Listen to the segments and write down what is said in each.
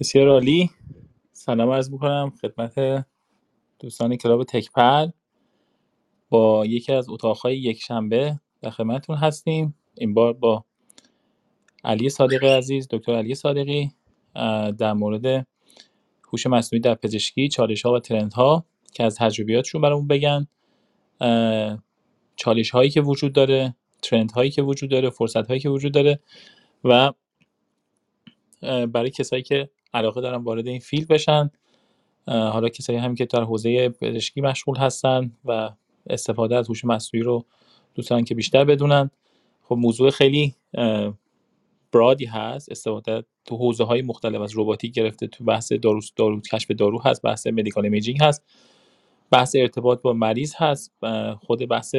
بسیار عالی. سلام عرض می‌کنم خدمت دوستان کلاب تکپل. با یکی از اتاقهای یک شنبه در خدمتتون هستیم. این بار با علی صادقی عزیز دکتر علی صادقی در مورد هوش مصنوعی در پزشکی چالش ها و ترند ها که از تجربیاتشون برامون بگن. چالش هایی که وجود داره ترند هایی که وجود داره فرصت هایی که وجود داره و برای کسایی که علاقه دارن وارد این field بشن. حالا کسایی هم که در حوزه پزشکی مشغول هستن و استفاده از هوش مصنوعی رو دوستان که بیشتر بدونن. خب موضوع خیلی broad ی هست. استفاده تو حوزه های مختلف از روباتیک گرفته تو بحث دارو دارو کشف دارو هست بحث medical imaging هست. بحث ارتباط با مریض هست. خود بحث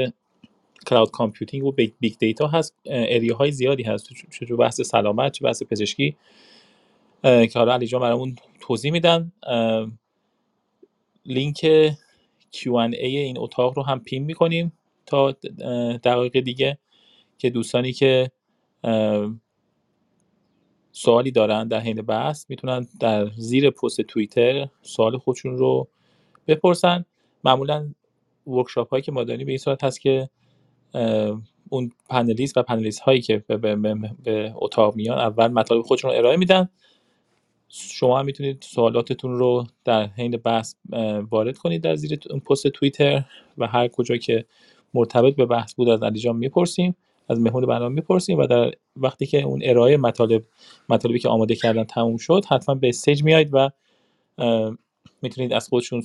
cloud computing و big data هست. area های زیادی هست. چه بحث سلامت چه بحث پزشکی. که حالا علی جان برامون توضیح میدن. لینک Q&A این اتاق رو هم pin می‌کنیم تا دقایق دیگه که دوستانی که سوالی دارن در حین بحث می‌تونن در زیر پست توییتر سوال خودشون رو بپرسن. معمولا ورکشاپ هایی که ما داریم به این صورت هست که اون پنلیست و پنلیست هایی که به, به, به اتاق میان اول مطالب خودشون رو ارائه میدن. شما هم می‌تونید سوالاتتون رو در حین بحث وارد کنید در زیر پست توییتر و هر کجا که مرتبط به بحث بود از علی جان می‌پرسیم از مهمون برنامه می‌پرسیم و در وقتی که اون ارائه مطالب مطالبی که آماده کردن تموم شد حتما به استیج میایید و می‌تونید از خودشون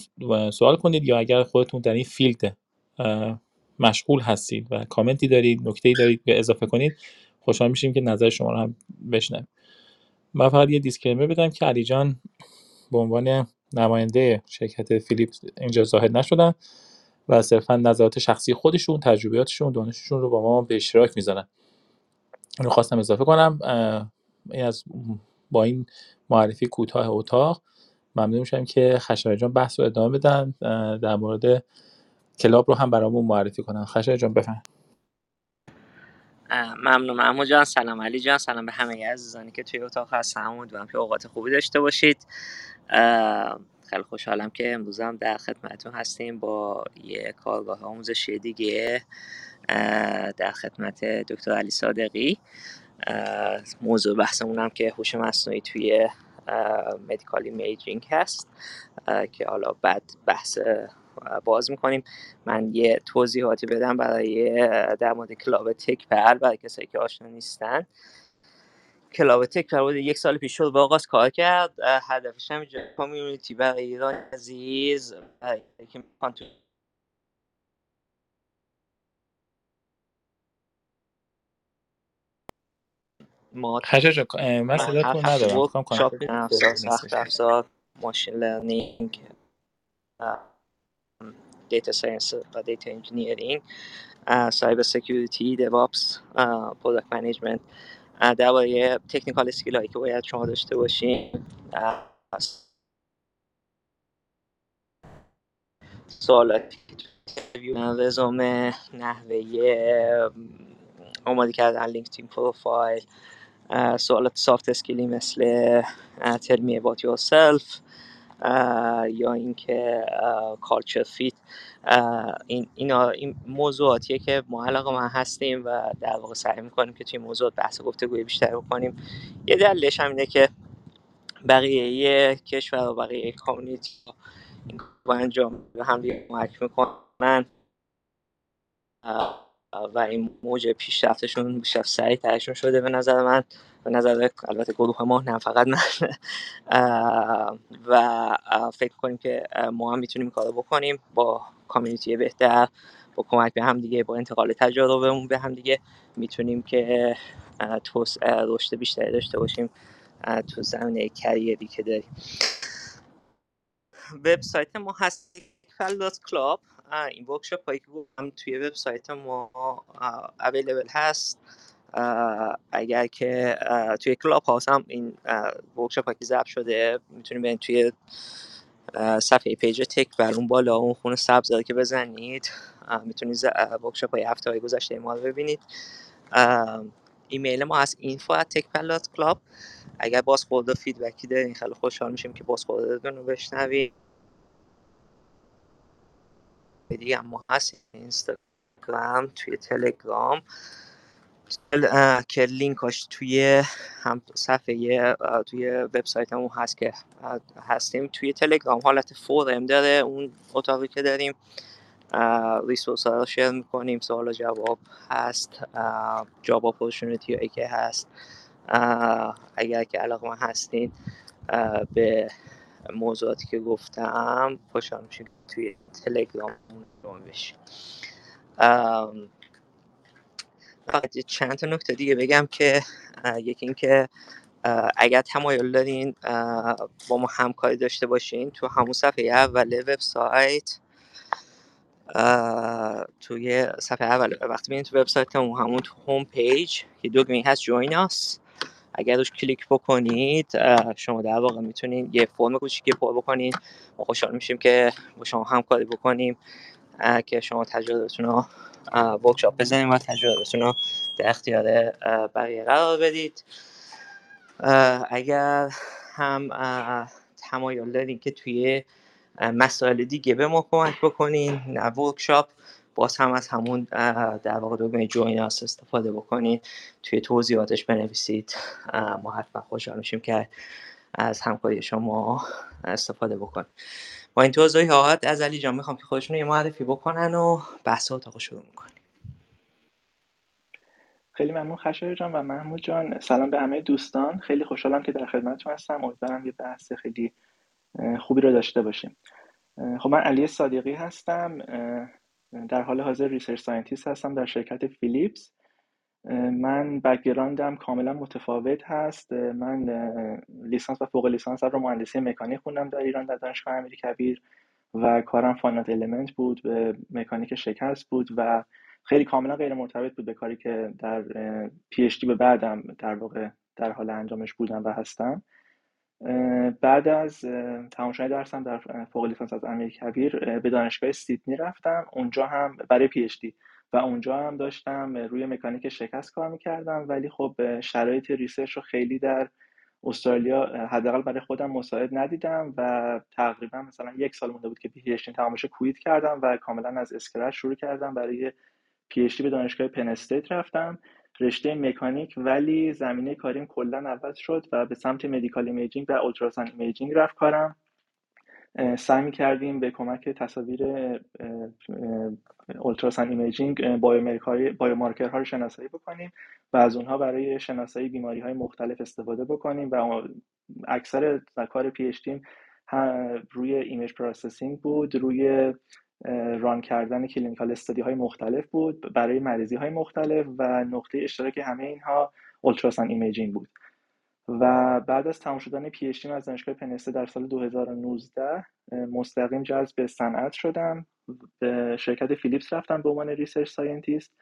سوال کنید یا اگر خودتون در این field مشغول هستید و کامنتی دارید نکته‌ای دارید به اضافه کنید خوشحال میشیم که نظر شما رو هم بشنویم. من فقط یه disclaimer بدم که علی جان به عنوان نماینده شرکت فیلیپس اینجا ظاهر نشدن و صرفا نظرات شخصی خودشون تجربیاتشون دانششون رو با ما به اشتراک می‌ذارن. اینو خواستم اضافه کنم. این از با این معرفی کوتاه اتاق ممنون میشم که خشایار جان بحث رو ادامه بدن. در مورد کلاب رو هم برامون معرفی کنن. خشایار جان بفهم. ممنون محمود جان سلام علی جان سلام به همه عزیزانی که توی اتاق هستن. امیدوارم که اوقات خوبی داشته باشید. خیلی خوشحالم که امروز هم در خدمتتون هستیم با یه کارگاه آموزشی دیگه در خدمت دکتر علی صادقی. موضوع بحثمون هم که هوش مصنوعی توی medical imaging هست که حالا بعد بحث باز می‌کنیم. من یه توضیحاتی بدم برای در مورد کلاب تک پر برای کسایی که آشنا نیستن. کلاب تک پر یک سال پیش شد با کار کرد. هدفش هم community برای ایران عزیز که می‌خوان تو ما من صداتون ندارم سخت افزار machine learning. data science و data engineering cyber security DevOps product management درباره technical skill هایی که باید شما داشته باشین. سوالاتی رزومه نحوه آماده کردن LinkedIn profile سوالات soft skill ی مثل tell me about yourself. یا اینکه culture fit این اینا این موضوعاتیه که ما علاقه‌مند هستیم و در واقع سعی می‌کنیم که توی موضوعات بحث گفتگوی بیشتر بکنیم. یه دلیلش هم اینه که بقیه کشور و بقیه کامیونیتی این انجام هم دیگه کمک می‌کنن. و این موج پیشرفتشون بیشتر سریع ترشون شده به نظر من. به نظر البته گروه ما نه فقط من. و فکر کنیم که ما هم می‌تونیم کارو بکنیم. با کامیونیتی بهتر با کمک به هم دیگه با انتقال تجربهمون به هم دیگه می‌تونیم که توس رشد بیشتری داشته باشیم تو زمینه career ی که داریم. وبسایت ما هست club. این workshop هایی که گفتم توی وبسایت ما available هست. اگر که توی Clubhouse هم این workshop که ضبط شده می‌تونید برید توی صفحه page تک بر اون بالا اون خونه سبز که بزنید می‌تونید workshop های هفته های گذشته ما رو ببینید. ایمیل ما هست info at اگر بازخورد و feedback ی دارین خیلی خوشحال میشیم که بازخوردتون رو بشنویم دیگه ما هست اینستاگرام توی تلگرام. که لینکاش توی هم صفحه توی وبسایت همون هست که هستیم. توی تلگرام حالت forum داره. اون اتاقی که داریم ریسورس ها رو شیر می‌کنیم. سوال و جواب هست. جاب اپورشونیتی هایی که هست. اگر که علاقه من هستین به موضوعاتی که گفتم خوشحال میشیم. توی تلگرام بشین فقط چند تا نکته دیگه بگم که یکی اینکه اگر تمایل دارین با ما همکاری داشته باشین تو همون صفحه اول وبسایت توی صفحه اول وقتی بینید تو وبسایت همون همون تو home page که دکمه هست join us اگر روش کلیک بکنید شما در واقع می‌تونید یه فرم کوچیکی پر بکنید ما خوشحال میشیم که با شما همکاری بکنیم که شما تجربتون رو workshop بزنید و تجربتون رو در اختیار بقیه قرار بدید. اگر هم تمایل دارین که توی مسائل دیگه به ما کمک بکنین نه ورکشاپ باز هم از همون در واقع دوگمه جوین استفاده بکنین توی توضیحاتش بنویسید. ما حتما خوشحال میشیم که از همکاری شما استفاده بکنیم. با این توضیحات از علی جان می‌خوام که خودشون یه معرفی بکنن و بحث اتاق شروع می‌کنیم. خیلی ممنون خشایار جان و محمود جان. سلام به همه دوستان. خیلی خوشحالم که در خدمتتون هستم. امیدوارم یه بحث خیلی خوبی رو داشته باشیم. خب من علی صادقی هستم. در حال حاضر research scientist هستم در شرکت فیلیپس من background م کاملا متفاوت هست. من لیسانس و فوق لیسانس رو مهندسی مکانیک خوندم در ایران در دانشگاه امیرکبیر و کارم finite element بود به مکانیک شکست بود و خیلی کاملا غیر مرتبط بود به کاری که در PhD به بعدم در واقع در حال انجامش بودم و هستم. بعد از تمام درسم در فوق لیسانس از امیر کبیر به دانشگاه سیدنی رفتم. اونجا هم برای PhD و اونجا هم داشتم روی مکانیک شکست کار می‌کردم. ولی خب شرایط research رو خیلی در استرالیا حداقل برای خودم مساعد ندیدم. و تقریبا مثلا یک سال مونده بود که PhD تمامش quit کردم و کاملا از scratch شروع کردم. برای PhD به دانشگاه Penn State رفتم. رشته مکانیک ولی زمینه کاریم کلا عوض شد و به سمت medical imaging و ultrasound imaging رفت کارم. سعی کردیم به کمک تصاویر ultrasound imaging biomarker ها رو شناسایی بکنیم و از اونها برای شناسایی بیماری های مختلف استفاده بکنیم و اکثر کار PhD روی image processing بود روی run کردن clinical study های مختلف بود برای مریضی های مختلف و نقطه اشتراک همه اینها ultrasound imaging بود. و بعد از تمام شدن PhD از دانشگاه Penn State در سال 2019 مستقیم جذب به صنعت شدم. به شرکت فیلیپس رفتم به عنوان research scientist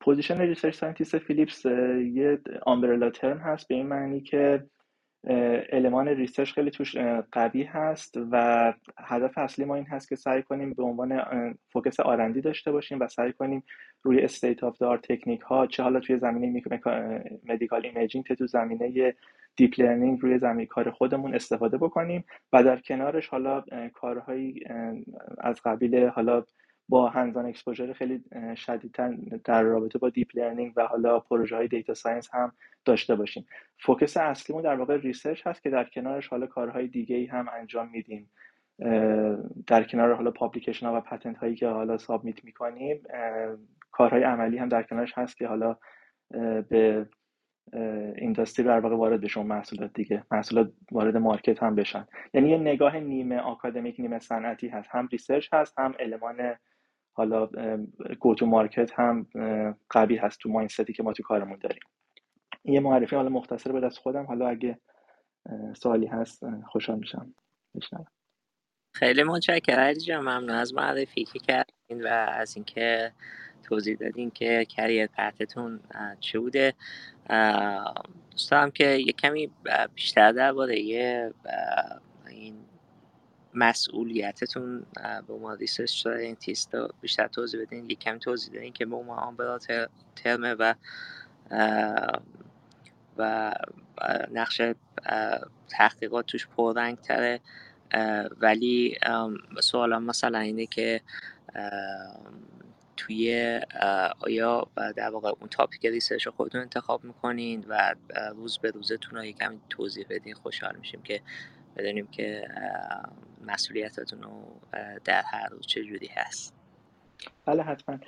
position research scientist فیلیپس یه umbrella term هست به این معنی که المان research خیلی توش قوی هست و هدف اصلی ما این هست که سعی کنیم به عنوان focus R&D داشته باشیم و سعی کنیم روی state of the art technique ها چه حالا توی زمینه medical imaging تو زمینه deep learning روی زمین کار خودمون استفاده بکنیم و در کنارش حالا کارهایی از قبیل حالا با hands-on exposure خیلی شدیدتر در رابطه با deep learning و حالا پروژه های data science هم داشته باشیم. focus اصلیمون در واقع research هست که در کنارش حالا کارهای دیگه ای هم انجام میدیم. در کنار حالا publication ها و patent هایی که حالا submit می‌کنیم کارهای عملی هم در کنارش هست که حالا به industry در واقع وارد بشون محصولات دیگه محصولات وارد market هم بشن. یعنی یه نگاه نیمه آکادمیک نیمه صنعتی هست. هم research هست هم المان حالا گو تو مارکت هم قوی هست تو مایندستی که ما تو کارمون داریم. یه معرفی حالا مختصر به دست خودم حالا اگه سوالی هست خوشحال میشم بشنوم. خیلی متشکرم علی ممنون از معرفی که کردین و از اینکه توضیح دادین که کریر پرتتون چه بوده. دوست دارم که یه کمی بیشتر درباره مسئولیتتون به عنوان research scientist بیشتر توضیح بدین یه کمی توضیح دادین که به عنوان umbrella term ه و و نقش تحقیقات توش پررنگ تره ولی سوالم مثلا اینه که توی آیا در واقع اون topic research خودتون انتخاب می‌کنین و روز به روزتون رو یکم توضیح بدین خوشحال میشیم که بدونیم که مسئولیتتون رو در هر روز چه جوری هست. بله حتما.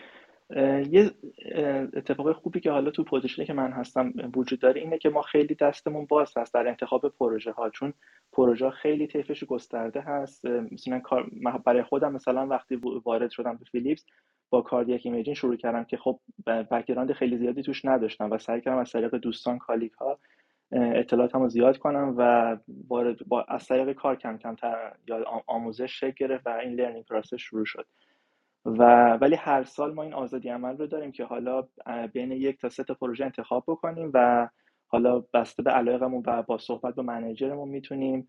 یه اتفاق خوبی که حالا تو position ی که من هستم وجود داره اینه که ما خیلی دستمون باز هست در انتخاب پروژه ها چون پروژه خیلی طیفش گسترده هست. مثلا برای خودم مثلا وقتی وارد شدم به فیلیپس با cardiac imaging شروع کردم که خب background خیلی زیادی توش نداشتم و سعی کردم از طریق دوستان colleague ها اطلاعاتم رو زیاد کنم و با از طریق کار کم کم یا آموزش شکل گرفت و این learning process شروع شد. و ولی هر سال ما این آزادی عمل رو داریم که حالا بین یک تا سه تا پروژه انتخاب بکنیم و حالا بسته به علایقمون و با صحبت با manager مون می‌تونیم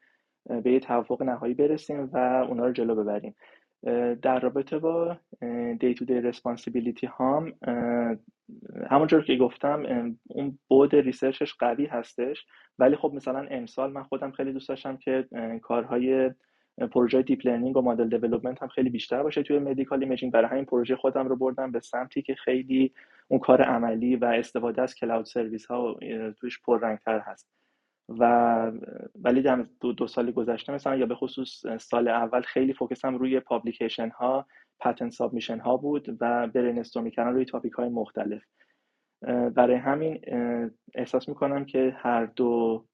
به یه توافق نهایی برسیم و اونا رو جلو ببریم. در رابطه با day to day responsibility هام همونجور که گفتم اون بود research ش قوی هستش. ولی خب مثلا امسال من خودم خیلی دوست داشتم که کارهای پروژه deep learning و model development هم خیلی بیشتر باشه توی medical imaging برای همین پروژه خودم رو بردم به سمتی که خیلی اون کار عملی و استفاده از cloud service ها توش پررنگتر هست. و ولی در دو, دو سال گذشته مثلا یا به خصوص سال اول خیلی focus م روی publication ها patent submission ها بود و brainstorm کردن روی topic های مختلف. برای همین احساس می‌کنم که هر دو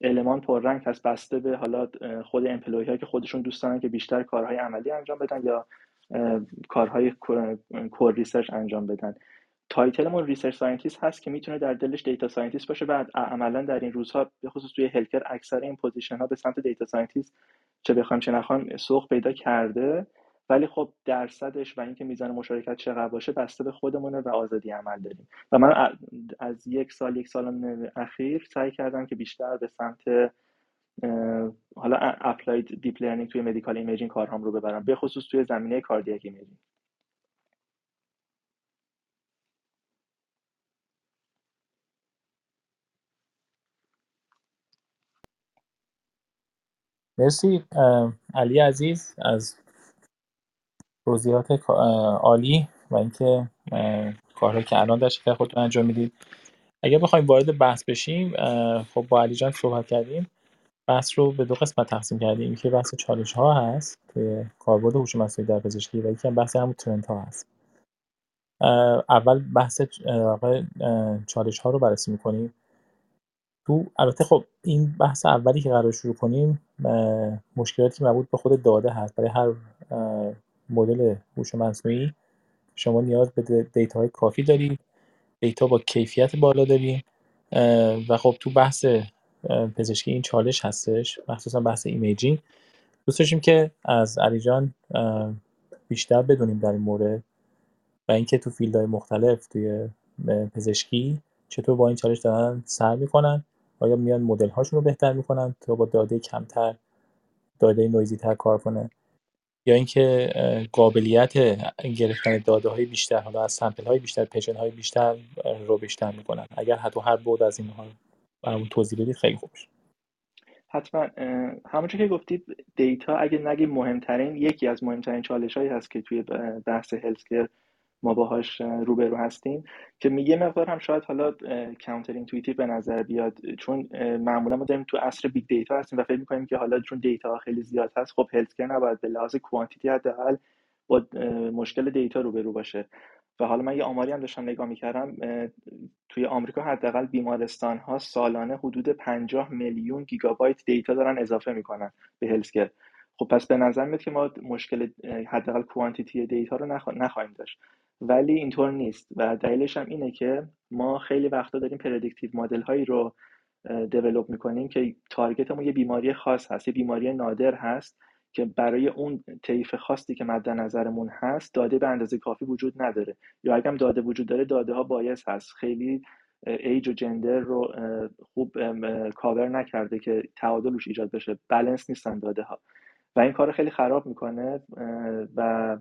element پررنگ هست بسته به حالا خود employee هایی که خودشون دوست دارن که بیشتر کارهای عملی انجام بدن یا کارهای core research انجام بدن. title مون research scientist هست که می‌تونه در دلش data scientist باشه بعد عملا در این روزها به خصوص توی healthcare اکثر این position ها به سمت data scientist چه بخوایم چه نخوایم سوق پیدا کرده. ولی خب درصدش و اینکه میزان مشارکت چقدر باشه بسته به خودمونه و آزادی عمل داریم. و من از یک سال یک سال اخیر سعی کردم که بیشتر به سمت حالا applied deep learning توی medical imaging کارهام رو ببرم به خصوص توی زمینه cardiac imaging مرسی علی عزیز از توضیحات عالی و اینکه کارهایی که الان در شرکت خودتون انجام می‌دید. اگر بخوایم وارد بحث بشیم خب با علی جان صحبت کردیم. بحث رو به دو قسمت تقسیم کردیم. یکی بحث چالش ها هست که کاربرد هوش مصنوعی در پزشکی و یکی هم بحث همون ترند ها هست اول بحث چالش ها رو بررسی می‌کنیم. تو البته خب این بحث اولی که قرار شروع کنیم مشکلاتی مربوط به خود داده هست. برای هر مدل هوش مصنوعی شما نیاز به data کافی دارید. data با کیفیت بالا داریم و خب تو بحث پزشکی این چالش هستش مخصوصا بحث imaging. دوست داشتیم که از علی جان بیشتر بدونیم در این مورد و اینکه تو field های مختلف توی پزشکی چطور با این چالش دارن سر می‌کنن. آیا میان مدل هاشون رو بهتر می‌کنن تا با داده کمتر داده نویزی تر کار کنه؟ یا اینکه قابلیت گرفتن داده های بیشتر حالا از سمپل های بیشتر پیشن های بیشتر رو بیشتر می‌کنن؟ اگر حتی هر بود از اینها برامون توضیح بدید خیلی خوب حتما همونجور که گفتید دیتا اگه نگیم مهمترین یکی از مهمترین چالش هایی هست که توی بحث healthcare ما باهاش روبرو هستیم که میگه مقدار هم شاید حالا counterintuitive به نظر بیاد چون معمولا ما داریم تو عصر big data هستیم و فکر می‌کنیم که حالا چون data خیلی زیاد هست خب healthcare نباید به لحاظ quantity حداقل با مشکل data روبرو باشه. و حالا من یه آماری هم داشتم نگاه می‌کردم توی آمریکا حداقل بیمارستان ها سالانه حدود 50 میلیون گیگابایت data دارن اضافه می‌کنن به healthcare خب پس به نظر میاد که ما مشکل حداقل quantity data رو نخواهیم داشت. ولی اینطور نیست و دلیلش هم اینه که ما خیلی وقتا داریم predictive model هایی رو develop می‌کنیم که target مون یه بیماری خاص هست یه بیماری نادر هست که برای اون طیف خاصی که مد نظرمون هست داده به اندازه کافی وجود نداره. یا اگرم داده وجود داره داده ها bias هست. خیلی age و gender رو خوب کاور نکرده که تعادلش ایجاد بشه. بلنس نیستن داده ها و این کار خیلی خراب می‌کنه و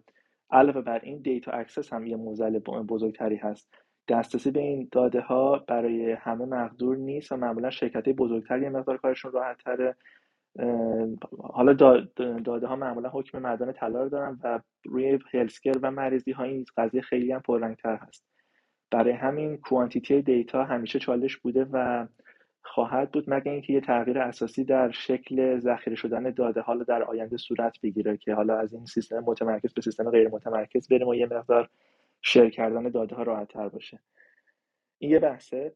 علاوه بر این data access هم یه معضل بزرگتری هست. دسترسی به این داده ها برای همه مقدور نیست و معمولا شرکت بزرگتر یه مقدار کارشون راحت تره. حالا داده ها معمولا حکم معدن طلا رو دارن و روی healthcare و مریضی ها این قضیه خیلی هم پررنگتر هست. برای همین کوانتیتی دیتا همیشه چالش بوده و خواهد بود مگه اینکه یه تغییر اساسی در شکل ذخیره شدن داده حالا در آینده صورت بگیره که حالا از این سیستم متمرکز به سیستم غیر متمرکز بریم و یه مقدار شیر کردن داده ها راحت تر باشه. این یه بحثه.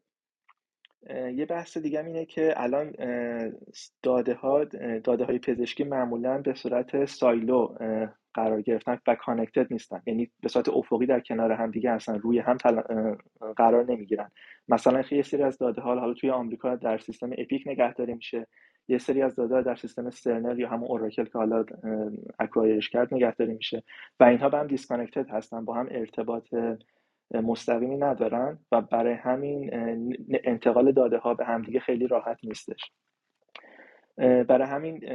یه بحث دیگه اینه که الان داده ها داده های پزشکی معمولا به صورت سایلو قرار گرفتن و connected نیستن. یعنی به صورت افقی در کنار هم دیگه هستن روی هم قرار نمی‌گیرن. مثلا یه سری از داده ها حالا توی آمریکا در سیستم اپیک نگهداری میشه. یه سری از داده در سیستم Cerner یا همون اوراکل که حالا acquire ش کرد نگهداری میشه. و اینها به هم disconnected هستن با هم ارتباط مستقیمی ندارن و برای همین انتقال داده ها به همدیگه خیلی راحت نیستش. برای همین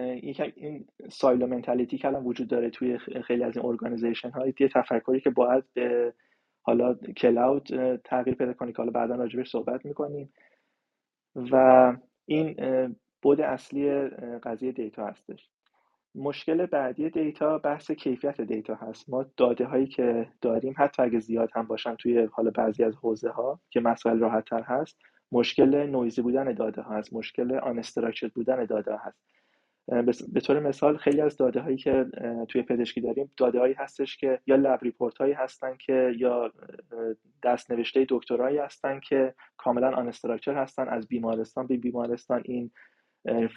این silo mentality که الان وجود داره توی خیلی از این organization های یه تفکری که باید حالا کلاود تغییر پیدا کنی که حالا بعدا راجبش صحبت می‌کنیم. و این بود اصلی قضیه data هستش. مشکل بعدی data بحث کیفیت data هست. ما داده هایی که داریم حتی اگه زیاد هم باشن توی حالا بعضی از حوزه ها که مسائل راحت تر هست مشکل noisy بودن داده ها هست مشکل unstructured بودن داده ها هست به طور مثال خیلی از داده هایی که توی پزشکی داریم داده هایی هستش که یا lab report هایی هستن که یا دست نوشته دکترایی هستن که کاملا unstructured هستن از بیمارستان به بیمارستان این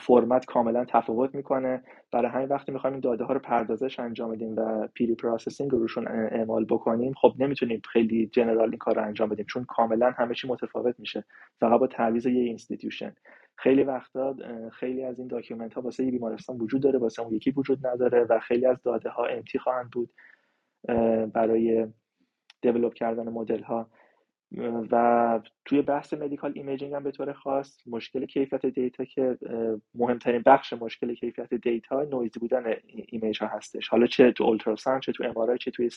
فرمت کاملا تفاوت می‌کنه. برای همین وقتی می‌خوایم این داده ها رو پردازش انجام بدیم و preprocessing رو روشون اعمال بکنیم خب نمی‌تونیم خیلی general این کار رو انجام بدیم چون کاملا همه چی متفاوت میشه. فقط با تعویض یه institution خیلی وقتا خیلی از این document ها واسه بیمارستان وجود داره واسه اون یکی وجود نداره و خیلی از داده ها empty خواهند بود برای develop کردن مدل ها و توی بحث medical imaging هم به طور خاص مشکل کیفیت data که مهمترین بخش مشکل کیفیت data noisy بودن image ها هستش. حالا چه تو ultrasound چه تو MRI چه توی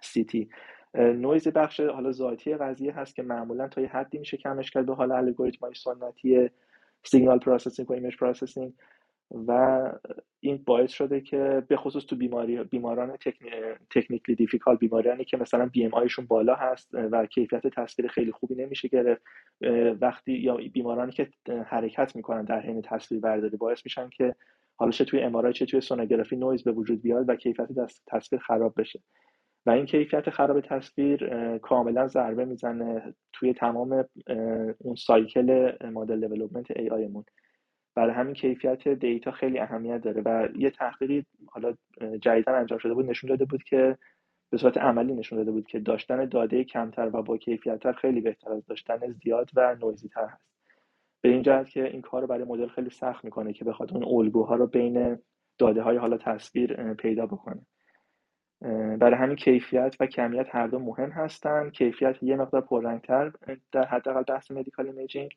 CT نویز بخش حالا ذاتی قضیه هست که معمولا تا یه حدی میشه کمش کرد به حال الگوریتم های سنتی signal processing و image processing و این باعث شده که به خصوص تو بیماری بیماران technically difficult بیمارانی که مثلا BMI شون بالا هست و کیفیت تصویر خیلی خوبی نمیشه گرفت وقتی یا بیمارانی که حرکت می‌کنن در حین تصویر برداری باعث میشن که حالا چه توی MRI چه توی سونوگرافی نویز به وجود بیاد و کیفیت تصویر خراب بشه. و این کیفیت خراب تصویر کاملا ضربه می‌زنه توی تمام اون سایکل مدل دیولپمنت ای آیمون برای همین کیفیت دیتا خیلی اهمیت داره و یه تحقیقی حالا جدیدا انجام شده بود نشون داده بود که به صورت عملی نشون داده بود که داشتن داده کمتر و با کیفیتتر خیلی بهتر از داشتن زیاد و نویزی تر هست. به این جهت که این کار رو برای مدل خیلی سخت می‌کنه که بخواد اون الگوها رو بین داده های حالا تصویر پیدا بکنه. برای همین کیفیت و کمیت هر دو مهم هستن. کیفیت یه مقدار پررنگتر در حداقل بحث medical imaging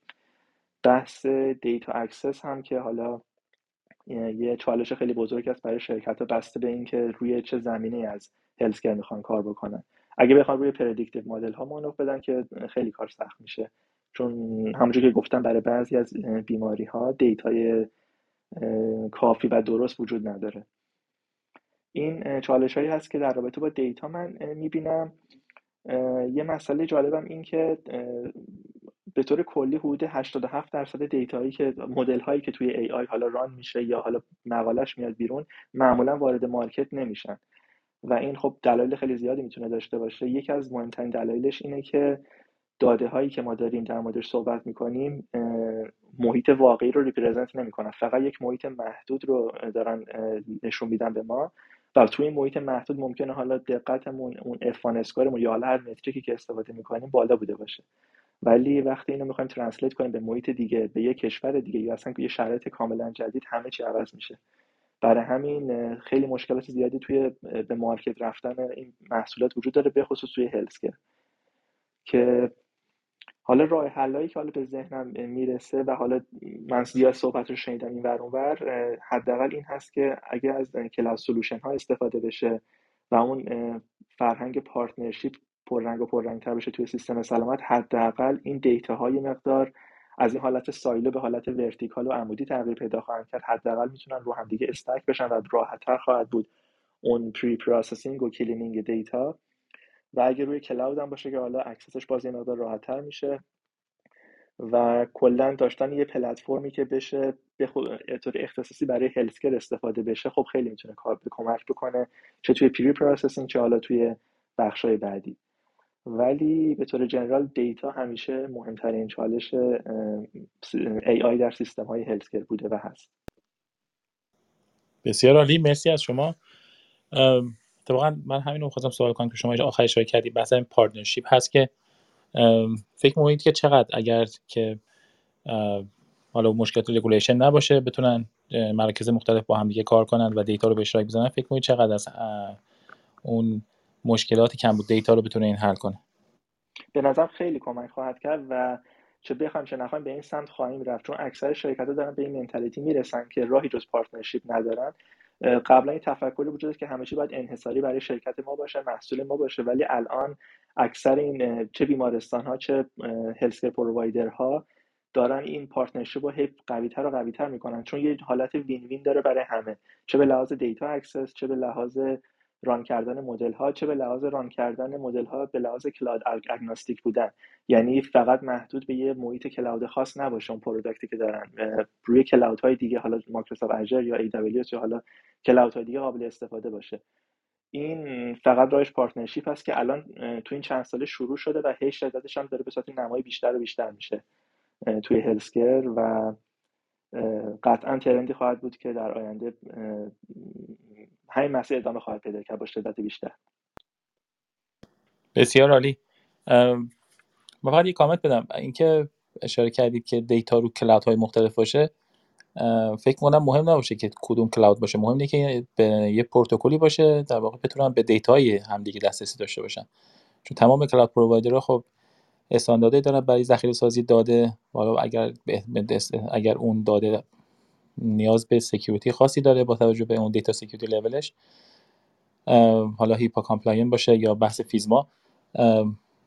بحث data access هم که حالا یه چالش خیلی بزرگ است برای شرکت ها بسته به اینکه روی چه زمینه از healthcare می‌خوان کار بکنن. اگه بخوان روی predictive model ها مانور بدن که خیلی کار سخت میشه. چون همونجور که گفتم برای بعضی از بیماری ها data ی کافی و درست وجود نداره. این چالش هایی هست که در رابطه با data من می‌بینم. یه مسئله جالبم این که به طور کلی حدود 87 درصد data یی که مدل هایی که توی AI حالا run میشه یا حالا مقالش میاد بیرون معمولا وارد market نمیشن. و این خب دلایل خیلی زیادی می‌تونه داشته باشه. یکی از مهمترین دلایلش اینه که داده هایی که ما داریم در موردش صحبت می‌کنیم محیط واقعی رو represent نمی‌کنن. فقط یک محیط محدود رو دارن نشون میدن به ما. و توی این محیط محدود ممکنه حالا دقتمون اون F1 score مون یا حالا هر metric ی که استفاده می‌کنیم بالا بوده باشه. ولی وقتی اینو می‌خوایم translate کنیم به محیط دیگه به یه کشور دیگه یا اصلا یه شرایط کاملا جدید همه چی عوض میشه. برای همین خیلی مشکلات زیادی توی به market رفتن این محصولات وجود داره به خصوص توی healthcare که حالا راه حلایی که حالا به ذهنم می‌رسه و حالا من زیاد صحبت رو شنیدم این ور اونور حداقل این هست که اگه از cloud solution ها استفاده بشه و اون فرهنگ partnership پررنگ و پررنگتر بشه توی سیستم سلامت حداقل این data ها یه مقدار از این حالت silo به حالت vertical و عمودی تغییر پیدا خواهند کرد. حداقل می‌تونن رو هم دیگه stack بشن و راحتتر خواهد بود اون preprocessing و cleaning data. و اگه روی cloud هم باشه که حالا access ش باز یه مقدار راحتتر میشه. و کلا داشتن یه پلتفرمی که بشه به طور اختصاصی برای healthcare استفاده بشه خب خیلی می‌تونه کار به کمک بکنه چه توی preprocessing چه حالا توی بخشای بعدی. ولی به طور general data همیشه مهمترین چالش AI در سیستم های healthcare بوده و هست. بسیار عالی مرسی از شما. اتفاقا من همین رو خواستم سوال کنم که شما آخر اشاره کردی بحث این partnership هست که فکر می‌کنید که چقدر اگر که حالا مشکلات regulation نباشه بتونن مراکز مختلف با هم دیگه کار کنن و data رو به اشتراک بزنن فکر می‌کنید چقدر از اون مشکلات کمبود data رو بتونه این حل کنه. به نظر خیلی کمک خواهد کرد و چه بخوایم چه نخوایم به این سمت خواهیم رفت. چون اکثر شرکت ها دارن به این mentality می‌رسن که راهی جز partnership ندارن. قبلا این تفکری وجود که همه چی باید انحصاری برای شرکت ما باشه محصول ما باشه ولی الان اکثر این چه بیمارستان ها چه healthcare provider ها دارن این partnership رو هی قویتر و قویتر می‌کنن. چون یه حالت win-win داره برای همه. چه به لحاظ data access چه به لحاظ run کردن مدل ها چه به لحاظ run کردن مدل ها به لحاظ cloud agnostic بودن. یعنی فقط محدود به یه محیط cloud خاص نباشه اون product ی که دارن. روی cloud های دیگه حالا Microsoft Azure یا ای یا حالا cloud های دیگه قابل استفاده باشه. این فقط راهش partnership هست که الان تو این چند ساله شروع شده و هی شدتش هم داره به صورت نمایی بیشتر و بیشتر میشه توی healthcare و قطعا trend ی خواهد بود که در آینده همین مسیر ادامه خواهد پیدا کرد با شدت بیشتر. بسیار عالی. ما فقط یه کامنت بدم. اینکه اشاره کردید که data رو cloud های مختلف باشه فکر کنم مهم نباشه که کدوم cloud باشه. مهم اینه که به یه پروتکلی باشه در واقع بتونن به data ی همدیگه دسترسی داشته باشن. چون تمام cloud provider ها خب استانداردی دارن برای ذخیره سازی داده. حالا اگر اگر اون داده نیاز به security خاصی داره با توجه به اون data security level ش حالا HIPAA compliant باشه یا بحث FISMA.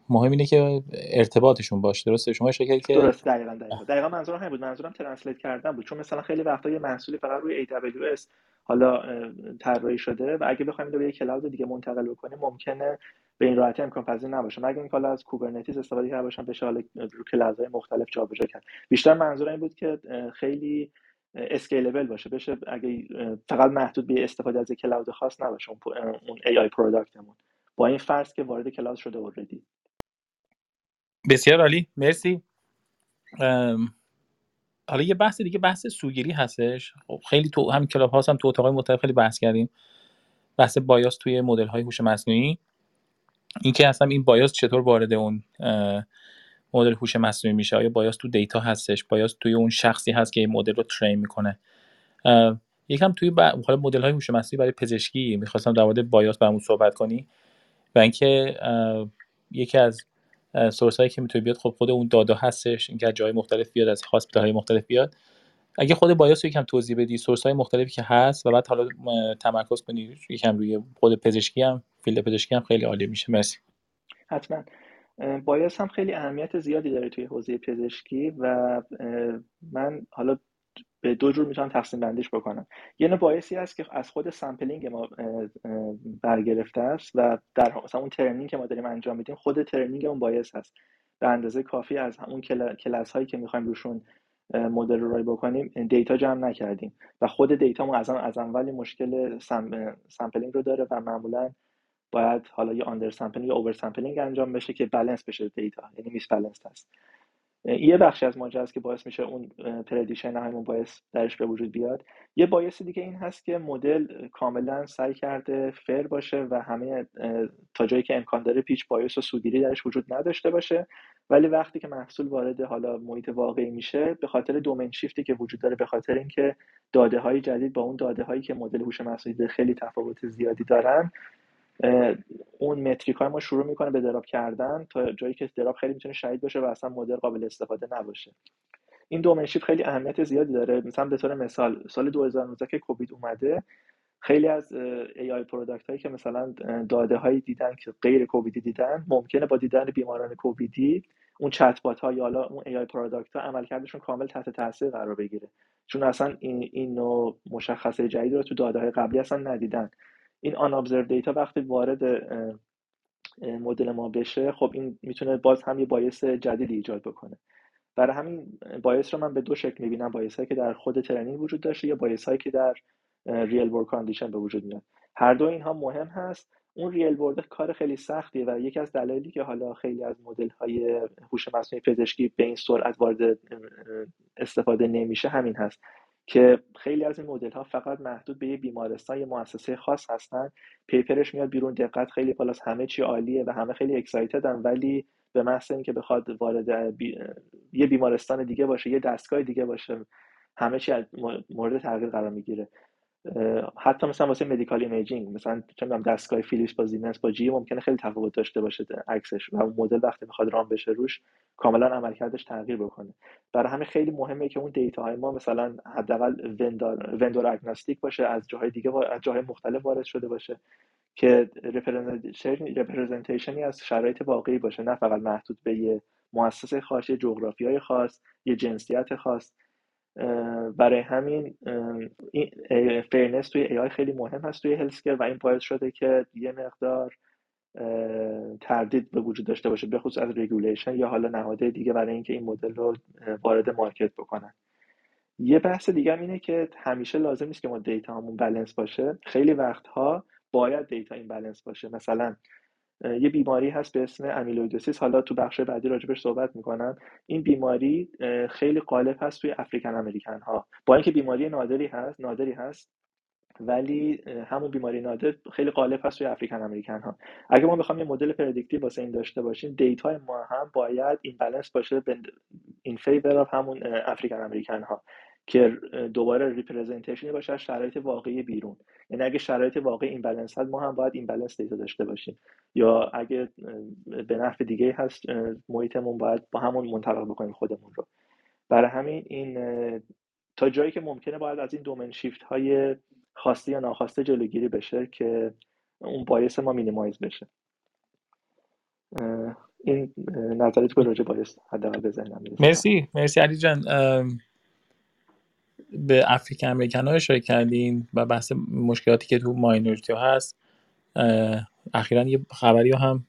مهم اینه که ارتباطشون باشه. درسته؟ شما اشاره که درست دقیقاً دقیقاً. دقیقاً منظورم همین بود. منظورم translate کردن بود. چون مثلا خیلی وقتا یه محصولی فقط روی AWS حالا طراحی شده و اگه بخوایم به یه cloud دیگه منتقل بکنیم ممکنه به این راحتی امکان پذیر نباشه. مگر اینکه حالا از Kubernetes استفاده کرده باشن بشه حالا رو cloud های مختلف جابجا کرد. بیشتر منظور این بود که خیلی scalable باشه. بشه اگه فقط محدود به استفاده از cloud خاص نباشه اون AI product مون با این فرض که وارد cloud شده اوردی بسیار عالی. مرسی. حالا یه بحث دیگه بحث سوگیری هستش. خب خیلی تو همین Clubhouse هم تو اتاقای مختلف خیلی بحث کردیم. بحث bias توی مدل های هوش مصنوعی. اینکه اصلا این bias چطور وارد اون مدل هوش مصنوعی میشه. آیا bias تو data هستش؟ bias توی اون شخصی هست که این مدل رو train می‌کنه. یکم توی ب... حالا مدل های هوش مصنوعی برای پزشکی می‌خواستم در مورد bias برامون صحبت کنی و اینکه یکی از source هایی که می‌تونه بیاد خب خود اون داده هستش اینکه جای مختلف بیاد از hospital های مختلف بیاد. اگه خود bias رو یکم توضیح بدی source های مختلفی که هست و بعد حالا تمرکز کنی یکم روی خود پزشکی هم field پزشکی هم خیلی عالی میشه. مرسی. حتما. bias هم خیلی اهمیت زیادی داره توی حوزه پزشکی و من حالا به دو جور می‌تونم تقسیم بندیش بکنم. یه نوع bias ی هست که از خود sampling ما برگرفته است و در مثلا اون training که ما داریم انجام میدیم خود training اون bias هست. به اندازه کافی از اون کلاس هایی که می‌خوایم روشون مدل رو بکنیم data جمع نکردیم. و خود data ما از از اولی مشکل sampling رو داره و معمولا باید حالا یا under sampling یا over sampling انجام بشه که بالانس بشه data یعنی misbalance هست یه بخشی از ماجرا است که باعث میشه اون پردیشن همون باعث درش به وجود بیاد. یه باعث دیگه این هست که مدل کاملا سعی کرده فر باشه و همه تا جایی که امکان داره پیچ بایس و سوگیری درش وجود نداشته باشه. ولی وقتی که محصول وارد حالا محیط واقعی میشه به خاطر دومین شیفتی که وجود داره به خاطر اینکه داده های جدید با اون داده هایی که مدل هوش مصنوعی خیلی تفاوت زیادی دارن اون متریک های ما شروع می‌کنه به دراب کردن تا جایی که دراب خیلی می‌تونه شهید باشه و اصلا مدل قابل استفاده نباشه. این domain shift خیلی اهمیت زیادی داره. مثلا به طور مثال سال 2019 که کووید اومده خیلی از AI product هایی که مثلا داده هایی دیدن که غیر کوویدی دیدن ممکنه با دیدن بیماران کوویدی اون چت بات ها یا حالا اون AI product ها عملکردشون کامل تحت تاثیر قرار بگیره. چون اصلا این این نوع مشخصه جدید رو تو داده های قبلی اصلا ندیدن. این آن data وقتی وارد مدل ما بشه خب این می‌تونه باز هم یه bias جدیدی ایجاد بکنه. برای همین bias رو من به دو شکل می‌بینم bias هایی که در خود training وجود داشته یا bias هایی که در real world condition به وجود میاد. هر دو اینها مهم هست. اون real world کار خیلی سختیه و یکی از دلایلی که حالا خیلی از مدل های هوش مصنوعی پزشکی به این سرعت وارد استفاده نمیشه همین هست. که خیلی از این مدل ها فقط محدود به یه بیمارستان یه مؤسسه خاص هستن. paper ش میاد بیرون دقت خیلی بالاست همه چی عالیه و همه خیلی excited ن ولی به محض اینکه بخواد وارد یه بیمارستان دیگه باشه یه دستگاه دیگه باشه همه چی مورد تغییر قرار می‌گیره. حتی مثلا واسه medical imaging مثلا چه دستگاه فیلیپس با زیمنس با GE ممکنه خیلی تفاوت داشته باشه عکسش. و مدل وقتی می‌خواد run بشه روش کاملا عملکردش تغییر بکنه. برای همین خیلی مهمه که اون data های ما مثلا حداقل vendor vendor agnostic باشه از جاهای دیگه از جاهای مختلف وارد شده باشه که representation ی از شرایط واقعی باشه. نه فقط محدود به یه مؤسسه خاص یه خاص یه جنسیت خاص. برای همین fairness توی AI خیلی مهم هست توی healthcare و این باعث شده که یه مقدار تردید به وجود داشته باشه به خصوص از regulation یا حالا نهاده دیگه برای اینکه این مدل رو وارد market بکنن. یه بحث دیگه هم اینه که همیشه لازم نیست که ما data همون بلنس باشه. خیلی وقتها باید data imbalance باشه. مثلا یه بیماری هست به اسم amyloidosis. حالا تو بخش بعدی راجبش صحبت می‌کنم. این بیماری خیلی غالب هست توی African American ها با اینکه بیماری نادری هست نادری هست ولی همون بیماری نادر خیلی غالب هست توی African American ها اگه ما بخوام یه مدل predictive واسه این داشته باشیم data ما هم باید imbalance باشه in favor همون African American ها که دوباره representation ی باشه از شرایط واقعی بیرون. یعنی اگه شرایط واقعی imbalance هست ما هم باید imbalance data داشته باشیم. یا اگه به نفع دیگه هست محیطمون باید با همون منطبق بکنیم خودمون رو. برای همین این تا جایی که ممکنه باید از این domain shift های خواسته یا ناخواسته جلوگیری بشه که اون bias ما minimize بشه. این نظرت که راجع bias حداقل بزنم مرسی. مرسی علی جان. به African American ها اشاره کردین و بحث مشکلاتی که تو minority ها هست اخیرا یه خبری هم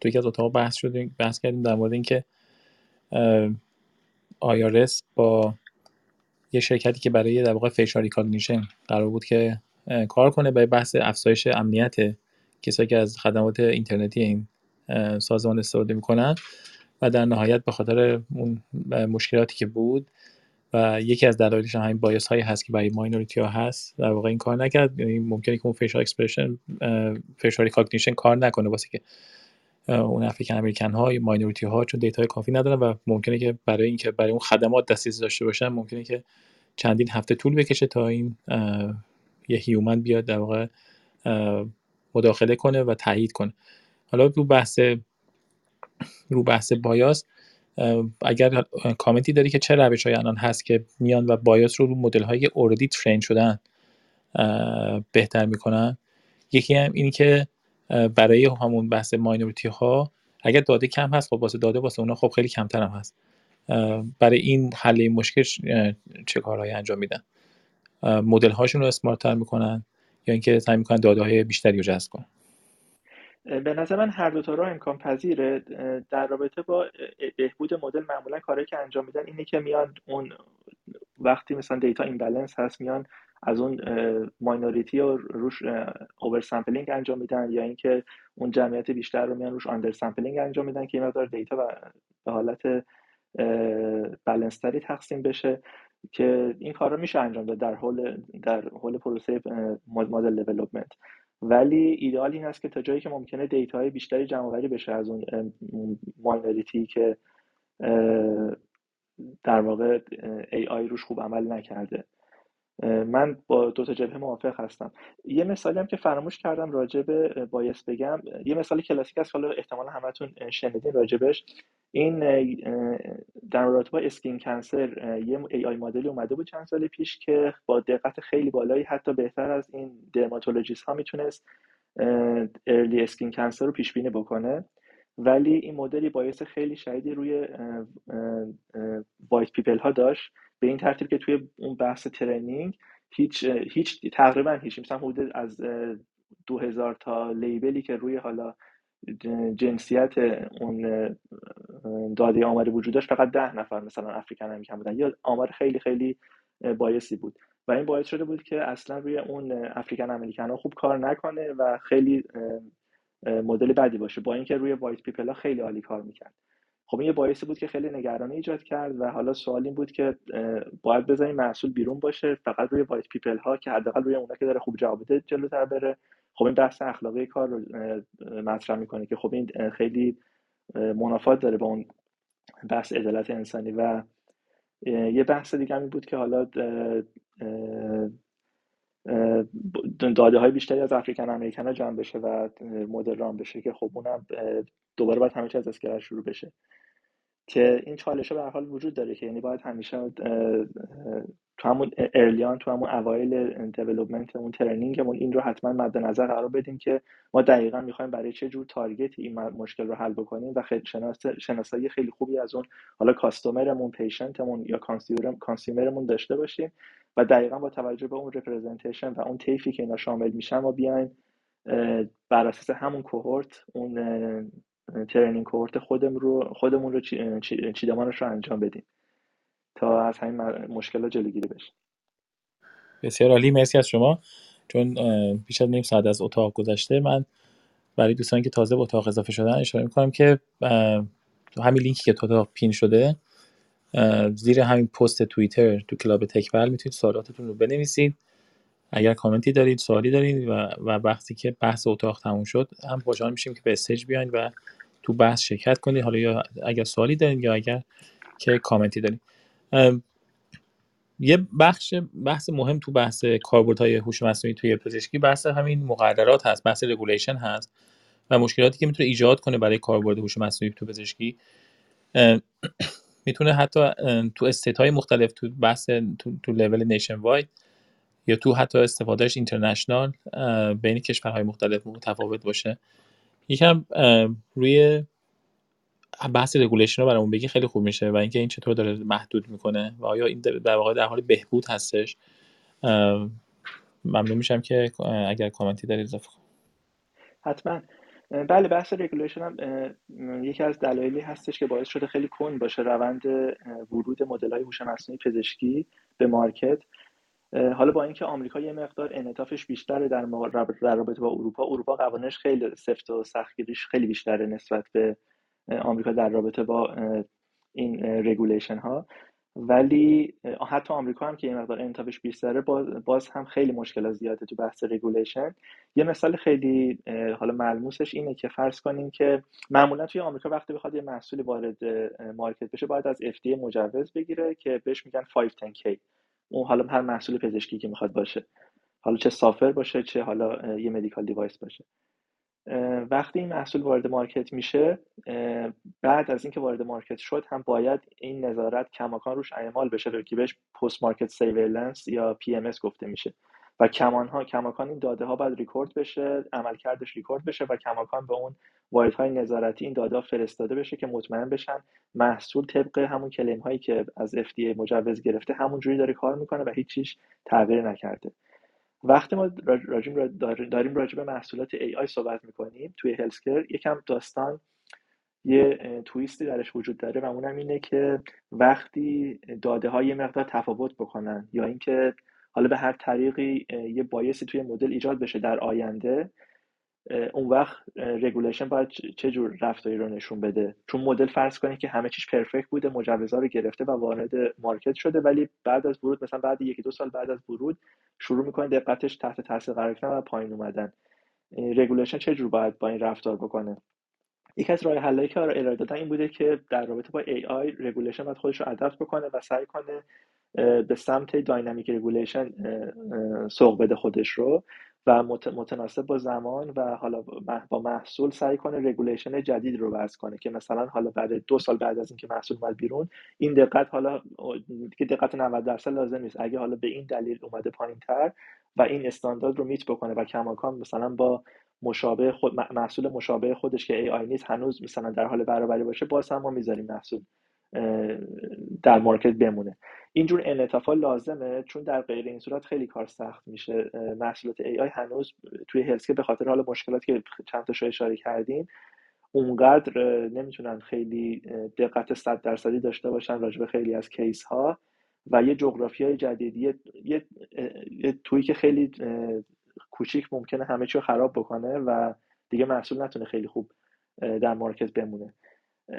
تو یکی از اتاق بحث شدیم بحث کردیم در مورد اینکه IRS با یه شرکتی که برای در واقع facial recognition قرار بود که کار کنه برای بحث افزایش امنیت کسایی که از خدمات اینترنتی این سازمان استفاده می‌کنن و در نهایت به خاطر اون مشکلاتی که بود و یکی از دلایلش همین bias هایی هست که برای minority ها هست. در واقع این کار نکرد. یعنی ممکنه که اون facial expression facial recognition کار نکنه. واسه که اون African American ها minority ها چون data کافی ندارن و ممکنه که برای اینکه برای اون خدمات دسترسی داشته باشن ممکنه که چندین هفته طول بکشه تا این یه human بیاد در واقع مداخله کنه و تایید کنه. حالا رو بحث رو بحث بایاس اگر کامنتی داری که چه روش های الان هست که میان و بایاس رو رو مدل های اوردی ترین شدن بهتر می‌کنن. یکی هم اینی که برای همون بحث ماینورتی ها اگر داده کم هست خب واسه داده واسه اونا خب خیلی کمتر هم هست. برای این حل این مشکل چه کارهایی انجام میدن؟ مدل هاشون رو smart تر می‌کنن یا اینکه سعی می‌کنن داده های بیشتری رو جذب کنن؟ به نظر من هر دو تا راه امکان پذیره. در رابطه با بهبود مدل معمولا کاری که انجام میدن اینه که میان اون وقتی مثلا data imbalance هست میان از اون minority رو روش over sampling انجام میدن یا اینکه اون جمعیت بیشتر رو میان روش under sampling انجام میدن که این مقدار data به حالت بالانس تقسیم بشه که این کار میشه انجام داد در حول در حول پروسه model development ولی ایدئال این است که تا جایی که ممکنه data های بیشتری جمع بشه از اون minority که در واقع AI روش خوب عمل نکرده. من با دو تا جبهه موافق هستم. یه مثالی هم که فراموش کردم راجع به bias بگم. یه مثال کلاسیک است حالا احتمالا همتون شنیدین راجبش. این در رابطه با skin cancer یه AI مدلی اومده بود چند سال پیش که با دقت خیلی بالایی حتی بهتر از این dermatologist ها می‌تونست early skin cancer رو پیش بینی بکنه. ولی این مدل یه bias خیلی شدیدی روی white people ها داشت. به این ترتیب که توی اون بحث training هیچ هیچ تقریبا هیچ مثلا حدود از 2000 تا label ی که روی حالا جنسیت اون داده آمار وجود داشت فقط ده نفر مثلا African American بودن. یا آمار خیلی خیلی biased بود. و این باعث شده بود که اصلا روی اون African American ها خوب کار نکنه و خیلی مدل بدی باشه. با اینکه روی white people ها خیلی عالی کار می‌کرد. خب این یه باعثی بود که خیلی نگرانی ایجاد کرد و حالا سوال این بود که باید بذاریم محصول بیرون باشه فقط روی white people ها که حداقل روی اونا که داره خوب جواب بده جلوتر بره. خب این بحث اخلاقی کار رو مطرح می‌کنه که خب این خیلی منافات داره با اون بحث عدالت انسانی و یه بحث دیگه این بود که حالا داده های بیشتری از افریکن امریکن ها جمع بشه و مدل رام بشه که خب اونم دوباره باید همه از اسکلر شروع بشه. که این چالش به حال وجود داره که یعنی باید همیشه تو همون early on تو همون اوایل development اون training مون این رو حتما مد نظر قرار بدیم که ما دقیقا می‌خوایم برای چه جور target ی این مشکل رو حل بکنیم و خیلی شناسایی خیلی خوبی از اون حالا customer مون patient مون یا consumer مون داشته باشیم. و دقیقا با توجه به اون representation و اون طیفی که اینا شامل میشن ما بیایم بر اساس همون cohort اون training cohort خودمون رو خودمون رو چیدمانش رو انجام بدیم تا از همین مشکلات جلوگیری بشه. بسیار عالی. مرسی از شما. چون بیش از نیم ساعت از اتاق گذشته من برای دوستانی که تازه به اتاق اضافه شدن اشاره می‌کنم که همین لینکی که تو اتاق pin شده زیر همین پست توییتر تو کلاب تکبل می‌تونید سوالاتتون رو بنویسید. اگر کامنتی دارید سوالی دارید و, و وقتی که بحث اتاق تموم شد هم خوشحال میشیم که به stage بیاین و تو بحث شرکت کنید. حالا یا اگر سوالی دارید یا اگر که کامنتی دارید. یه بخش بحث مهم تو بحث کاربردهای هوش مصنوعی توی پزشکی بحث همین مقررات هست بحث regulation هست و مشکلاتی که می‌تونه ایجاد کنه برای کاربرد هوش مصنوعی تو پزشکی. می‌تونه حتی تو state های مختلف تو بحث تو, تو level nationwide یا تو حتی استفادهش international بین کشورهای مختلف متفاوت باشه. یکم روی بحث regulation رو برامون بگی خیلی خوب میشه و اینکه این چطور داره محدود می‌کنه و آیا این در واقع در حال بهبود هستش؟ ممنون میشم که اگر کامنتی دارید اضافه حتما. بله بحث regulation هم یکی از دلایلی هستش که باعث شده خیلی کند باشه روند ورود مدل های هوش مصنوعی پزشکی به market. حالا با اینکه آمریکا یه مقدار انعطافش بیشتره در, رابطه با اروپا اروپا قوانینش خیلی سفت و سختگیریش خیلی بیشتره نسبت به آمریکا در رابطه با این regulation ها. ولی حتی آمریکا هم که یه مقدار انعطافش بیشتره باز هم خیلی مشکل زیاده تو بحث regulation یه مثال خیلی حالا ملموسش اینه که فرض کنیم که معمولا توی آمریکا وقتی بخواد یه محصولی وارد market بشه باید از FDA مجوز بگیره که بهش میگن 510K اون حالا هر محصول پزشکی که می‌خواد باشه. حالا چه software باشه چه حالا یه medical device باشه. وقتی این محصول وارد market میشه بعد از اینکه وارد market شد هم باید این نظارت کماکان روش اعمال بشه که بهش post market surveillance یا PM گفته میشه. و کمان ها کماکان این داده ها باید ریکورد بشه عملکردش ریکورد بشه و کماکان به اون واحد های نظارتی این داده ها فرستاده بشه که مطمئن بشن محصول طبق همون کلیم هایی که از FDA مجوز گرفته همون جوری داره کار می‌کنه و هیچ چیز تغییر نکرده. وقتی ما داریم راجع به محصولات AI صحبت می‌کنیم توی هلسکر یکم داستان یه تویستی درش وجود داره و اونم اینه که وقتی داده های مقدار تفاوت بکنن یا اینکه حالا به هر طریقی یه بایسی توی مدل ایجاد بشه در آینده اون وقت regulation باید چه جور رفتاری رو نشون بده؟ چون مدل فرض کنه که همه چیز perfect بوده مجوزا رو گرفته و وارد market شده ولی بعد از ورود مثلا بعد یکی دو سال بعد از ورود شروع می‌کنه دقتش تحت تاثیر قرار گرفتن و پایین اومدن. regulation چه جور باید با این رفتار بکنه؟ یکی از راه حلایی که ارائه دادن این بوده که در رابطه با AI regulation باید خودش رو adapt بکنه و سعی کنه به سمت dynamic regulation سوق بده خودش رو. و متناسب با زمان و حالا با محصول سعی کنه regulation جدید رو وضع کنه که مثلا حالا بعد دو سال بعد از اینکه محصول اومد بیرون این دقت حالا که دقت 90 درصد لازم نیست. اگه حالا به این دلیل اومده پایین تر و این استاندارد رو meet بکنه و کماکان مثلا با مشابه خود محصول مشابه خودش که AI نیست هنوز مثلا در حال برابری باشه باز هم ما می‌ذاریم محصول در market بمونه. اینجور انعطاف لازمه چون در غیر این صورت خیلی کار سخت میشه. محصولات AI هنوز توی healthcare به خاطر حال مشکلات که چند تا اشاره کردیم اونقدر نمی‌تونن خیلی دقت صد درصدی داشته باشن راجع به خیلی از case ها و یه جغرافی های جدیدی یه, یه،, یه توی که خیلی کوچیک ممکنه همه چی رو خراب بکنه و دیگه محصول نتونه خیلی خوب در market بمونه.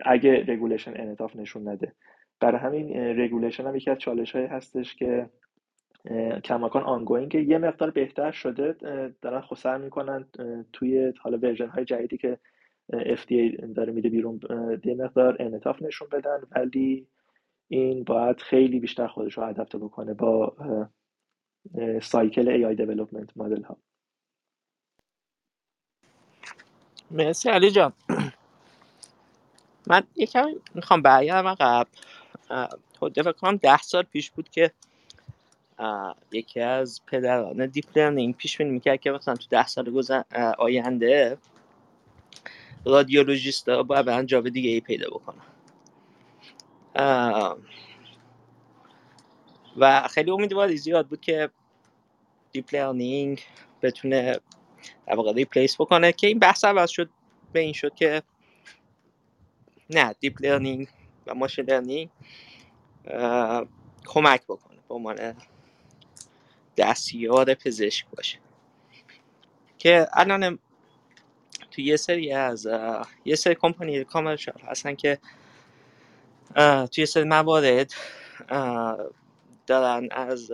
اگه regulation انعطاف نشون نده. برای همین regulation هم یکی از چالش های هستش که کماکان ongoing یه مقدار بهتر شده دارن سعی می‌کنن توی حالا version های جدیدی که FDA داره میده بیرون یه مقدار انعطاف نشون بدن ولی این باید خیلی بیشتر خودش رو adapt بکنه با cycle AI development مدل ها مرسی علی جان. من یکم می‌خوام برگردم عقب حدود فکر کنم ده سال پیش بود که یکی از پدران deep learning پیش بینی می‌کرد که مثلا تو ده سال گذر آینده رادیولوژیست ها باید برن job دیگه ای پیدا بکنن. و خیلی امیدواری زیاد بود که deep learning بتونه در واقع replace بکنه که این بحث عوض شد به این شد که نه deep learning و machine learning کمک بکنه به عنوان دستیار پزشک باشه. که الان تو یه سری از یه سری کمپانی commercial هستن که توی سری موارد دارن از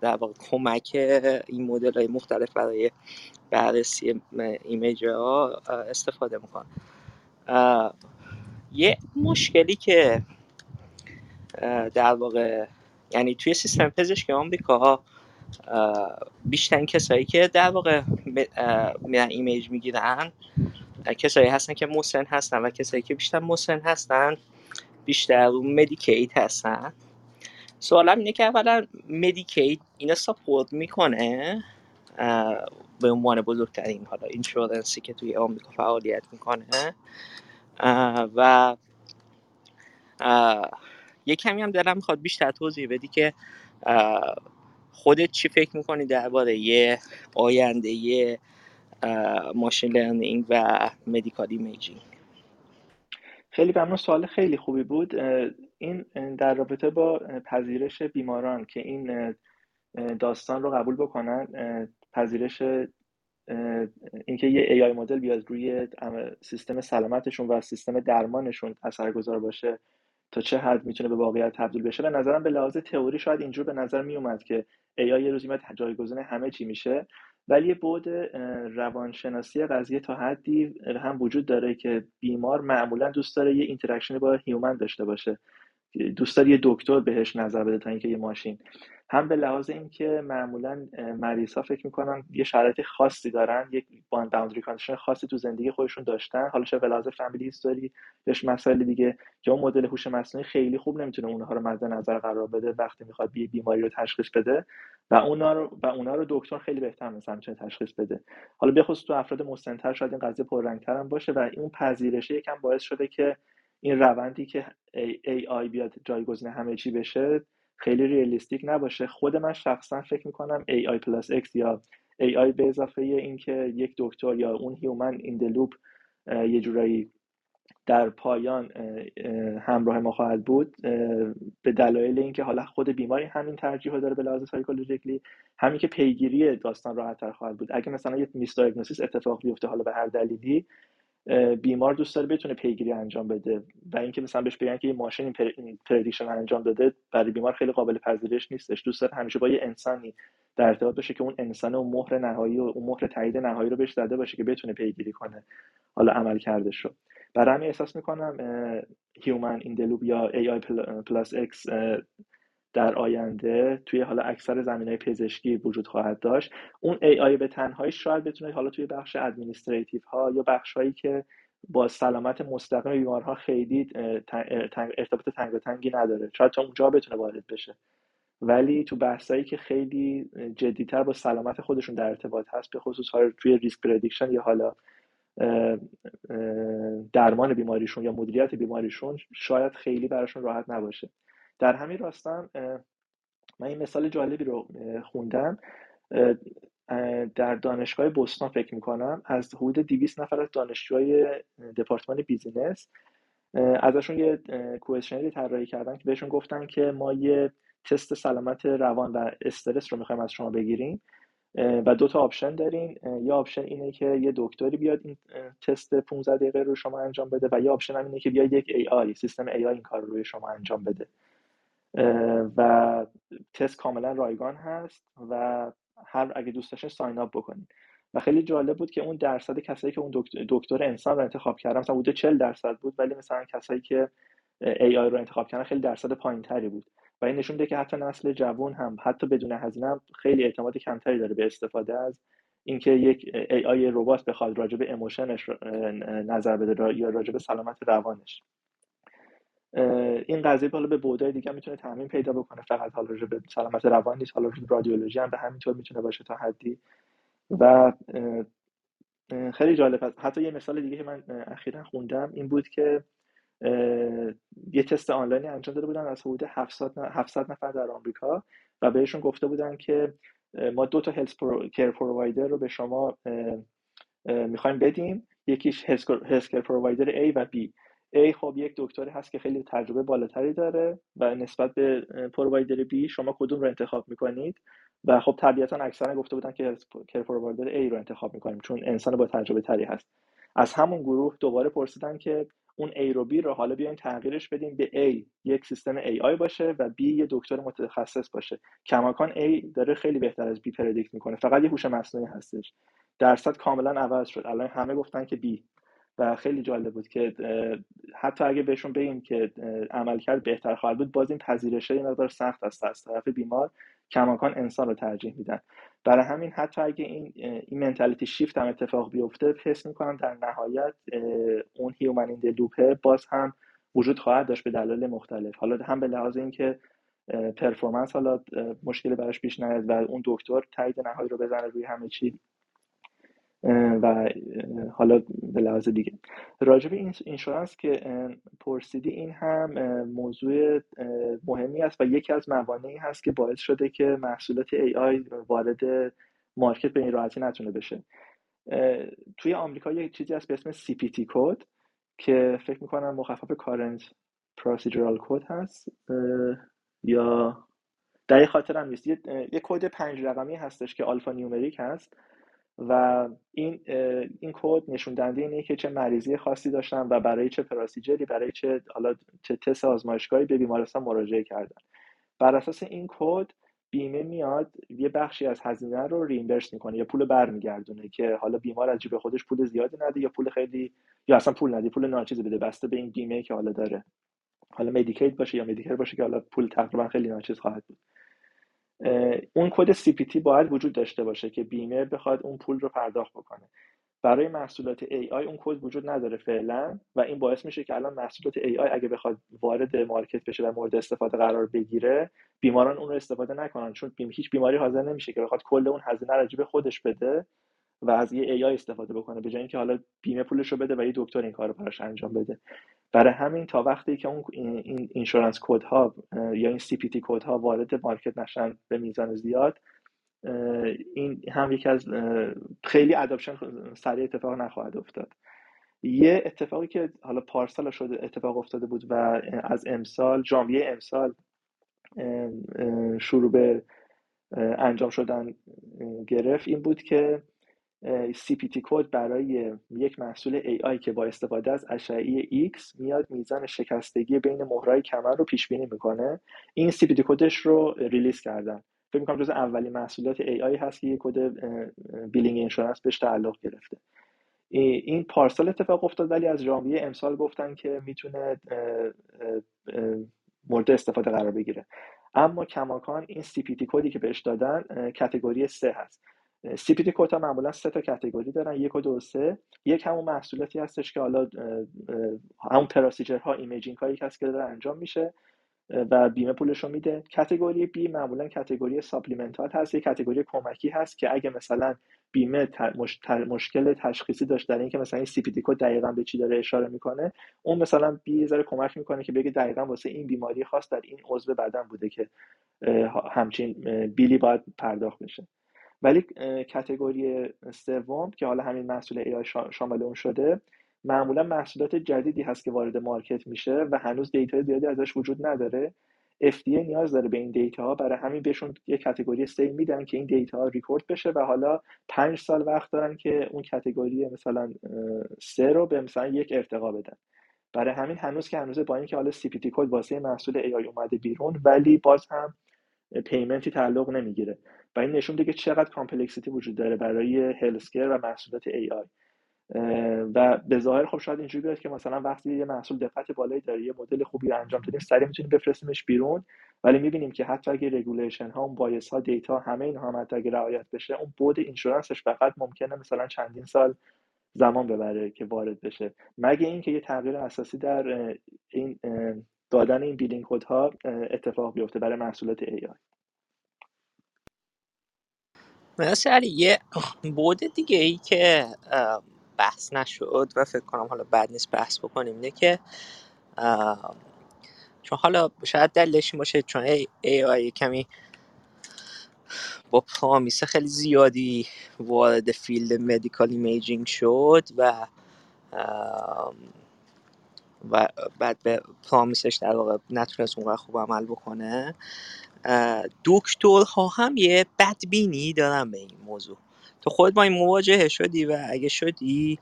در واقع کمک این مدل های مختلف برای بررسی image ها استفاده می‌کنن. یه مشکلی که در واقع یعنی توی سیستم پزشکی آمریکا بیشتر کسایی که در واقع میرن image می‌گیرن کسایی هستن که مسن هستن و کسایی که بیشتر مسن هستن بیشتر رو مدیکیت هستن. سوالم اینه که اولا مدیکیت اینا ساپورت می‌کنه به عنوان بزرگترین حالا اینشورنسی که توی آمریکا فعالیت می‌کنه. و یه کمی هم دلم می‌خواد بیشتر توضیح بدی که خودت چی فکر می‌کنی درباره یه آینده یه machine learning و medical imaging خیلی ممنون سوال خیلی خوبی بود. این در رابطه با پذیرش بیماران که این داستان رو قبول بکنن پذیرش اینکه یه AI model بیاد روی سیستم سلامتشون و سیستم درمانشون اثرگذار باشه تا چه حد می‌تونه به واقعیت تبدیل بشه. به نظرم به لحاظ تئوری شاید اینجور به نظر میومد که AI یه روزی میاد جایگزین همه چی میشه ولی یه بعد روانشناسی قضیه تا حدی هم وجود داره که بیمار معمولا دوست داره یه interaction با human داشته باشه. دوست داره یه دکتر بهش نظر بده تا اینکه یه ماشین. هم به لحاظ اینکه معمولا مریض ها فکر می‌کنن یه شرایط خاصی دارن یک boundary condition خاصی تو زندگی خودشون داشتن. حالا چه به لحاظ family history بهش مسائل دیگه که اون مدل هوش مصنوعی خیلی خوب نمی‌تونه اونها رو مد نظر قرار بده وقتی می‌خواد بی بیماری رو تشخیص بده و اونا رو و اونا رو دکتر خیلی بهتر مثلا می‌تونه تشخیص بده. حالا بخصوص تو افراد مسنتر شاید این قضیه پررنگتر هم باشه و اون پذیرشه یکم باعث شده که این روندی که AI بیاد جایگزین همه چی بشه خیلی realistic نباشه. خود من شخصا فکر می‌کنم AI plus X یا AI به اضافه اینکه یک دکتر یا اون human in the loop یه جورایی در پایان همراه ما خواهد بود. به دلایل اینکه حالا خود بیماری همین ترجیح داره به لحاظ psychologically همین که پیگیری داستان راحتتر خواهد بود. اگه مثلا یه miss اتفاق بیفته حالا به هر دلیلی بیمار دوست داره بتونه پیگیری انجام بده و اینکه مثلا بهش بگن که یه ماشین این prediction انجام داده برای بیمار خیلی قابل پذیرش نیستش. دوست داره همیشه با یه انسانی در ارتباط باشه که اون انسان و مهر نهایی و اون مهر تایید نهایی رو بهش زده باشه که بتونه پیگیری کنه حالا عمل کرده شو برای همین احساس می‌کنم human in the loop یا AI plus X در آینده توی حالا اکثر زمینه های پزشکی وجود خواهد داشت. اون AI به تنهایی شاید بتونه حالا توی بخش administrative ها یا بخش هایی که با سلامت مستقیم بیمارها خیلی ارتباط تنگ تنگی نداره. شاید تا اونجا بتونه وارد بشه. ولی تو بحثایی که خیلی جدیتر با سلامت خودشون در ارتباط هست به خصوص توی risk prediction یا حالا درمان بیماریشون یا مدیریت بیماریشون شاید خیلی براشون راحت نباشه. در همین راستم من این مثال جالبی رو خوندم. در دانشگاه بوستون فکر می‌کنم از حدود 200 نفر از دانشجوهای دپارتمان business ازشون یه questionnaire ی طراحی کردن که بهشون گفتن که ما یه تست سلامت روان و استرس رو می‌خوایم از شما بگیریم. و دو تا option دارین. یه option اینه که یه دکتری بیاد این تست 15 دقیقه رو شما انجام بده و یه option هم اینه که بیاد یک AI سیستم AI این کار رو روی شما انجام بده. و تست کاملا رایگان هست و هر اگه دوست داشتین sign up بکنین. و خیلی جالب بود که اون درصد کسایی که اون دکتر انسان رو انتخاب کردن مثلا بوده 40 درصد بود ولی مثلا کسایی که AI رو انتخاب کردن خیلی درصد پایینتری بود. و این نشون میده که حتی نسل جوان هم حتی بدون هزینه خیلی اعتماد کمتری داره به استفاده از اینکه یک آی ربات بخواد راجع به اموشنش نظر بده یا راجع به سلامت روانش. این قضیه حالا به بودای دیگه می‌تونه تعمین پیدا بکنه. فقط حالا به سلامت روان نیست حالا رادیولوژی هم به همین طور می‌تونه باشه تا حدی. و خیلی جالب هست حتی یه مثال دیگه که من اخیرا خوندم این بود که یه تست آنلاینی انجام داده بودن از حدود 700 نفر در آمریکا و بهشون گفته بودن که ما دو تا هلس کیر پرووایدر رو به شما می‌خوایم بدیم. یکیش هلس کیر پرووایدر A و B. A خب یک دکتری هست که خیلی تجربه بالاتری داره و نسبت به پرووایدر B شما کدوم رو انتخاب می‌کنید؟ و خب طبیعتا اکثرا گفته بودن که کیر پرووایدر A رو انتخاب می‌کنیم چون انسان با تجربه تری هست. از همون گروه دوباره پرسیدن که اون A رو B رو حالا بیاین تغییرش بدیم به A یک سیستم AI باشه و B یه دکتر متخصص باشه. کماکان A داره خیلی بهتر از B پردیکت می‌کنه. فقط یه هوش مصنوعی هستش. درصد کاملا عوض شد. الان همه گفتن که B. و خیلی جالب بود که حتی اگه بهشون بگیم که عملکرد بهتر خواهد بود باز این پذیرشه یه مقدار سخت است از طرف بیمار کماکان انسان رو ترجیح میدن. برای همین حتی اگه این این mentality shift هم اتفاق بیفته حس می‌کنم در نهایت اون human in loop ه باز هم وجود خواهد داشت به دلایل مختلف. حالا هم به لحاظ اینکه performance حالا مشکلی براش پیش نیاد و اون دکتر تایید نهایی رو بزنه روی همه چی و حالا به لحاظ دیگه. راجب این insurance که پرسیدی این هم موضوع مهمی است و یکی از موانعی هست که باعث شده که محصولات AI وارد market به این راحتی نتونه بشه. توی آمریکا یه چیزی هست به اسم CPT code که فکر می‌کنم مخفف current procedural code هست یا در خاطرم نیست. یه, یه کد پنج رقمی هستش که alphanumeric هست. و این این کد نشون دهنده اینه که چه مریضی خاصی داشتن و برای چه procedure ی برای چه حالا چه تست آزمایشگاهی به بیمارستان مراجعه کردن. بر اساس این کد بیمه میاد یه بخشی از هزینه رو reimburse می‌کنه یا پول برمیگردونه که حالا بیمار از جیب خودش پول زیادی نده یا پول خیلی یا اصلا پول نده پول ناچیزی بده بسته به این بیمه که حالا داره. حالا Medicaid باشه یا Medicare باشه که حالا پول تقریبا خیلی ناچیز خواهد بود. اون کد CPT باید وجود داشته باشه که بیمه بخواد اون پول رو پرداخت بکنه. برای محصولات AI اون کد وجود نداره فعلا و این باعث میشه که الان محصولات AI اگه بخواد وارد market بشه و مورد استفاده قرار بگیره بیماران اون رو استفاده نکنن چون هیچ بیماری حاضر نمیشه که بخواد کل اون هزینه رو خودش بده. و از یه AI استفاده بکنه به جای اینکه حالا بیمه پولش رو بده و یه دکتر این کار رو براش انجام بده. برای همین تا وقتی که اون این insurance code ها یا این CPT code ها وارد market نشن به میزان زیاد این هم یکی از خیلی adoption سریع اتفاق نخواهد افتاد. یه اتفاقی که حالا پارسال شده اتفاق افتاده بود و از امسال ژانویه امسال شروع به انجام شدن گرفت این بود که CPT کد برای یک محصول AI که با استفاده از اشعه X میاد میزان شکستگی بین مهره‌های کمر رو پیش بینی می‌کنه. این CPT کدش رو release کردن. فکر می‌کنم جز اولین محصولات AI هست که یک کد billing insurance بهش تعلق گرفته. این پارسال اتفاق افتاد ولی از ژانویه امسال گفتن که می‌تونه مورد استفاده قرار بگیره. اما کماکان این CPT کدی که بهش دادن category سه هست. CPT کد ها معمولا سه تا category دارن یک و دو سه. یک همون محصولاتی هستش که حالا همون procedure ها imaging هایی هست که داره انجام میشه و بیمه پولش رو میده. category B معمولا category supplemental هست یک category کمکی هست که اگه مثلا بیمه مشکل تشخیصی داشت در اینکه مثلا این CPT کد دقیقا به چی داره اشاره می‌کنه اون مثلا B یه ذره کمک می‌کنه که بگه دقیقا واسه این بیماری خاص در این عضو بدن بوده که همچین bill ی باید پرداخت بشه. ولی category سوم که حالا همین محصول AI شامل اون شده معمولا محصولات جدیدی هست که وارد market میشه و هنوز data زیادی ازش وجود نداره. FDA نیاز داره به این data ها برای همین بهشون یه category C میدن که این data ها ریکورد بشه و حالا پنج سال وقت دارن که اون category مثلا سه رو به مثلا یک ارتقا بدن. برای همین هنوز که هنوز با اینکه حالا CPT کد واسه محصول AI اومده بیرون ولی باز هم payment ی تعلق نمی‌گیره. و این نشون دیگه چقدر complexity وجود داره برای healthcare و محصولات AI و به ظاهر خب شاید اینجوری بیاد که مثلا وقتی یه محصول دقت بالایی داره یه مدل خوبی رو انجام دادیم سریع می‌تونیم بفرستیمش بیرون ولی می‌بینیم که حتی اگه regulation ها اون bias ها data همه اینها هم حتی اگه رعایت بشه اون بعد insurance ش فقط ممکنه مثلا چندین سال زمان ببره که وارد بشه. مگه اینکه یه تغییر اساسی در این دادن این بیلینگ ها اتفاق بیفته برای محصولات ای آی مثلا یه بود دیگه ای که بحث نشد و فکر کنم حالا بعد نیست بحث بکنیم اینه که چون حالا شاید دلش باشه چون ای, ای آی کمی با promise خیلی زیادی وارد field medical imaging شد و و بعد به promise ش در واقع نتونست اونقدر خوب عمل بکنه. دکترها هم یه بدبینی دارن به این موضوع. تو خودت با این مواجهه شدی و اگه شدی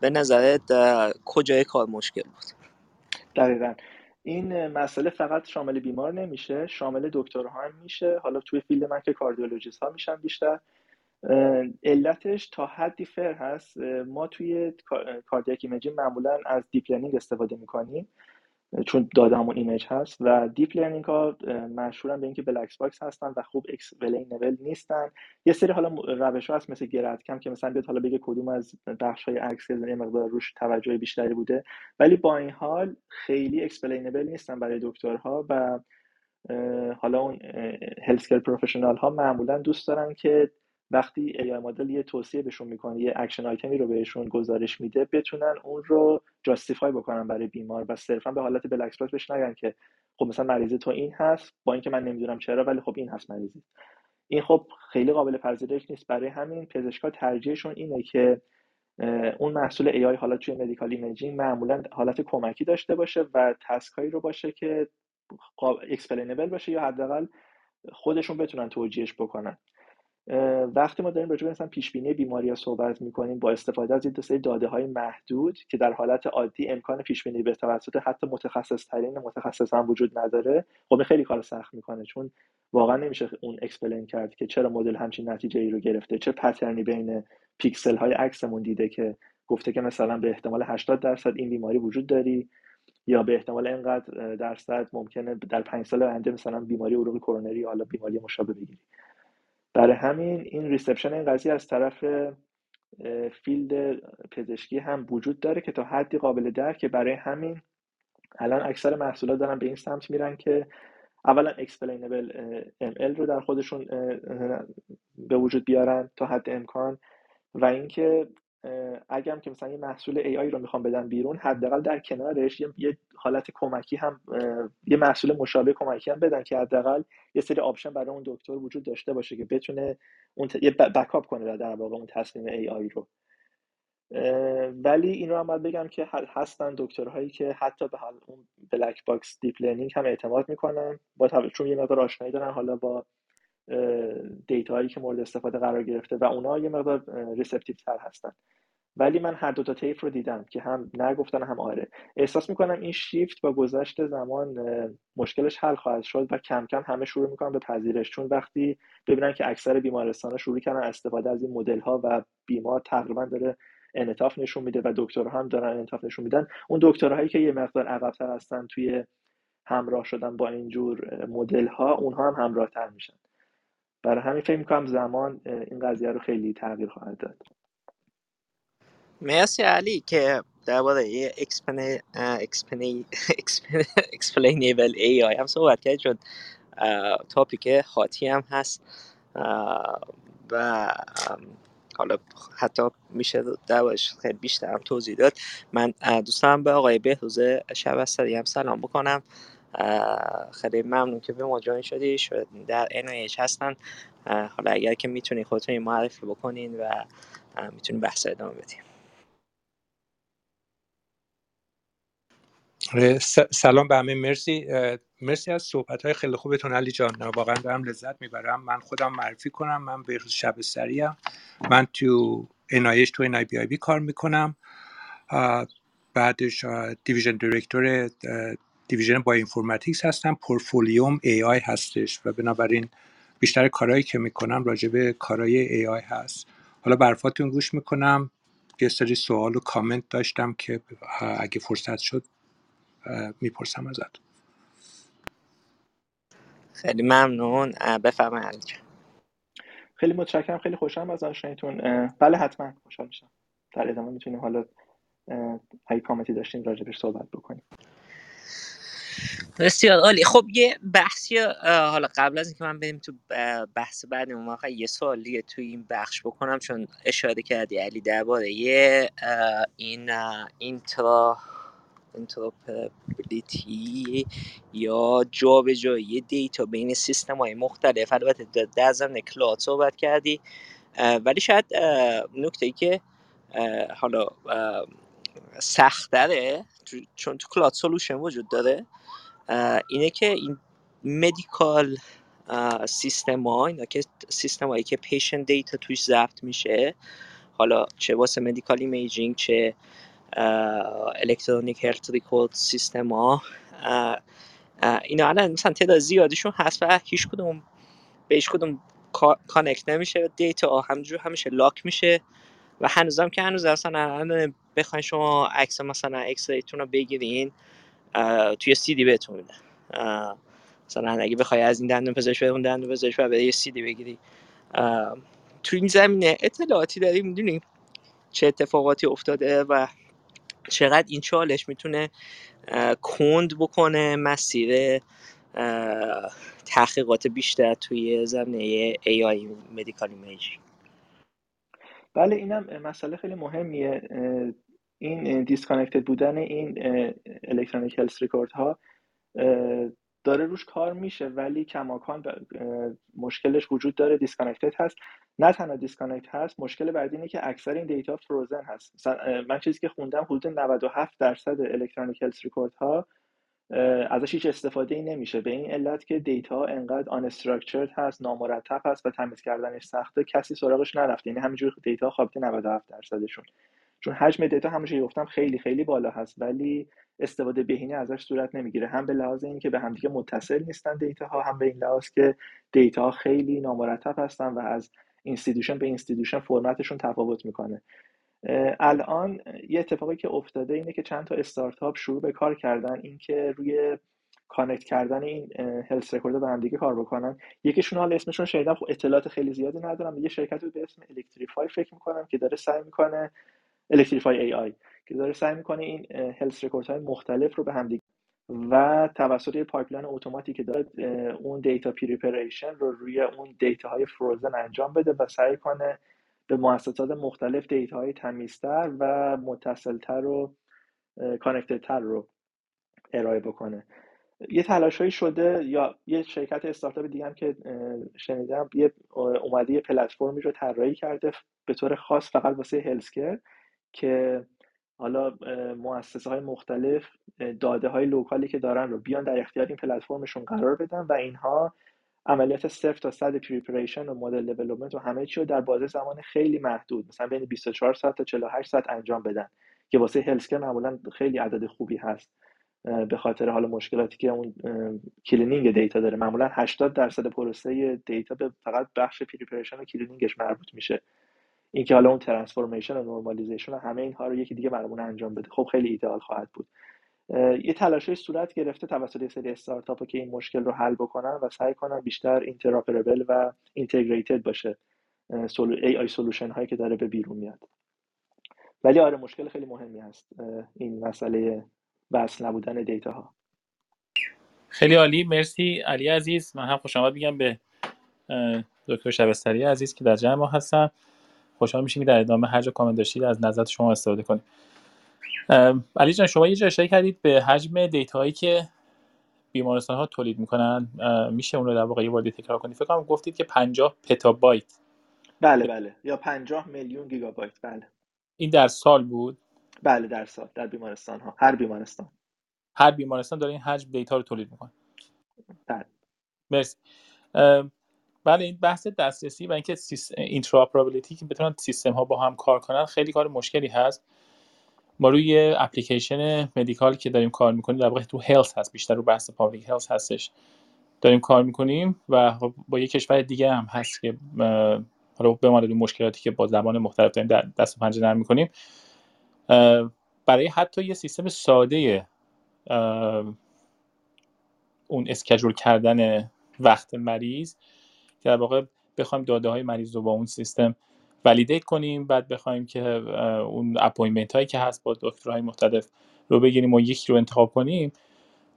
به نظرت کجای کار مشکل بود؟ دقیقا. این مسئله فقط شامل بیمار نمیشه شامل دکترها هم میشه. حالا توی field من که کاردیولوژیست ها میشن بیشتر علتش تا حدی fair هست. ما توی cardiac imaging معمولا از deep learning استفاده می‌کنیم. چون داده همون image هست و deep learning ها مشهورن به اینکه black box هستن و خوب نول نیستن. یه سری حالا روش ها هست مثل Grad-CAM که مثلا بیاد حالا بگه کدوم از بخش های عکس یه مقدار روش توجه بیشتری بوده. ولی با این حال خیلی explainable نیستن برای دکترها و حالا اون healthcare professional ها معمولا دوست دارن که وقتی AI مدل یه توصیه بهشون می‌کنه یه action item ی رو بهشون گزارش میده بتونن اون رو justify بکنن برای بیمار و صرفا به حالت black box بهش نگن که خب مثلا مریضی تو این هست با اینکه من نمی‌دونم چرا ولی خب این هست مریضی این خب خیلی قابل پذیرش نیست. برای همین پزشکا ترجیحشون اینه که اون محصول AI حالا توی medical imaging معمولا حالت کمکی داشته باشه و task ایی رو باشه که explainable باشه یا حداقل خودشون بتونن توجیهش بکنن. وقتی ما داریم راجع به مثلا پیش بینی بیماری ها صحبت می‌کنیم با استفاده از این سری داده های محدود که در حالت عادی امکان پیش بینی به توسط حتی متخصص ترین متخصص هم وجود نداره خب خیلی کار سخت می‌کنه چون واقعا نمیشه اون explain کرد که چرا مدل همچین نتیجه ای رو گرفته چه pattern ی بین پیکسل های عکسمون دیده که گفته که مثلا به احتمال 80 درصد این بیماری وجود داره یا به احتمال اینقدر درصد ممکنه در پنج سال آینده مثلا بیماری عروق کرونری حالا بیماری مشابه بگیری. برای همین این reception این قضیه از طرف field پزشکی هم وجود داره که تا حدی قابل درکه برای همین الان اکثر محصولات دارن به این سمت میرن که اولا explainable ال رو در خودشون به وجود بیارن تا حد امکان و اینکه اگه هم که مثلا یه محصول AI رو می‌خوام بدن بیرون حداقل در کنارش یه حالت کمکی هم یه محصول مشابه کمکی هم بدن که حداقل یه سری option برای اون دکتر وجود داشته باشه که بتونه اون ت... یه backup کنه در واقع اون تصمیم AI رو. ولی این رو هم باید بگم که هستن دکترهایی که حتی به حال اون black box deep learning هم اعتماد می‌کنن. با چون یه مقدار آشنایی دارن حالا با data که مورد استفاده قرار گرفته و اونا یه مقدار receptive تر هستن. ولی من هر دو تا تیپ رو دیدم که هم نگفتن هم آره. احساس می‌کنم این شیفت با گذشت زمان مشکلش حل خواهد شد و کم کم همه شروع می‌کنن به پذیرش. چون وقتی ببینن که اکثر بیمارستان شروع کردن استفاده از این مدل ها و بیمار تقریبا داره انعطاف نشون میده و دکترها هم دارن انعطاف نشون میدن اون دکترهایی که یه مقدار عقبتر هستن توی همراه شدن با اینجور مدل ها اونها هم همراه تر میشن. برای همین فکر می‌کنم زمان این قضیه رو خیلی تغییر خواهد داد. مرسی علی که درباره explainable AI هم صحبت کرد چون topic hot ی هم هست. و حالا حتی میشه دربارش خیلی بیشتر هم توضیح داد. من دوستم به آقای بهروز شبستری هم سلام بکنم. خیلی ممنون که به ما جوین شدی. شد در NIH هستن. حالا اگر که می‌تونی خودتون معرفی بکنین و می‌تونیم بحث ادامه بدیم سلام به همه. مرسی. مرسی از صحبت های خیلی خوبتون علی جان. واقعا دارم لذت می‌برم. من خودم معرفی کنم. من بهروز شبستری هم. من تو انایش تو بی کار می‌کنم. بعدش دیویژن دیرکتور دیویژن با اینفورماتیکس هستم پورفولیوم ای آی هستش و بنابراین بیشتر کارهایی که می‌کنم راجع به کارهای ای آی هست. حالا برفاتون گوش می‌کنم. یه سری سوال و کامنت داشتم که اگه فرصت شد می‌پرسم ازت. خیلی ممنون. بفرمایید خیلی متشکرم. خیلی خوشم از آشنایتون بله حتما. خوشحال میشم. در ادامه می‌تونیم حالا اگه کامنتی داشتین راجبش صحبت بکنیم. بسیار عالی. خب یه بحثی حالا قبل از اینکه من بریم تو بحث بعد اون یه سوال دیگه توی این بخش بکنم چون اشاره کردی علی درباره یه این اینترا interoperability یا جابجایی data بین سیستم های مختلف. البته در زمین cloud صحبت کردی ولی شاید نکته ای که حالا سختره چون تو cloud solution وجود داره اینه که این medical system ها اینا که سیستم هایی که patient data توش ضبط میشه حالا چه واسه medical imaging چه electronic health record system ها اینا الان مثلا تعداد زیادیشون هست و هیچ کدوم به هیچ کدوم connect نمیشه data همینجور همیشه lock میشه و هنوزم که هنوز اصلا بخواین شما عکس مثلا اکس رو بگیرین توی سی دی بهتون میده مثلا اگه بخوای از این دندون پزشک به اون دندون پزشک و به یه سی دی بگیری تو این زمینه اطلاعاتی داریم می‌دونیم چه اتفاقاتی افتاده و چقدر این چالش می‌تونه کند بکنه مسیر تحقیقات بیشتر توی زمینه AI medical imaging بله اینم مسئله خیلی مهمیه. این disconnected بودن این electronic health record ها داره روش کار میشه ولی کماکان مشکلش وجود داره. disconnected هست. نه تنها disconnect هست مشکل بعدی اینه که اکثر این data frozen هست. من چیزی که خوندم حدود 97 درصد electronic health record ها ازش هیچ استفاده ای نمیشه. به این علت که data انقدر آن هست نامرتب هست و تمیز کردنش سخته کسی سراغش نرفته. یعنی همینجور data خوابیده 97 درصدشون. چون حجم data همونجوری گفتم خیلی خیلی بالا هست ولی استفاده بهینه ازش صورت نمی‌گیره. هم به لحاظ اینکه به همدیگه متصل نیستن data ها هم به این لحاظ که data خیلی نامرتب هستن و از institution به institution فرمتشون تفاوت می‌کنه. الان یه اتفاقی که افتاده اینه که چند تا استارتاپ شروع به کار کردن اینکه روی connect کردن این health record به هم دیگه کار بکنن. یکیشون حالا اسمشون شنیدم خب اطلاعات خیلی زیادی ندارم. یه شرکت به اسم Electrify فکر می‌کنم که داره سعی می‌کنه Electrify AI که داره سعی می‌کنه این health record های مختلف رو به هم دیگه و توسط یه pipeline اتوماتیک که داره اون data preparation رو روی اون data های frozen انجام بده و سعی کنه به مؤسسات مختلف data های تمیزتر و متصلتر و connectedتر رو ارائه بکنه. یه تلاش شده یا یه شرکت استارتاپ دیگه هم که شنیدم یه اومده یه platformی رو طراحی کرده به طور خاص فقط واسه healthcare که حالا مؤسسه های مختلف داده های localی که دارن رو بیان در اختیار این platformشون قرار بدن و اینها عملیات صفر تا صد preparation و model development و همه چی رو در بازه زمان خیلی محدود مثلا بین 24 ساعت تا 48 ساعت انجام بدن که واسه healthcare معمولا خیلی عدد خوبی هست. به خاطر حال مشکلاتی که اون cleaning data داره معمولا 80 درصد پروسه data به فقط بخش preparation و cleaningش مربوط میشه. اینکه حالا اون transformation و normalization و همه اینها رو یکی دیگه برامون انجام بده. خب خیلی ایدئال خواهد بود. یه تلاشی صورت گرفته توسط یه سری استارتاپ که این مشکل رو حل بکنن و سعی کنن بیشتر interoperable و integrated باشه. AI solution هایی که داره به بیرون میاد. ولی آره مشکل خیلی مهمی هست. این مسئله وصل نبودن data ها خیلی عالی. مرسی علی عزیز. من هم خوش آمد میگم به دکتر شبستری عزیز که در جمع ما هستن. خوشحال میشیم که در ادامه هر جا کامنت داشتید از نظرت شما استفاده کنید. علی جان شما یه جا اشاره کردید به حجم دیتا هایی که بیمارستان ها تولید می‌کنن. میشه اون رو در واقع یه بار تکرار کنید؟ فکر کنم گفتید که 50 پتابایت. بله بله. یا 50 میلیون گیگابایت. بله. این در سال بود؟ بله در سال. در بیمارستان ها هر بیمارستان. هر بیمارستان داره این حجم دیتا رو تولید می‌کنه. بله. مرسی. بله این بحث دسترسی و اینکه interoperability که بتونن سیستم ها با هم کار کنن خیلی کار مشکلی هست. ما روی application medical که داریم کار می‌کنیم در واقع تو health هست بیشتر رو بحث public health هستش. داریم کار می‌کنیم و خب با یه کشور دیگه هم هست که حالا بماند مشکلاتی که با زبان مختلف داریم دست و پنجه نرم می‌کنیم. برای حتی یه سیستم ساده اون schedule کردن وقت مریض در واقع بخوایم داده های مریض رو با اون سیستم validate کنیم بعد بخوایم که اون appointment هایی که هست با دکترهای مختلف رو بگیریم و یکی رو انتخاب کنیم.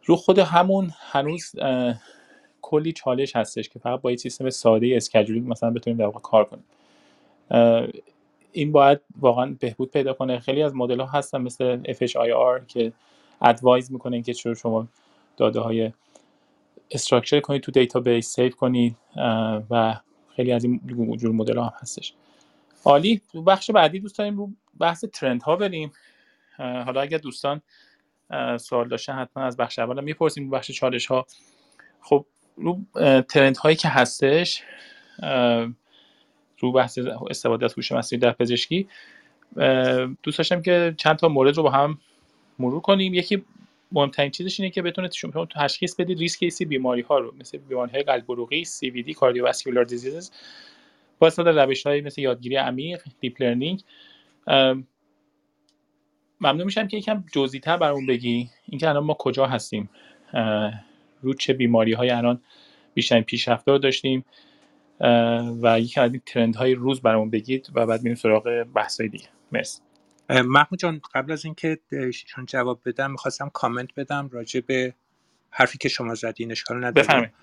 رو خود همون هنوز کلی چالش هستش که فقط با یه سیستم ساده scheduling مثلا بتونیم در واقع کار کنیم. این باید واقعا بهبود پیدا کنه. خیلی از مدل ها هستن مثل FHIR که advise می‌کنه که شما داده های structure کنید تو database save کنید و خیلی از این جور مدل ها هم هستش. عالی. بخش بعدی دوست داریم رو بحث trend ها بریم. حالا اگر دوستان سوال داشتن حتما از بخش اول می‌پرسیم بخش چالش ها. خب رو trend هایی که هستش رو بحث استفاده از هوش مصنوعی در پزشکی دوست داشتم که چند تا مورد رو با هم مرور کنیم. یکی مهمترین چیزش اینه که بتونه شما تشخیص بدید ریسک یه سری بیماری ها رو مثل بیماری های قلب عروقی CVD cardiovascular disease با استفاده روش های مثل یادگیری عمیق deep learning. ممنون میشم که یکم جزئی‌تر برامون بگی اینکه الان ما کجا هستیم. رو چه بیماری های الان بیشترین پیشرفته رو داشتیم و یکی از این trend های روز برامون بگید و بعد میریم سراغ بحث های دیگه. مرسی. محمود جان قبل از اینکه چون جواب بدم می‌خواستم کامنت بدم راجع به حرفی که شما زدین اشکال نداره.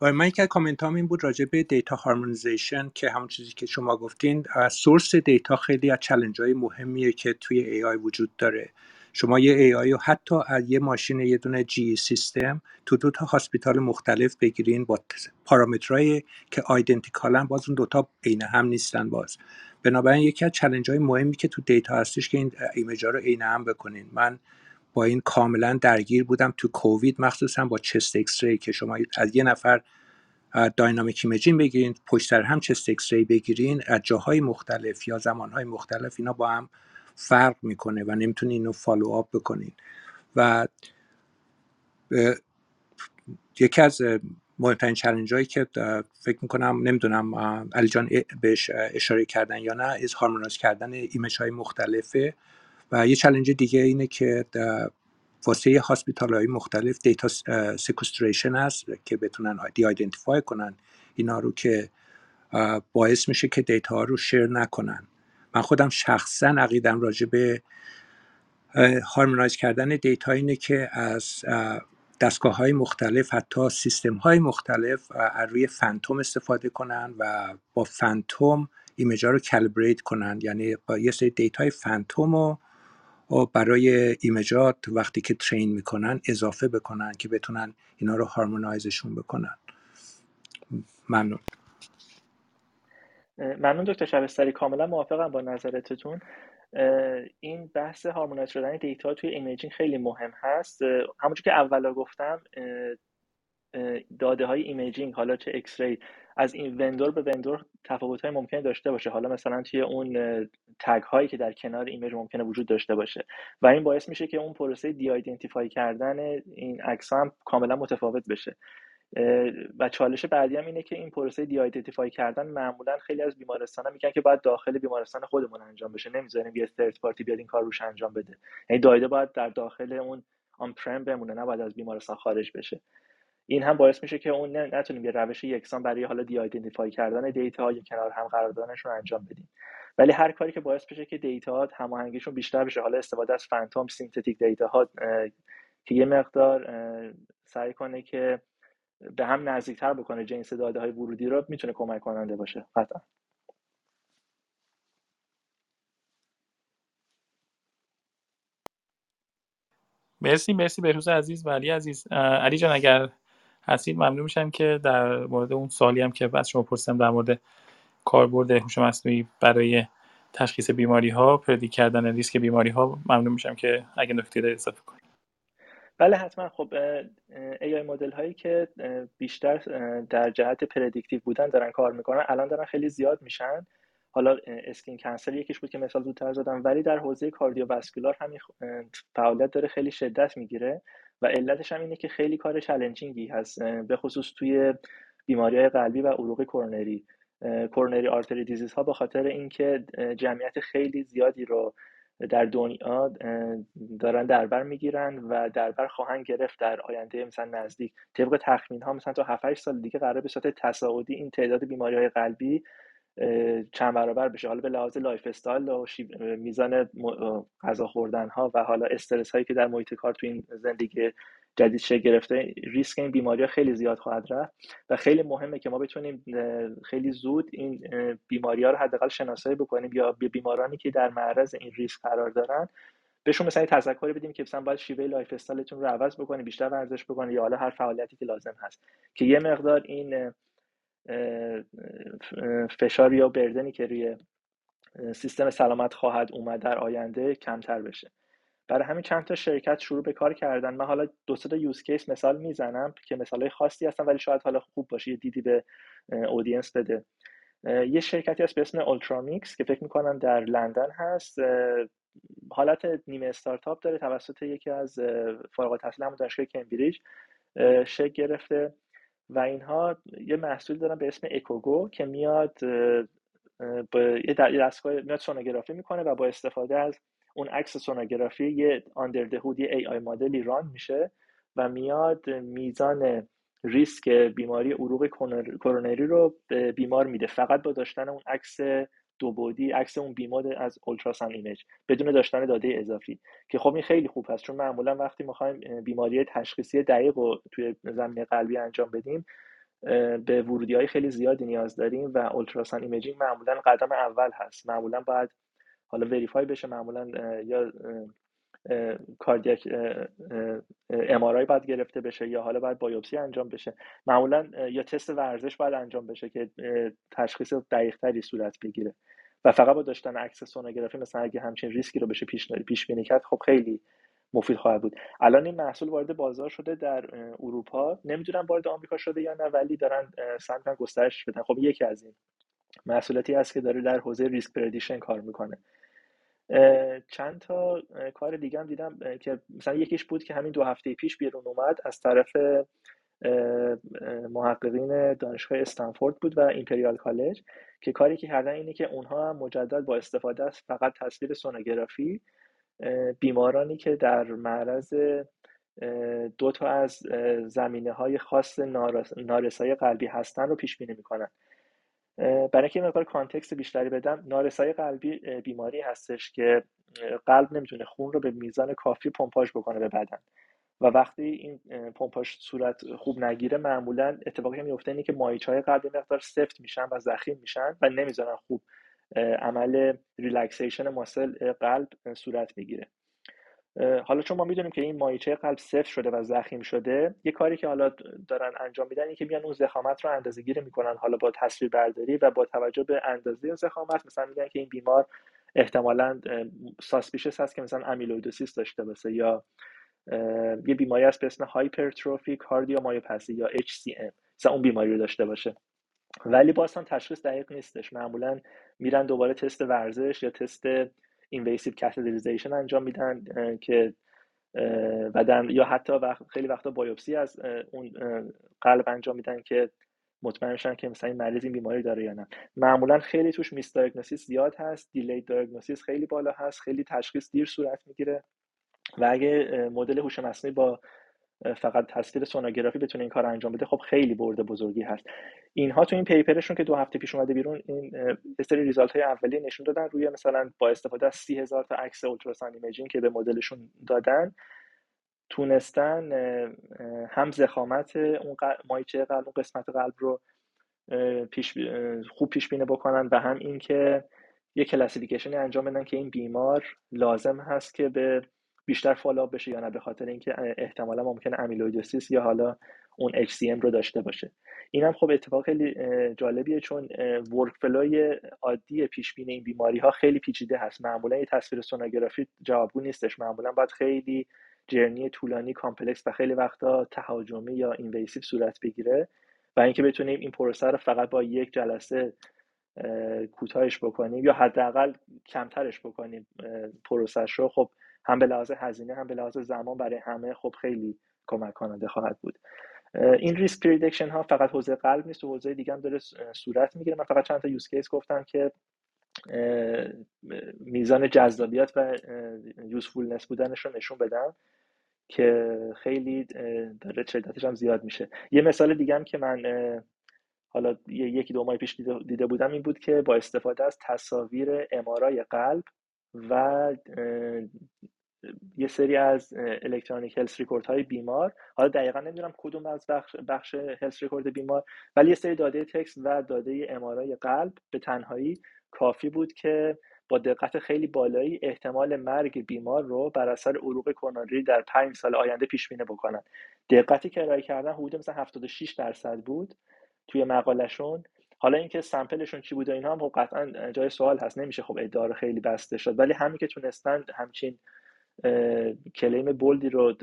من یکی از کامنت هم این بود راجع به data harmonization که همون چیزی که شما گفتین. source data خیلی از challenge های مهمیه که توی AI وجود داره. شما یه AI رو حتی از یه ماشین یه دونه GE system تو دو تا hospital مختلف بگیرین با پارامترهای که identical ن باز اون دوتا عین هم نیستن باز. بنابراین یکی از challenge های مهمی که تو data هستش که این image ا رو عین هم بکنین. من با این کاملا درگیر بودم تو کووید مخصوصا با chest X-ray که شما از یه نفر dynamic imaging بگیرین پشت سر هم chest X-ray بگیرین از جاهای مختلف یا زمانهای مختلف اینا با هم فرق می‌کنه و نمی‌تونین اینو follow up بکنین و یکی از مهمترین challenge هایی که فکر می‌کنم نمی‌دونم علی جان بهش اشاره کردن یا نه از harmonize کردن image های مختلفه. و یه challenge دیگه اینه که واسه hospital های مختلف data sequestration هست که بتونن de-identify کنن اینا رو که باعث میشه که data ها رو share نکنن. من خودم شخصا عقیدم راجع به harmonize کردن data اینه که از دستگاه های مختلف حتی سیستم های مختلف از روی phantom استفاده کنن و با phantom image ا رو calibrate کنن. یعنی با یه سری data ی phantom رو برای image ات وقتی که train می‌کنن اضافه بکنن که بتونن اینا رو harmonize شون بکنن. ممنون. ممنون دکتر شبستری. کاملا موافقم با نظرتون این بحث harmonize شدن data توی imaging خیلی مهم هست. همونجور که اولا گفتم داده های imaging حالا چه X-ray از این vendor به vendor تفاوت های ممکنه داشته باشه. حالا مثلا توی اون tag هایی که در کنار image ممکنه وجود داشته باشه. و این باعث میشه که اون پروسه de-identify کردن این عکس هم کاملا متفاوت بشه. و چالش بعدی هم اینه که این پروسه de-identify کردن معمولا خیلی از بیمارستان ها میگن که باید داخل بیمارستان خودمون انجام بشه. نمی‌ذاریم یه third party بیاد این کار روش انجام بده. یعنی data باید در داخل اون on-prem بمونه نباید از بیمارستان خارج بشه. این هم باعث میشه که اون نتونیم یه روش یکسان برای حالا de-identify کردن data ها و کنار هم قرار دادنشون انجام بدیم. ولی هر کاری که باعث بشه که data هماهنگیشون بیشتر بشه. حالا استفاده از phantom synthetic data ها که یه مقدار سعی کنه که به هم نزدیکتر بکنه جنس داده های ورودی رو می‌تونه کمک کننده باشه. قطعا. مرسی مرسی بهروز عزیز. و علی عزیز علی جان اگر هستید ممنون میشم که در مورد اون سوالی هم که از شما پرسیدم در مورد کاربرد هوش مصنوعی برای تشخیص بیماری ها predict کردن ریسک بیماری ها ممنون میشم که اگه نکته دارید اضافه کنید. بله حتما. خب AI model هایی که بیشتر در جهت predictive بودن دارن کار می‌کنن الان دارن خیلی زیاد میشن. حالا skin cancer یکیش بود که مثال زودتر زدم ولی در حوزه cardiovascular همین فعالیت داره خیلی شدت می‌گیره و علتش هم اینه که خیلی کار challenging ی هست به خصوص توی بیماری های قلبی و عروق کرونری coronary artery disease ها به خاطر اینکه جمعیت خیلی زیادی رو در دنیا دارن دربر می‌گیرن و دربر خواهند گرفت در آینده مثلا نزدیک. طبق تخمین ها مثلا تا 7 سال دیگه قرار به صورت تصاعدی این تعداد بیماری های قلبی چند برابر بشه. حالا به لحاظ lifestyle و میزان غذا خوردن ها و حالا استرس هایی که در محیط کار تو این زندگی جدید شکل گرفته ریسک این بیماری خیلی زیاد خواهد رفت و خیلی مهمه که ما بتونیم خیلی زود این بیماری ها رو حداقل شناسایی بکنیم یا به بیمارانی که در معرض این ریسک قرار دارن بهشون مثلا تذکری بدیم که مثلا باید شیوه lifestyle تون رو عوض بکنید بیشتر ورزش بکنید یا حالا هر فعالیتی که لازم هست. که یه مقدار این فشار یا burden ی که روی سیستم سلامت خواهد اومد در آینده کمتر بشه. برای همین چند تا شرکت شروع به کار کردن. من حالا دو تا use case مثال می‌زنم که مثال خاصی هستن ولی شاید حالا خوب باشه یه دیدی به audience بده. یه شرکتی هست به اسم Ultromics که فکر می‌کنم در لندن هست. حالت نیمه استارتاپ داره توسط یکی از فارغ التحصیل همون دانشگاه کمبریج. شکل گرفته و اینها یه محصول دارن به اسم EchoGo که میاد با یه دستگاه میاد سونوگرافی می‌کنه و با استفاده از اون عکس سونوگرافی یه under the hood یه AI model ی run میشه و میاد میزان ریسک بیماری عروق کرونری رو به بیمار میده. فقط با داشتن اون عکس دو بعدی عکس اون بیمار از ultrasound image بدون داشتن داده اضافی. که خب این خیلی خوب هست چون معمولا وقتی می‌خوایم بیماری تشخیصی دقیق رو توی زمینه قلبی انجام بدیم به ورودی های خیلی زیادی نیاز داریم و ultrasound imaging معمولا قدم اول هست. معمولا باید حالا verify بشه معمولا یا cardiac MRI باید گرفته بشه یا حالا باید بایوپسی انجام بشه. معمولا یا تست ورزش باید انجام بشه که تشخیص دقیق تری صورت بگیره. و فقط با داشتن عکس سونوگرافی مثلا اگه همچین ریسکی رو بشه پیش پیش بینی کرد خب خیلی مفید خواهد بود. الان این محصول وارد بازار شده در اروپا. نمی‌دونم وارد آمریکا شده یا نه ولی دارن سمت گسترش بدن. خب یکی از این محصولاتی هست که داره در حوزه risk prediction کار می‌کنه. چند تا کار دیگه هم دیدم که مثلا یکیش بود که همین دو هفته پیش بیرون اومد از طرف محققین دانشگاه استنفورد بود و ایمپریال کالج که کاری که کردن اینه که اونها مجدد با استفاده از فقط تصویر سونوگرافی بیمارانی که در معرض دو تا از زمینه های خاص نارسایی قلبی هستن رو پیش بینی می‌کنن. برای اینکه مقدار context بیشتری بدم نارسایی قلبی بیماری هستش که قلب نمی‌تونه خون رو به میزان کافی پمپاژ بکنه به بدن. و وقتی این پمپاژ صورت خوب نگیره معمولا اتفاقی میفته اینه که ماهیچه های قلبی مقدار سفت میشن و ضخیم میشن و نمی‌ذارن خوب عمل relaxation muscle قلب صورت بگیره. حالا چون ما می‌دونیم که این ماهیچه قلب سفت شده و ضخیم شده یه کاری که حالا دارن انجام میدن این که میان اون ضخامت رو اندازه گیری می‌کنن حالا با تصویر برداری و با توجه به اندازه اون ضخامت مثلا میگن که این بیمار احتمالا suspicious هست که مثلا amyloidosis داشته باشه یا یه بیماری هست به اسم hypertrophy cardiomyopathy یا HCM مثلا اون بیماری رو داشته باشه. ولی هم تشخیص دقیق نیستش. معمولا میرن دوباره تست ورزش یا تست invasive catheterization انجام میدن که و در یا حتی وقت خیلی وقتا بایوپسی از اون قلب انجام میدن که مطمئن شن که مثلا این مریض این بیماری داره یا نه. معمولا خیلی توش miss زیاد هست delay diagnosis خیلی بالا هست خیلی تشخیص دیر صورت می‌گیره و اگه مدل هوش مصنوعی با فقط تصویر سونوگرافی بتونه این کار انجام بده خب خیلی برد بزرگی هست. اینها تو این paper شون که دو هفته پیش اومده بیرون این سری result های اولیه نشون دادن روی مثلا با استفاده از سی هزار تا عکس ultrasound imaging که به مدلشون دادن تونستن هم ضخامت اون ماهیچه قلب اون قسمت قلب رو پیش خوب پیش بینی بکنن و هم اینکه یه classification ی انجام بدن که این بیمار لازم هست که به بیشتر follow-up بشه یا نه به خاطر اینکه احتمالا ممکنه amyloidosis یا حالا اون HCM رو داشته باشه. این هم خب اتفاق خیلی جالبیه چون workflow ی عادی پیش بینی این بیماری ها خیلی پیچیده هست. معمولا یه تصویر سونوگرافی جوابگو نیستش. معمولا باید خیلی journey طولانی complex و خیلی وقتا تهاجمی یا invasive صورت بگیره و اینکه بتونیم این پروسه رو فقط با یک جلسه کوتاهش بکنیم یا حداقل کمترش بکنیم پروسش رو. خب هم به لحاظ هزینه هم به لحاظ زمان برای همه خب خیلی کمک کننده خواهد بود. این ریسک ها فقط حوزه قلب نیست و حوزه دیگه هم داره صورت می‌گیره. من فقط چند تا use case گفتم که میزان جذابیت و usefulness بودنش رو نشون بدم که خیلی داره شدتش هم زیاد میشه. یه مثال دیگه هم که من حالا یکی دو ماه پیش دیده بودم این بود که با استفاده از تصاویر MRI قلب و یه سری از electronic health record های بیمار. حالا دقیقا نمی‌دونم کدوم از بخش, بخش health record بیمار ولی یه سری داده text و داده MRI قلب به تنهایی کافی بود که با دقت خیلی بالایی احتمال مرگ بیمار رو بر اثر عروق کرونری در 5 سال آینده پیش بینی بکنن. دقتی که ارائه کردن حدود مثلا 76 درصد بود توی مقالشون حالا اینکه سمپلشون چی بوده اینها هم خب قطعا جای سوال هست. نمیشه خب ادعا خیلی بسته شد. ولی همین که تونستن همچین کلیم بولدی رو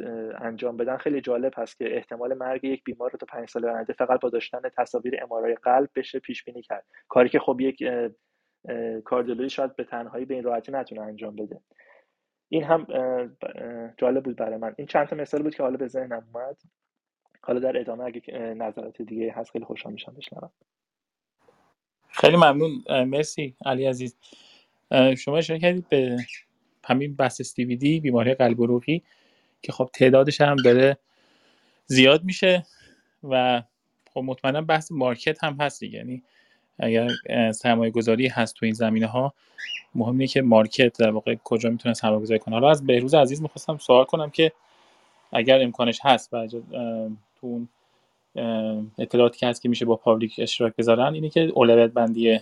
انجام بدن خیلی جالب هست که احتمال مرگ یک بیمار رو تا پنج سال آینده فقط با داشتن تصاویر امارای قلب بشه پیش بینی کرد. کاری که خب یک کاردیولوژی شاید به تنهایی به این راحتی نتونه انجام بده. این هم جالب بود برای من. این چند تا مثال بود که حالا به ذهنم اومد. حالا در ادامه اگه نظرات دیگه هست خیلی خوشحال میشم بشنوم. خیلی ممنون مرسی علی عزیز. شما اشاره کردید به همین بحث دی بیماری قلب عروقی که خب تعدادش هم داره زیاد میشه و خب مطمئنا بحث مارکت هم هست دیگه. یعنی اگر سرمایه گذاری هست تو این زمینه ها مهم اینه که market در واقع کجا می‌تونه سرمایه گذاری کنه. حالا از بهروز عزیز می‌خواستم سوال کنم که اگر امکانش هست و تو اون اطلاعاتی که هست که میشه با public اشتراک بذارن اینه که اولویت بندی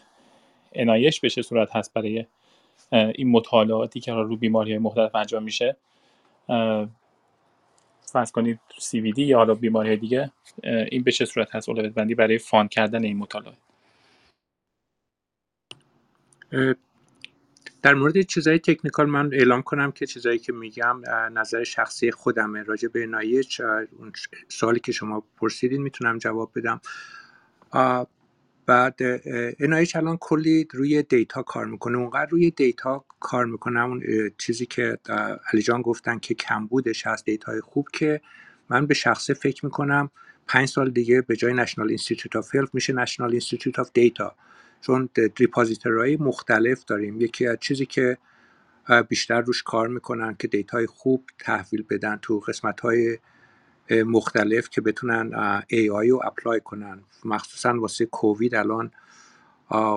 NIH به چه صورت هست برای این مطالعاتی که رو بیماری های مختلف انجام میشه. فرض کنید CVD یا حالا بیماری های دیگه این به چه صورت هست اولویت بندی برای fund کردن این مطالعات؟ در مورد چیزای technical من اعلام کنم که چیزایی که میگم نظر شخصی خودمه. راجع به NIH اون سوالی که شما پرسیدین می‌تونم جواب بدم. بعد NIH الان کلی روی data کار می‌کنه. اونقدر روی data کار می‌کنه اون چیزی که علی جان گفتن که کمبودش هست data ی خوب که من به شخصه فکر می‌کنم پنج سال دیگه به جای National Institute of Health میشه National Institute of Data چون های مختلف داریم. یکی از چیزی که بیشتر روش کار می‌کنن که data ی خوب تحویل بدن تو قسمت های مختلف که بتونن AI رو apply کنن. مخصوصا واسه کووید الان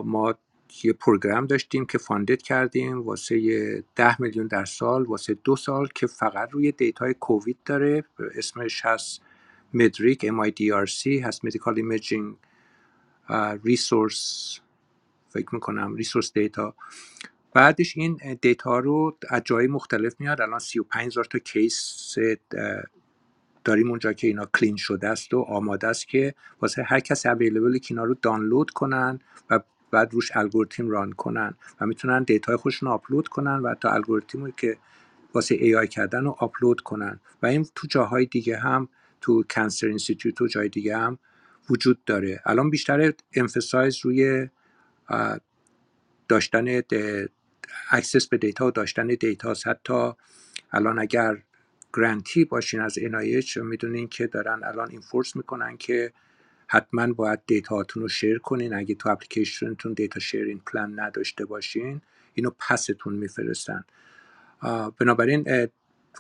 ما یه program داشتیم که funded کردیم. واسه ده میلیون در سال واسه دو سال که فقط روی data ی کووید داره. اسمش هست مدریک MIDRC هست Medical Imaging Resource فکر می‌کنم resource data بعدش این data رو از جای مختلف میاد. الان 35 هزار تا case داریم اونجا که اینا clean شده است و آماده است که واسه هر کس available که اینا رو دانلود کنن و بعد روش الگوریتم run کنن و می‌تونن data ی خودشون آپلود کنن و تا الگوریتمی که واسه AI کردن رو آپلود کنن. و این تو جاهای دیگه هم تو Cancer Institute و جای دیگه هم وجود داره. الان بیشتر emphasize روی داشتن access به data و داشتن data حتی الان اگر grant ی باشین از NIH می‌دونین که دارن الان enforce می‌کنن که حتما باید data هاتون رو share کنین. اگه تو application تون data sharing plan نداشته باشین اینو پستون میفرستن. بنابراین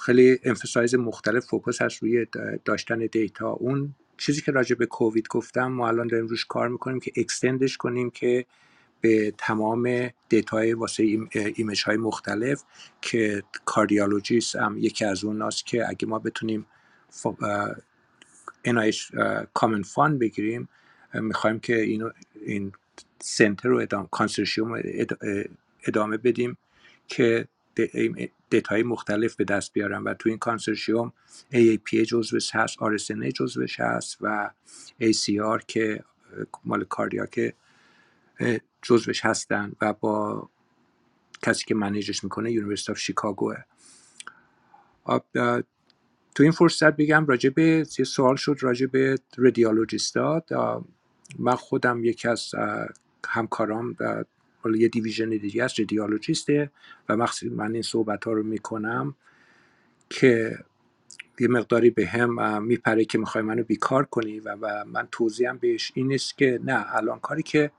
خیلی emphasize مختلف focus هست روی داشتن data اون چیزی که راجع به کووید گفتم ما الان داریم روش کار می‌کنیم که extend ش کنیم که به تمام data ی واسه image های مختلف که cardiologist هم یکی از اون که اگه ما بتونیم NIH common fund بگیریم می‌خوایم که اینو این center رو ادامه consortium ادامه بدیم که data ی مختلف به دست بیارن و تو این consortium AAPM جزوش هست RSNA جزوش هست و ACR که مال که جزوش هستن و با کسی که manage ش می‌کنه University of Chicago ه تو این فرصت بگم راجع یه سوال شد راجع به من خودم یکی از همکارام حالا یه دیویژن دیگه است ردیالوجیسته و من این صحبت ها رو می‌کنم که یه مقداری به هم میپره که می‌خوای منو بیکار کنی و, و من توضیحم بهش این است که نه الان کاری که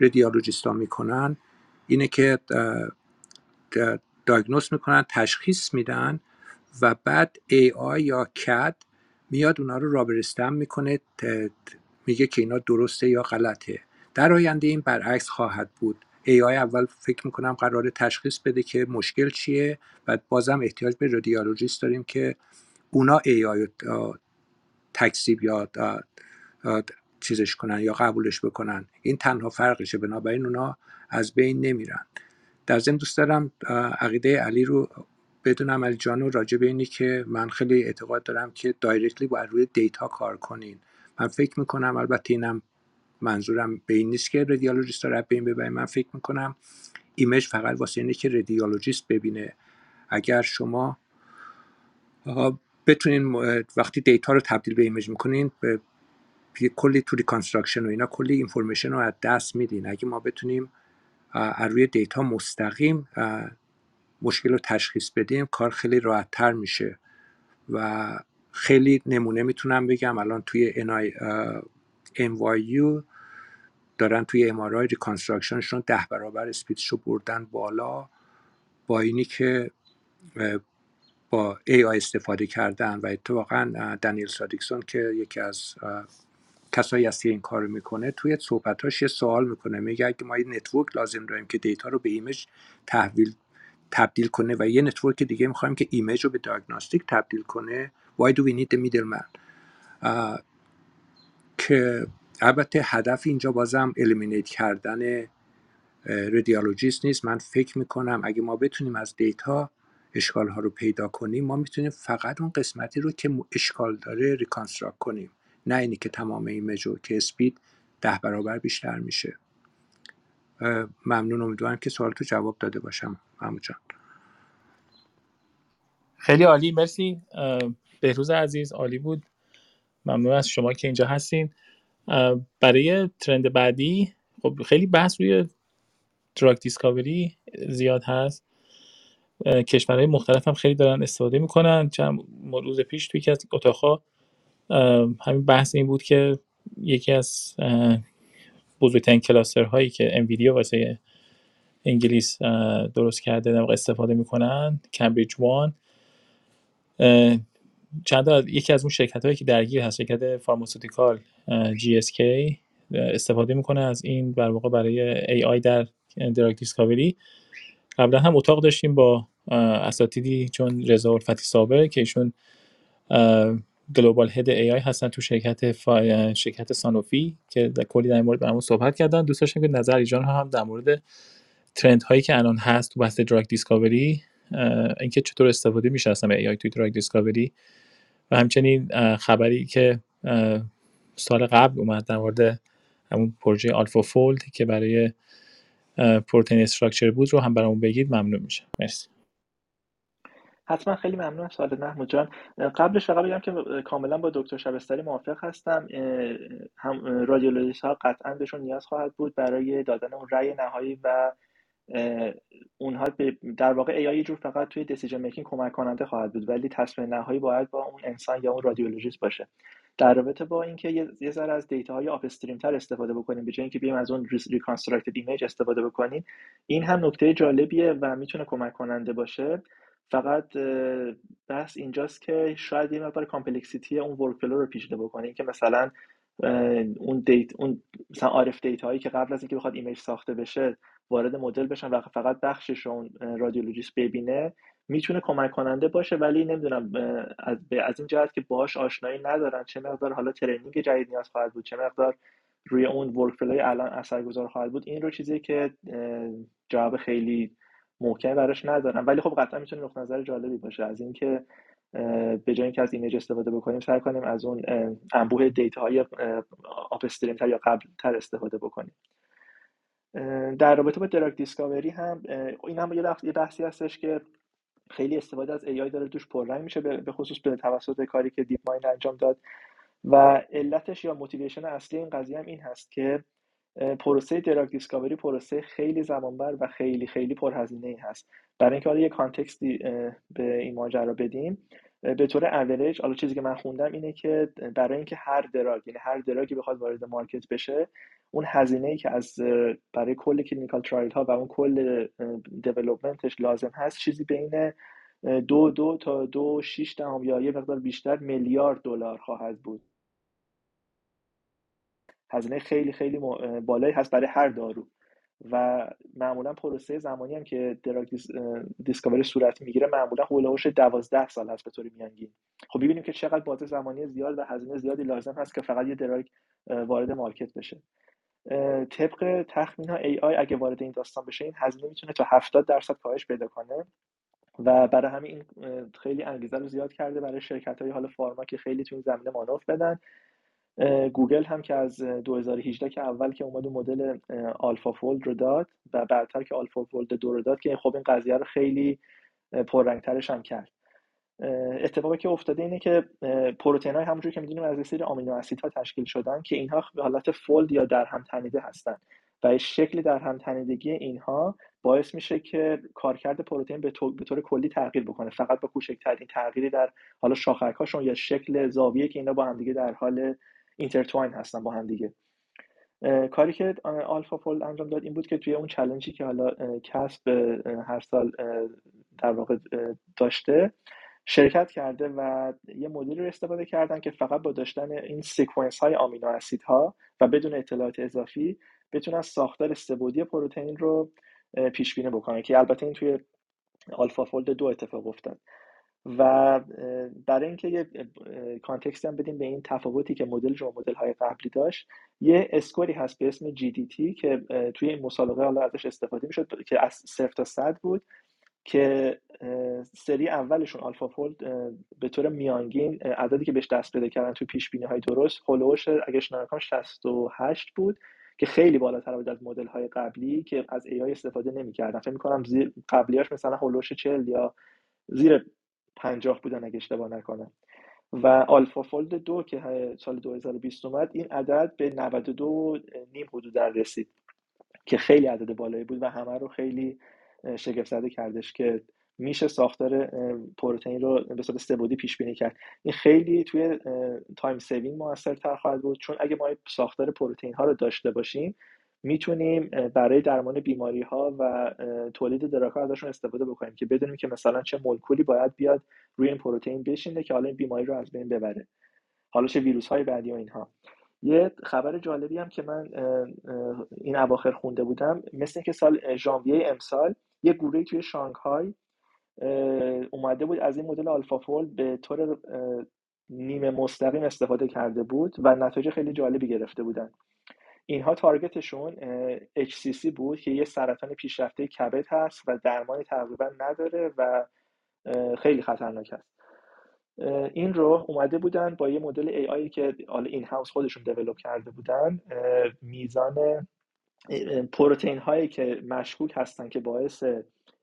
ردیالوجیستا می‌کنن اینه که داگنوس می‌کنن تشخیص میدن و بعد AI یا CAD میاد اونا رو رابرستم می‌کنه میگه که اینا درسته یا غلطه. در آینده این برعکس خواهد بود. AI اول فکر می‌کنم قرار تشخیص بده که مشکل چیه و بازم احتیاج به رادیولوژیست داریم که اونا AI تکسیب یا چیزش کنن یا قبولش بکنن. این تنها فرقشه بنابراین اونا از بین نمیرن. در ضمن دوست دارم عقیده علی رو بدونم. علی جانو راجع به اینی که من خیلی اعتقاد دارم که directly باید روی data کار کنین. من فکر می‌کنم البته اینم منظورم به این نیست که radiologist رو به این من فکر می‌کنم image فقط واسه اینه که radiologist ببینه. اگر شما بتونین وقتی data رو تبدیل به image می‌کنین کلی تو reconstruction و اینا کلی information رو از دست میدین. اگه ما بتونیم از روی data مستقیم مشکل رو تشخیص بدیم کار خیلی راحت تر میشه. و خیلی نمونه می‌تونم بگم. الان توی NYU دارن توی MRI reconstruction شون ده برابر speed شو بردن بالا. با اینی که با AI استفاده کردن و اتفاقا دنیل سادیکسون که یکی از کسایی هست این کار می‌کنه توی صحبتاش یه سوال می‌کنه میگه اگه ما یه network لازم داریم که data رو به image تحویل تبدیل کنه و یه network دیگه می‌خوایم که image رو به diagnostic تبدیل کنه why do we need the middleman که البته هدف اینجا بازم eliminate کردن radiologist نیست. من فکر می‌کنم اگه ما بتونیم از data اشکال ها رو پیدا کنیم ما می‌تونیم فقط اون قسمتی رو که اشکال داره reconstruct کنیم. نه اینی که تمام ایمیج رو که اسپید ده برابر بیشتر میشه. ممنون امیدوارم که سوال تو جواب داده باشم. محمود جان. خیلی عالی مرسی. بهروز عزیز عالی بود. ممنون از شما که اینجا هستین. برای ترند بعدی خب خیلی بحث روی دراگ دیسکاوری زیاد هست. کشورهای مختلف هم خیلی دارن استفاده می‌کنن. چند روز پیش توی یکی از اتاقها همین بحث این بود که یکی از بزرگترین cluster هایی که NVIDIA واسه انگلیس درست کرده در استفاده می‌کنن Cambridge-1 چند یکی از اون شرکت هایی که درگیر هست شرکت pharmaceutical GSK استفاده می‌کنه از این در واقع برای AI در drug discovery قبلا هم اتاق داشتیم با اساتیدی چون رضا الفتی صابر که ایشون global head AI هستن تو شرکت فا... شرکت سانوفی که در کلی در مورد برامون صحبت کردن. دوست داشتم که نظر ایجان هم در مورد trend هایی که الان هست تو بحث drug discovery اینکه چطور استفاده میشه اصلا AI توی drug discovery و همچنین خبری که سال قبل اومد در مورد همون پروژه AlphaFold که برای protein structure بود رو هم برامون بگید. ممنون میشه مرسی. حتما خیلی ممنون سوال محمود جان. قبلش فقط بگم که کاملا با دکتر شبستری موافق هستم. هم رادیولوژیست ها قطعا بهشون نیاز خواهد بود برای دادن اون رأی نهایی و اونها در واقع AI جور فقط توی decision making کمک کننده خواهد بود ولی تصمیم نهایی باید با اون انسان یا اون رادیولوژیست باشه. در رابطه با اینکه یه ذره از data های خام‌تر استفاده بکنیم به جای اینکه بیایم از اون reconstructed image استفاده بکنیم این هم نکته جالبیه و می‌تونه کمک کننده باشه. فقط بحث اینجاست که شاید یه مقدار complexity اون work رو پیچیده بکنیم که مثلا اون دیت اون مثلا RF data هایی که قبل از اینکه بخواد image ساخته بشه وارد مدل بشن و فقط بخشش اون رادیولوژیست ببینه می‌تونه کمک کننده باشه ولی نمی‌دونم از, از این جهت که باهاش آشنایی ندارن چه مقدار حالا training جدید نیاز خواهد بود چه مقدار روی اون workflow ی الان اثرگذار خواهد بود این رو چیزی که جواب خیلی محکم براش ندارم. ولی خب قطعا می‌تونه نقطه نظر جالبی باشه. از اینکه به جای اینکه از image استفاده بکنیم سعی کنیم از اون انبوه data های خام‌تر یا قبل تر استفاده بکنیم. در رابطه با drug discovery هم این هم یه بحثی هستش که خیلی استفاده از AI داره دوش پررنگ میشه به خصوص به توسط کاری که DeepMind انجام داد. و علتش یا motivation اصلی این قضیه هم این هست که پروسه drug discovery پروسه خیلی زمانبر و خیلی خیلی پرهزینه ای هست. برای اینکه حالا یه context ی به این ماجرا بدیم به طور اوریج حالا چیزی که من خوندم اینه که برای اینکه هر drug یعنی هر drug ی بخواد وارد market بشه اون هزینه ای که از برای کل clinical trial ها و اون کل development ش لازم هست چیزی بین دو دو تا دو شیش دهم یا یه مقدار بیشتر میلیارد دلار خواهد بود. هزینه خیلی خیلی بالایی هست برای هر دارو. و معمولا پروسه زمانی هم که drug discovery صورت می‌گیره معمولا حول و حوش 12 سال هست به طور میانگین. خب ببینیم که چقدر بازه زمانی زیاد و هزینه زیادی لازم هست که فقط یه drug وارد market بشه. طبق تخمین ها AI اگه وارد این داستان بشه این هزینه می‌تونه تا 70 درصد کاهش پیدا کنه و برای همین خیلی انگیزه رو زیاد کرده برای شرکت های حالا pharma که خیلی تو این زمینه مانور بدن. گوگل هم که از 2018 که اول که اومد مدل AlphaFold رو داد و بعدتر که AlphaFold دو رو داد که خب این قضیه رو خیلی پررنگترش هم کرد. اتفاقی که افتاده اینه که پروتئین های همونجور که می‌دونیم از یه سری آمینو اسیدها تشکیل شدن که اینها به حالت فولد یا در هم تنیده هستن و شکل در هم تنیدگی اینها باعث میشه که کارکرد پروتئین به طور کلی تغییر بکنه. فقط با کوچکترین تغییری در حالا شاخک‌هاشون یا شکل زاویه که اینا با هم دیگه در حال اینترتواین هستن با هم دیگه. کاری که آلفا فولد انجام داد این بود که توی اون چلنجی که حالا کسب هر سال در واقع داشته شرکت کرده و یه مدلی رو استفاده کردن که فقط با داشتن این sequence های آمینو اسید ها و بدون اطلاعات اضافی بتونن ساختار سه‌بعدی پروتئین رو پیش بینی بکنن که البته این توی AlphaFold دو اتفاق افتاد. و برای اینکه یه context هم بدیم به این تفاوتی که مدل با مدل های قبلی داشت یه score ی هست به اسم GDT که توی این مسابقه حالا ازش استفاده می‌شد که از 0 تا 100 بود که سری اولشون آلفا فولد به طور میانگین عددی که بهش دست پیدا کردن توی پیش بینی های درست هولوش اگه اشتباه 68 بود که خیلی بالاتر بود از مدل های قبلی که از AI استفاده نمی‌کردن. فکر می‌کنم زیر قبلیاش مثلا هولوش 40 یا زیر 50 بودن اگه اشتباه نکنم. و آلفا فولد دو که سال 2020 اومد این عدد به 92 و نیم حدود در رسید که خیلی عدد بالایی بود و همه رو خیلی شگفت زده کردش که میشه ساختار پروتئین رو به صورت سه‌بعدی پیش بینی کرد. این خیلی توی time saving موثرتر خواهد بود چون اگه ما ساختار پروتئین ها رو داشته باشیم می‌تونیم برای درمان بیماری ها و تولید drug ها ازشون استفاده بکنیم که بدونیم که مثلا چه مولکولی باید بیاد روی این پروتئین بشینه که حالا این بیماری رو از بین ببره. حالا چه ویروس های بعدی و اینها. یه خبر جالبی هم که من این اواخر خونده بودم مثل که سال ژانویه امسال یه گروهی توی شانگهای اومده بود از این مدل آلفا به طور نیمه مستقیم استفاده کرده بود و نتایج خیلی جالبی گرفته بودن. اینها تارگتشون HCC بود که یه سرطان پیشرفته کبد هست و درمانی تقریبا نداره و خیلی خطرناک است این رو اومده بودن با یه مدل AI که حالا این هاوس خودشون دیولپ کرده بودن میزان پروتئین هایی که مشکوک هستن که باعث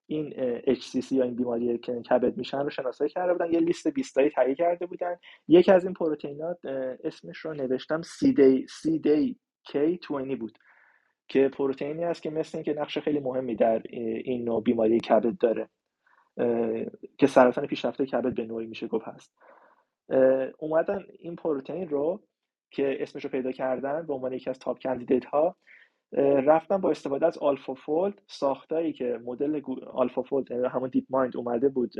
این HCC یا این بیماری که کبد میشن رو شناسایی کرده بودن. یه لیست 20 تایی تهیه کرده بودن. یکی از این پروتئینات اسمش رو نوشتم سی دی سی دی K20 بود که پروتئینی است که مثل اینکه نقش خیلی مهمی در این نوع بیماری کبد داره. که سرطان پیشرفته کبد به نوعی میشه گفت هست. اومدن این پروتئین رو که اسمش رو پیدا کردن به عنوان یکی از top candidate ها رفتن با استفاده از AlphaFold ساختارایی که مدل AlphaFold همون DeepMind اومده بود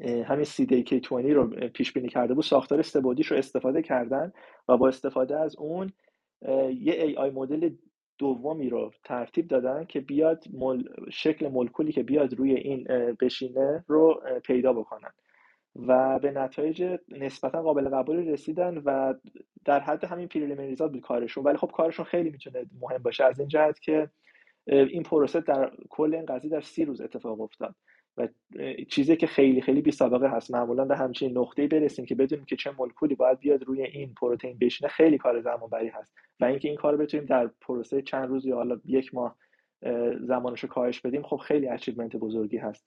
همین CDK 20 رو پیش بینی کرده بود ساختار سه‌بعدیش رو استفاده کردن و با استفاده از اون یه AI مدل دومی رو ترتیب دادن که بیاد مل... شکل مولکولی که بیاد روی این بشینه رو پیدا بکنن. و به نتایج نسبتا قابل قبولی رسیدن و در حد همین preliminary result بود کارشون. ولی خب کارشون خیلی می‌تونه مهم باشه. از این جهت که این پروسه در کل این قضیه در سی روز اتفاق افتاد. و چیزی که خیلی خیلی بی سابقه هست. معمولا به همچین نقطه‌ای برسیم که بدونیم که چه مولکولی باید بیاد روی این پروتئین بشینه خیلی کار زمان بری هست. و اینکه این کار بتونیم در پروسه چند روز یا حالا یک ماه زمانش رو کاهش بدیم خب خیلی achievement بزرگی هست.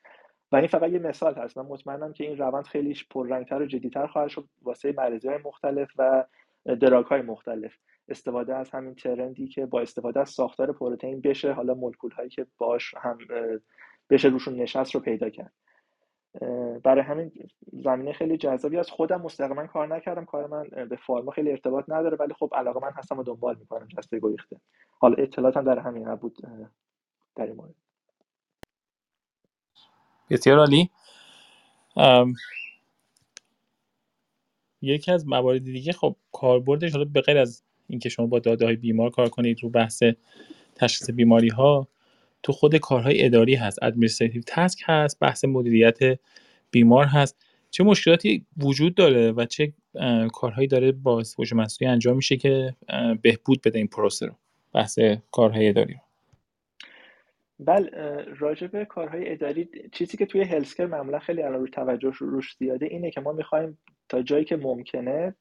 و این فقط یه مثال هست. من مطمئنم که این روند خیلی پررنگتر و جدیتر خواهد شد واسه مریضی های مختلف و drug های مختلف. استفاده از همین trend ی که با استفاده از ساختار پروتئین بشه حالا مولکول هایی که باش هم بشه روشون نشست رو پیدا کرد. برای همین زمینه خیلی جذابی از خودم مستقیما کار نکردم. کار من به pharma خیلی ارتباط نداره ولی خب علاقه‌مند هستم و دنبال می‌کنم جسته گریخته. حالا اطلاعاتم در همین نبود در این مورد. بسیار عالی. یکی از موارد دیگه خب کاربردش حالا به غیر از اینکه شما با داده های بیمار کار کنید رو بحث تشخیص بیماری ها تو خود کارهای اداری هست ادمنستراتیو تسک هست بحث مدیریت بیمار هست. چه مشکلاتی وجود داره و چه کارهایی داره با هوش مصنوعی انجام میشه که بهبود بده این پروسه رو بحث کارهای اداری رو؟ بله راجع به کارهای اداری چیزی که توی هلسکر معمولا خیلی الان روی توجه روش زیاده اینه که ما می‌خوایم تا جایی که ممکنه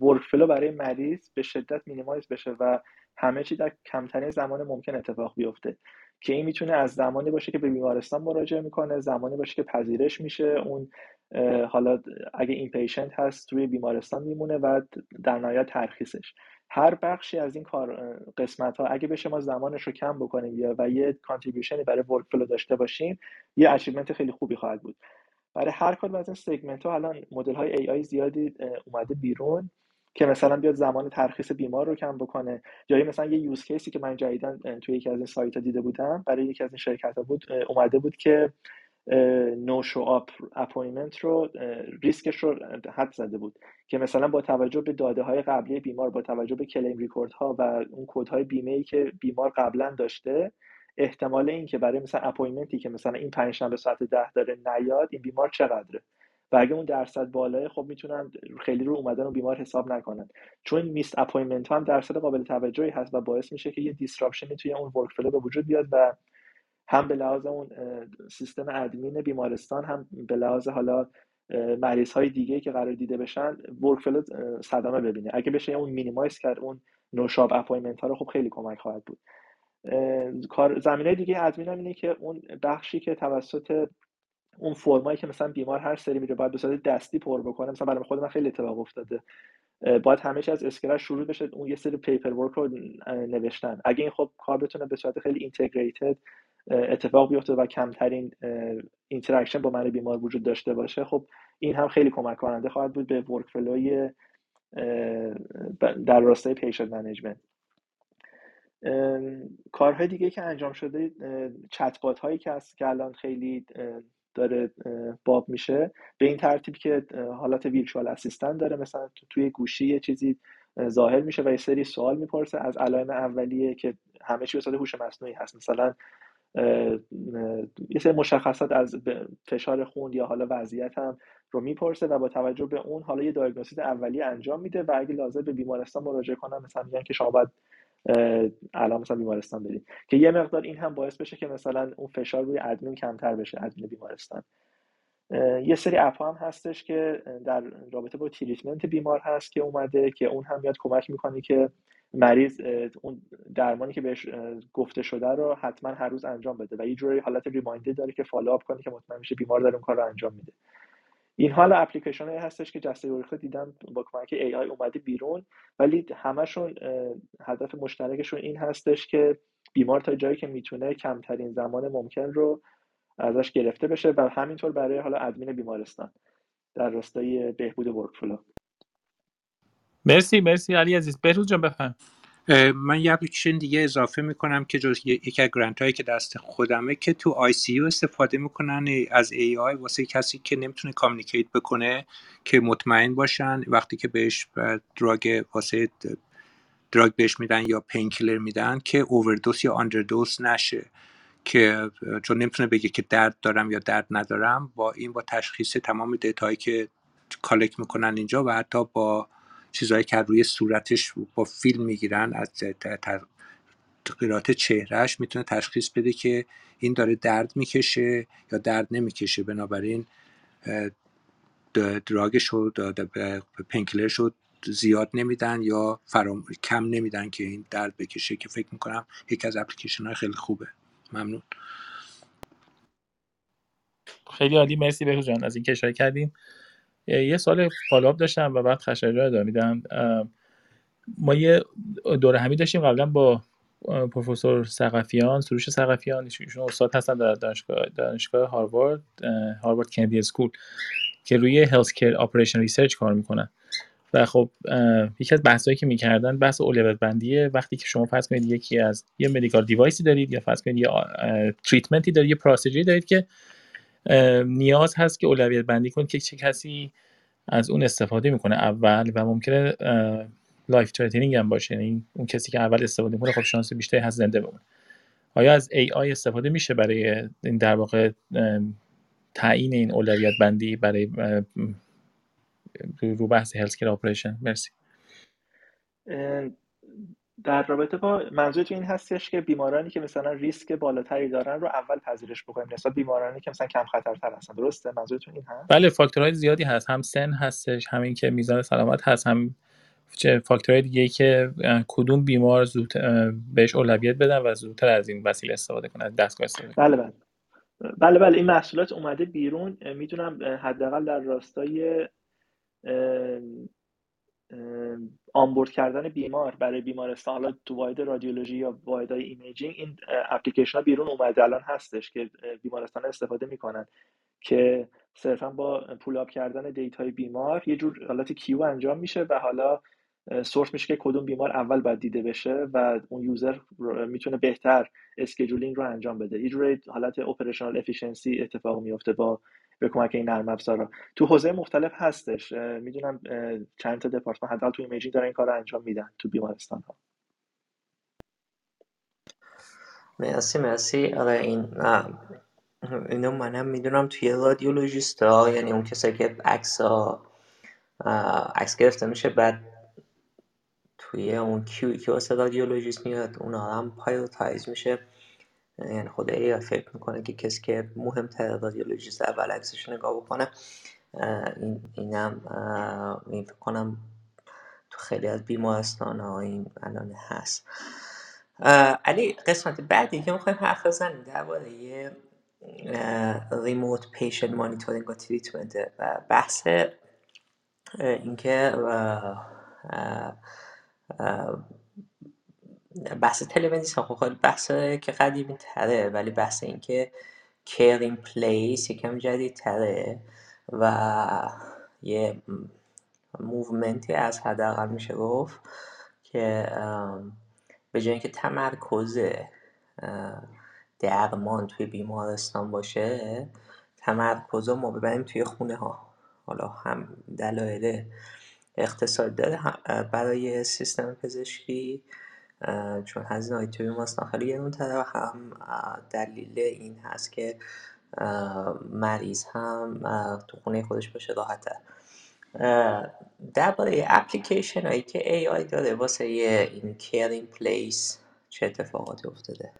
ورکفلو برای مریض به شدت مینیمایز بشه و همه چی در کمترین زمان ممکن اتفاق بیفته. که این می‌تونه از زمانی باشه که به بیمارستان مراجعه می‌کنه زمانی باشه که پذیرش میشه. اون حالا اگه این patient هست توی بیمارستان میمونه و در نهایت ترخیصش. هر بخشی از این کار قسمت ها اگه بشه ما زمانش رو کم بکنیم یا و یه contribution ی برای workflow داشته باشیم یه achievement خیلی خوبی خواهد بود. برای هر کدوم از این segment ها الان مدل های AI زیادی اومده بیرون. که مثلا بیاد زمان ترخیص بیمار رو کم بکنه. یا مثلا یه use case ی که من جدیدا توی یکی از این سایت ها دیده بودم برای یکی از این شرکت ها بود اومده بود که no show up appointment رو ریسکش رو حدس زده بود. که مثلا با توجه به داده های قبلی بیمار با توجه به claim record ها و اون کد های بیمه ای که بیمار قبلا داشته احتمال این که برای مثلا appointment ی که مثلا این پنج شنبه ساعت ده داره نیاد این بیمار چقدره؟ و اگه اون درصد بالاست خب می‌تونن خیلی رو اومدن اون بیمار حساب نکنن. چون missed appointment هم درصد قابل توجهی هست و باعث میشه که یه disruption ی توی اون work به وجود بیاد و هم به لحاظ اون سیستم ادمین بیمارستان هم به لحاظ حالا مریض های دیگه که قرار دیده بشن work صدمه ببینه. اگه بشه اون minimize کرد اون no show up appointment ها رو خب خیلی کمک خواهد بود. کار زمینه دیگه ادمین هم اینه که اون بخشی که توسط اون فرم‌هایی که مثلا بیمار هر سری میره باید به صورت دستی پر بکنه. مثلا برای خود من خیلی اتفاق افتاده. باید همیشه از scratch شروع بشه اون یه سری paperwork رو نوشتن. اگه این خب کار بتونه به صورت خیلی integrated اتفاق بیفته و کمترین interaction با من بیمار وجود داشته باشه خب این هم خیلی کمک کننده خواهد بود به workflow ی در راستای patient management. کارهای دیگه که انجام شده چتبات هایی که هست که الان خیلی داره باب میشه. به این ترتیب که حالت virtual assistant داره مثلا توی گوشی یه چیزی ظاهر میشه و یه سری سوال می‌پرسه از علائم اولیه که همه چی به هوش مصنوعی هست. مثلا یه سری مشخصات از فشار خون یا حالا وضعیت هم رو می‌پرسه و با توجه به اون حالا یه دیاگنوستیک اولیه انجام میده و اگه لازم به بیمارستان مراجعه کنم مثلا میگن که شما باید الان مثلا بیمارستان برید که یه مقدار این هم باعث بشه که مثلا اون فشار روی ادمین کمتر بشه ادمین بیمارستان. یه سری اپ هم هستش که در رابطه با treatment بیمار هست که اومده که اون هم میاد کمک می‌کنه که مریض اون درمانی که بهش گفته شده رو حتما هر روز انجام بده. و یه جوری حالت reminder داره که follow up کنه که مطمئن میشه بیمار داره اون کار رو انجام میده. این حال اپلیکیشن هستش که جسته گریخته دیدم با کمک AI اومده بیرون ولی همشون هدف مشترکشون این هستش که بیمار تا جایی که می‌تونه کمترین زمان ممکن رو ازش گرفته بشه و همینطور برای حالا ادمین بیمارستان در راستای بهبود workflow مرسی مرسی علی عزیز. بهروز جان بفرما. من یه اپلیکیشن دیگه اضافه می‌کنم که جز یکی از grant هایی که دست خودمه که تو ICU استفاده می‌کنن از AI واسه کسی که نمی‌تونه communicate بکنه که مطمئن باشن وقتی که بهش drug واسه drug بهش میدن یا painkiller میدن که اووردوس یا underdose نشه که چون نمی‌تونه بگه که درد دارم یا درد ندارم با این با تشخیص تمام دیتایی که کالکت می‌کنن اینجا و حتی با چیزهایی که روی صورتش با فیلم می‌گیرن از تغییرات چهرهش می‌تونه تشخیص بده که این داره درد می‌کشه یا درد نمی‌کشه. بنابراین دراگش رو پنکلرش رو زیاد نمیدن یا فرام کم نمیدن که این درد بکشه که فکر می‌کنم یکی از اپلیکیشن های خیلی خوبه. ممنون. خیلی عالی. مرسی بهروز جان از این کشای کردیم یه سال فالوآپ داشتم و بعد خشایار ادامه میدم ما یه دوره همی داشتیم قبلا با پروفسور سقفیان سروش سقفیان ایشون استاد هستن در دانشگاه دانشگاه هاروارد هاروارد کندی اسکول که روی هلت کیر اپریشن ریسرچ کار می‌کنن. و خب یکی از بحثایی که می‌کردن بحث اولویت بندیه وقتی که شما فرض کنید یکی از یه مدیکال دیوایسی دارید یا فرض کنید یه treatment ی دارید یه procedure ی دارید که نیاز هست که اولویت بندی کنید که چه کسی از اون استفاده می‌کنه اول و ممکنه life threatening هم باشه یعنی اون کسی که اول استفاده می‌کنه خب شانس بیشتری هست زنده بمونه. آیا از AI استفاده میشه برای این در واقع تعیین این اولویت بندی برای رو بحث health operation مرسی. در رابطه با منظورت این هستش که بیمارانی که مثلا ریسک بالاتری دارن رو اول پذیرش بکنیم نسبت بیمارانی که مثلا کم خطرتر هستن. درسته؟ منظورتون این هست؟ بله فاکتورهای زیادی هست. هم سن هستش همین که میزان سلامت هست هم چه فاکتورهای دیگه که کدوم بیمار زود بهش اولویت بدن و زودتر از این وسیله استفاده کنن دستگاه استفاده بله بله. بله بله. این محصولات اومده بیرون. می‌دونم حداقل در راستای onboard کردن بیمار برای بیمارستان حالا تو وارد رادیولوژی یا وارد imaging این اپلیکیشن ها بیرون اومده الان هستش که بیمارستان استفاده می‌کنن که صرفا با pull up کردن data ی بیمار یه جور حالت queue انجام میشه و حالا sort میشه که کدوم بیمار اول باید دیده بشه و اون user می‌تونه بهتر scheduling رو انجام بده. یه جور حالت operational efficiency اتفاق میفته با به کمک این نرم افزارا. تو حوزه مختلف هستش. می‌دونم چند تا دپارتمان حداقل تو imaging دارن این کار رو انجام میدن تو بیمارستان ها مرسی مرسی. آره این اینو منم می‌دونم توی radiologist ها یعنی اون کسایی که عکس عکس گرفته میشه بعد توی اون queue ی که واسه radiologist میاد اونا هم prioritize میشه. یعنی خود AI فکر می‌کنه که کسی که مهمتر radiologist اول عکسش نگاه بکنه این اینم این فکر کنم تو خیلی از بیمارستان ها این الان هست. علی قسمت بعدی که می‌خوایم حرف بزنیم درباره ریموت پیشن مانیتورینگ و تریتمنت و بحث اینکه بحث تلمدیسین خب خیلی بحث که قدیمی تره ولی بحث این که کرین پلیس یکم جدید تره و یه موومنتی از حداقل میشه گفت که به جای اینکه تمرکز درمان توی بیمارستان باشه تمرکز ما ببریم توی خونه ها حالا هم دلایل اقتصاد داره برای سیستم پزشکی چون هزینه های توی بیمارستان خیلی گرونتره و هم دلیل این هست که مریض هم تو خونه خودش باشه راحتتر درباره اپلیکیشن هایی که ای آی داره واسه این کیرین پلیس چه اتفاقاتی افتاده؟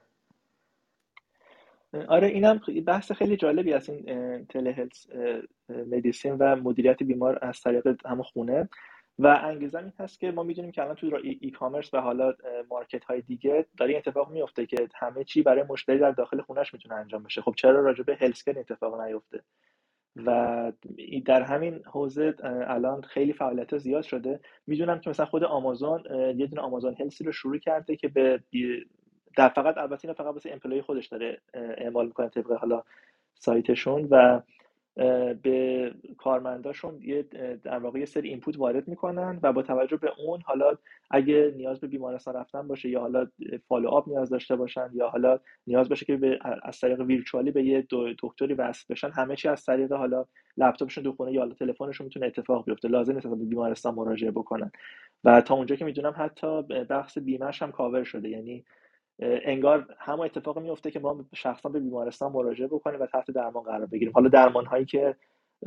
آره اینم بحث خیلی جالبی از این تلهلت مدیسین و مدیریت بیمار از طریق همه خونه. و انگیزه این هست که ما می‌دونیم که الان تو ای کامرس و حالا مارکت های دیگه داره اتفاق میفته که همه چی برای مشتری در داخل خونش می‌تونه انجام بشه. خب چرا راجع به هلسکر اتفاق نیفته؟ و در همین حوزه الان خیلی فعالیت زیاد شده. می‌دونم که مثلا خود آمازون یه دونه آمازون هلسی رو شروع کرده که به در فقط البته فقط واسه امپلوی خودش داره اعمال می‌کنه طبق حالا سایتشون و به کارمنداشون یه در واقع یه سری input وارد می‌کنن و با توجه به اون حالا اگه نیاز به بیمارستان رفتن باشه یا حالا follow up نیاز داشته باشن یا حالا نیاز باشه که به از طریق virtually به یه دکتری وصل بشن همه چی از طریق حالا لپتاپشون تو خونه یا حالا تلفنشون می‌تونه اتفاق بیفته. لازم نیست به بیمارستان مراجعه بکنن. و تا اونجا که می‌دونم حتی بحث بیمهش هم کاور شده. یعنی انگار همون اتفاق میفته که ما شخصا به بیمارستان مراجعه بکنیم و تحت درمان قرار بگیریم. حالا درمان هایی که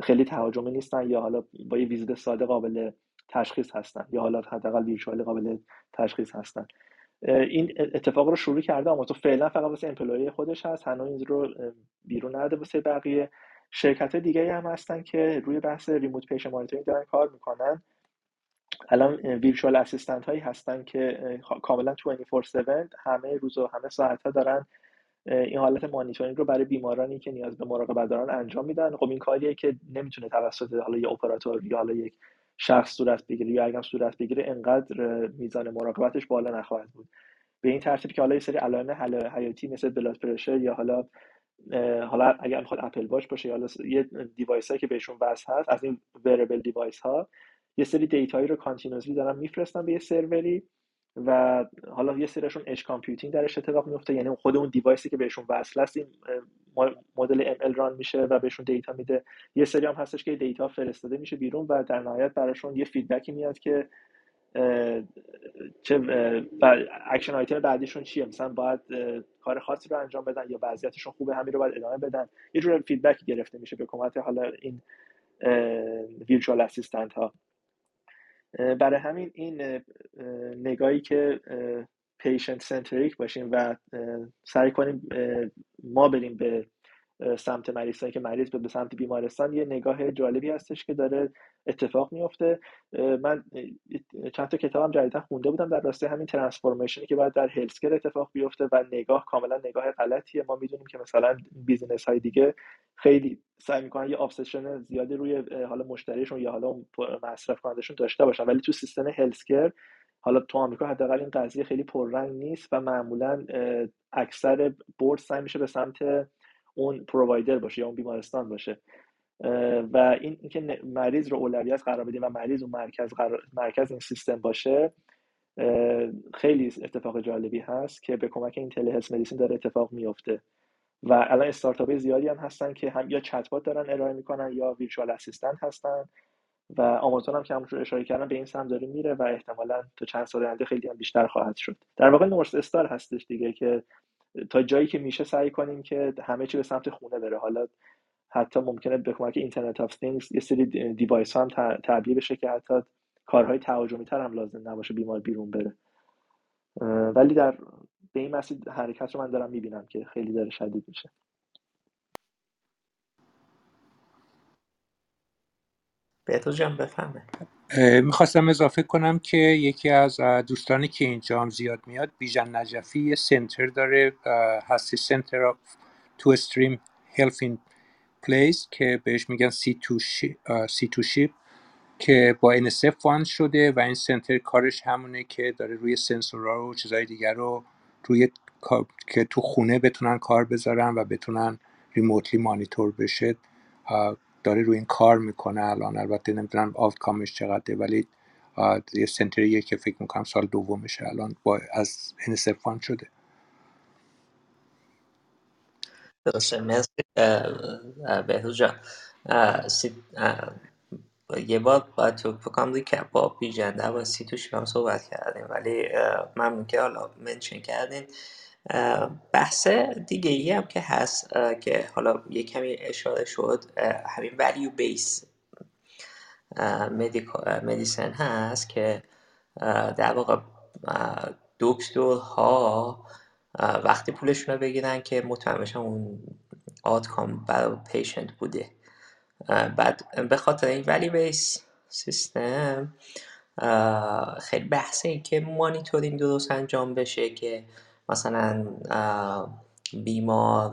خیلی تهاجمی نیستن یا حالا با یه ویزیت ساده قابل تشخیص هستن یا حالا حداقل virtual قابل تشخیص هستن. این اتفاق رو شروع کرده اما تو فعلا فقط واسه employee خودش هست هنوز این رو بیرون نده واسه بقیه. شرکت دیگه هم هستن که روی بحث remote patient monitoring دارن کار می‌کنن. الان virtual assistant هایی هستن که کاملا 24/7 همه روز و همه ساعت ها دارن این حالت مانیتورینگ رو برای بیمارانی که نیاز به مراقبت دارن انجام میدن. خب این کاریه که نمی‌تونه توسط حالا یه اپراتور یا حالا یک شخص صورت بگیره یا اگرم صورت بگیره انقدر میزان مراقبتش بالا نخواهد بود. به این ترتیب که حالا یه سری علائم حیاتی مثل blood pressure یا حالا حالا اگر می‌خواد Apple Watch باشه یا حالا یه device که بهشون وصل هست از این wearable device ها یه سری data یی رو continuously دارن میفرستن به یه سروری و حالا یه سریشون edge computing درش اتفاق میفته. یعنی خود اون device ی که بهشون وصل است این مدل ML run میشه و بهشون data میده. یه سری هم هستش که data فرستاده میشه بیرون و در نهایت براشون یه feedback ی میاد که چه action item بعدیشون چیه؟ مثلا باید کار خاصی رو انجام بدن یا وضعیتشون خوبه همین رو باید ادامه بدن. یه جور feedback گرفته میشه به کمک حالا این ویرچوال اسیستنت ها. برای همین این نگاهی که پیشنت سنتریک باشیم و سعی کنیم ما بریم به سمت مریضایی که مریض به سمت بیمارستان یه نگاه جالبی هستش که داره اتفاق میفته. من چند تا کتابم جدیدا خونده بودم. در راسته همین ترانسفورمیشنی که باید در هلسکر اتفاق بیفته و نگاه کاملا نگاه غلطیه. ما می‌دونیم که مثلا بیزینس های دیگه خیلی سعی می‌کنن یه آبسشن زیادی روی حالا مشتریشون یا حالا مصرف کنندشون داشته باشن. ولی تو سیستم هلسکر حالا تو آمریکا حداقل این قضیه خیلی پررنگ نیست و معمولا اکثر بورد سعی میشه به سمت اون پرووایدر باشه یا اون بیمارستان باشه. و این اینکه مریض رو اولویت قرار بدیم و مریض اون مرکز مرکز این سیستم باشه خیلی اتفاق جالبی هست که به کمک این تلهلس مدیسین داره اتفاق میفته و الان استارتاپ زیادی هم هستن که هم یا چت دارن ارائه می‌کنن یا virtual assistant هستن و آمازون هم که همونجور اشاره کردم به این سمت داره میره و احتمالا تا چند سال آینده خیلی هم بیشتر خواهد شد. در واقع north star هستش دیگه که تا جایی که میشه سعی کنیم که همه چی به سمت خونه بره. حالا حتی ممکنه به کمک internet of things یه سری device هم تعبیه بشه که حتی کارهای تهاجمی تر هم لازم نباشه بیمار بیرون بره. ولی در به این مسیر حرکت رو من دارم می‌بینم که خیلی داره شدید میشه. بهتو جان بفهمه. می‌خواستم اضافه کنم که یکی از دوستانی که اینجا هم زیاد میاد بیژن نجفی یه سنتر داره هستی سنتر آف تو استریم هلف پلیس که بهش میگن سی تو, سی تو شیپ که با NSF فاند شده و این سنتر کارش همونه که داره روی سنسورها و چیزهای دیگر رو روی که تو خونه بتونن کار بذارن و بتونن remotely monitor بشه. داره روی این کار می‌کنه الان. البته نمی‌دونم کامش چقدره ولی یه center یه که فکر می‌کنم سال دومشه الان با از fund شده. درسته. مرسی بهروز یه بار باید تو فکرم که با بیجنده با سی توش هم صحبت کردیم ولی ممنون که حالا منشن کردین. بحث دیگه ای هم که هست که حالا یه کمی اشاره شد همین ولیو بیس مدیسن هست که در واقع دکترها وقتی پولشون رو بگیرن که مطمئن اون آتکام برای پیشنت بوده. بعد به خاطر این ولی بیس سیستم خیلی بحث این که مانیتورینگ درست انجام بشه که مثلا بیمار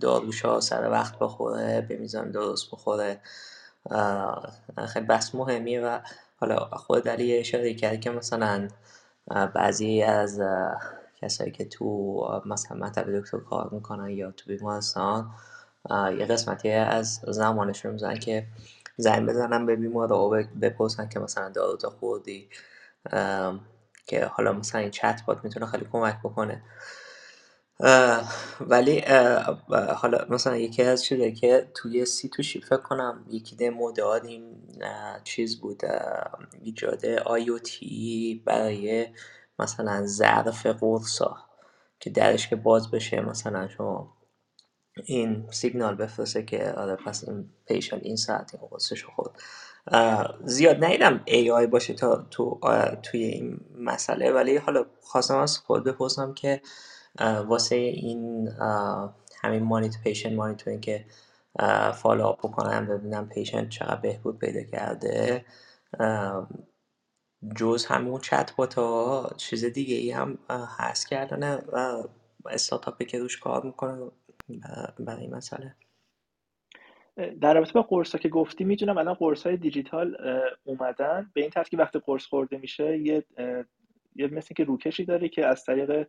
داروشا سر وقت بخوره به میزان درست بخوره. خیلی بحث مهمیه و حالا خود دلیل اشاره کرد که مثلا بعضی از کسایی که تو مثلا مطب دکتر کار می‌کنن یا تو بیمارستان یه قسمتی از زمانشون می‌زنن که زنگ بزنن به بیمار رو بپرسن که مثلا دارو خوردی. که حالا مثلا این چت بات می‌تونه خیلی کمک بکنه. ولی حالا مثلا یکی از چیزه که توی سی تو فکر کنم یکی دمو دادیم چیز بود ایجاد آیوتی برای مثلا ظرف قرصا که درش که باز بشه مثلا شما این سیگنال بفرسته که آره پس این patient این ساعت این خورد. زیاد ندیدم آی باشه تا تو توی این مسئله. ولی حالا خواستم از خود بپرسم که واسه این همین مانیت patient monitoring که follow up بکنم ببینم patient چقدر بهبود پیدا کرده. جز همون چت ها چیز دیگه ای هم هست کردن و استارتاپی که روش کار می‌کنه برای این مسئله. در رابطه با قرص که گفتی می‌دونم الان قرص های دیجیتال اومدن. به این ترتیب وقتی قرص خورده میشه یه یه مثل که روکشی داره که از طریق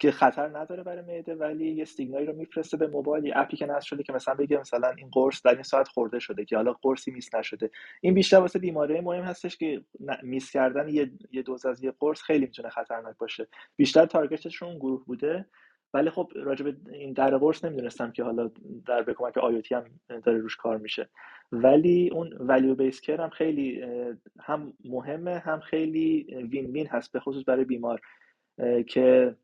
که خطر نداره برای معده ولی یه سیگنالی رو میفرسته به موبایل یه اپی که نصب شده که مثلا بگه مثلا این قرص در این ساعت خورده شده که حالا قرصی میس نشده. این بیشتر واسه بیماری مهم هستش که میس کردن یه یه دوز از یه قرص خیلی می‌تونه خطرناک باشه. بیشتر تارگتشون گروه بوده. ولی خب راجب این در قرص نمی‌دونستم که حالا در به کمک آیوتی هم داره روش کار میشه. ولی اون ولیو بیس کر هم خیلی هم مهمه هم خیلی وین وین هست به خصوص برای بیمار که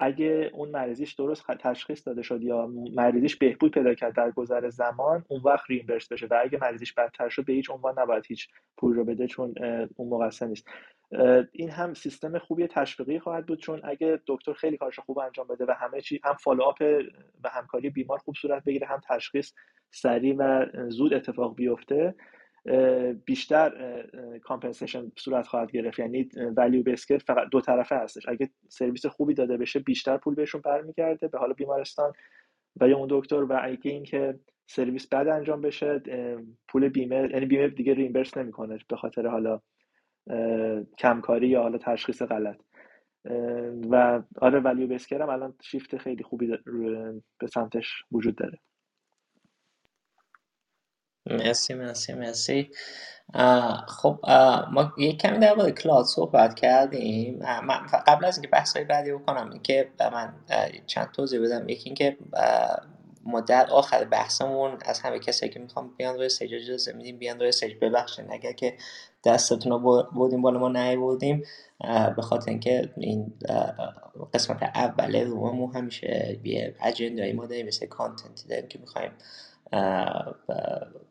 اگه اون مریضیش درست تشخیص داده شد یا مریضیش بهبود پیدا کرد در گذر زمان اون وقت ریمبرس بشه و اگه مریضیش بدتر شد به هیچ عنوان نباید هیچ پول رو بده چون اون مقصر نیست. این هم سیستم خوبی تشویقی خواهد بود چون اگه دکتر خیلی کارش خوب انجام بده و همه چی هم follow-up و همکاری بیمار خوب صورت بگیره هم تشخیص سریع و زود اتفاق بیفته بیشتر compensation صورت خواهد گرفت. یعنی value-based care فقط دو طرفه هستش. اگه سرویس خوبی داده بشه بیشتر پول بهشون برمیگرده به حال بیمارستان. و یا اون دکتر و اگه اینکه سرویس بد انجام بشه پول بیمه یعنی بیمه دیگه ریمبرس نمی‌کنه به خاطر حالا کمکاری یا حالا تشخیص غلط. و آره ولیو بسکر هم الان شیفت خیلی خوبی به سمتش وجود داره. مرسی مرسی مرسی. خب ما یک کمی در مورد کلاد صحبت کردیم. من قبل از اینکه بحث های بعدی بکنم اینکه من چند توضیح بدم. یکی اینکه ما در آخر بحثمون از همه کسایی که می‌خوام بیان روی stage اجازه میدیم بیان روی stage ببخشین اگر که دستتون رو بودیم بالا ما نهی بودیم به خاطر اینکه این قسمت اول room مون همیشه یه agenda یی ما داریم مثل content ی داریم که می‌خوایم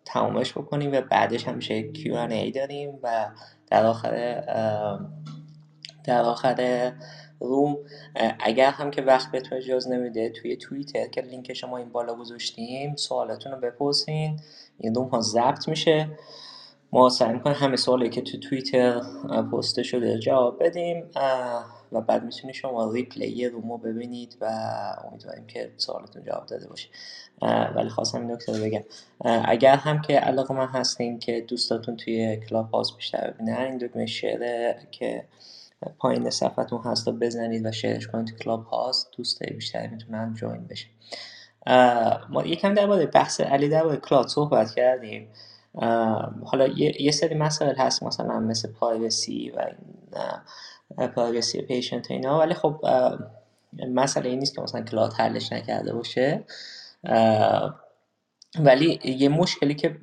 تمامش بکنیم و بعدش همیشه Q&A داریم و در آخر در آخر room اگر هم که وقت بهتون اجازه نمیده توی توییتر که لینک شما این بالا گذاشتیم سوالتون رو بپرسین. این room ها ضبط میشه. ما سعی می‌کنیم همه سوالی که تو توییتر پسته شده جواب بدیم. و بعد می‌تونید شما replay room و ببینید و امیدواریم که سوالتون جواب داده باشه. ولی خواستم این نکته رو بگم. اگر هم که علاقه‌مند هستین که دوستاتون توی Clubhouse بیشتر ببینن این دکمه share که پایین صفحتون هست رو بزنید و شیرش کنید تو Clubhouse دوست بیشتری می‌تونن join بشه ما یکم درباره بحث علی درباره cloud صحبت کردیم. حالا یه, سری مسائل هست مثلا مثل privacy و این privacy patient اینا. ولی خب مسئله این نیست که مثلا cloud حلش نکرده باشه. ولی یه مشکلی که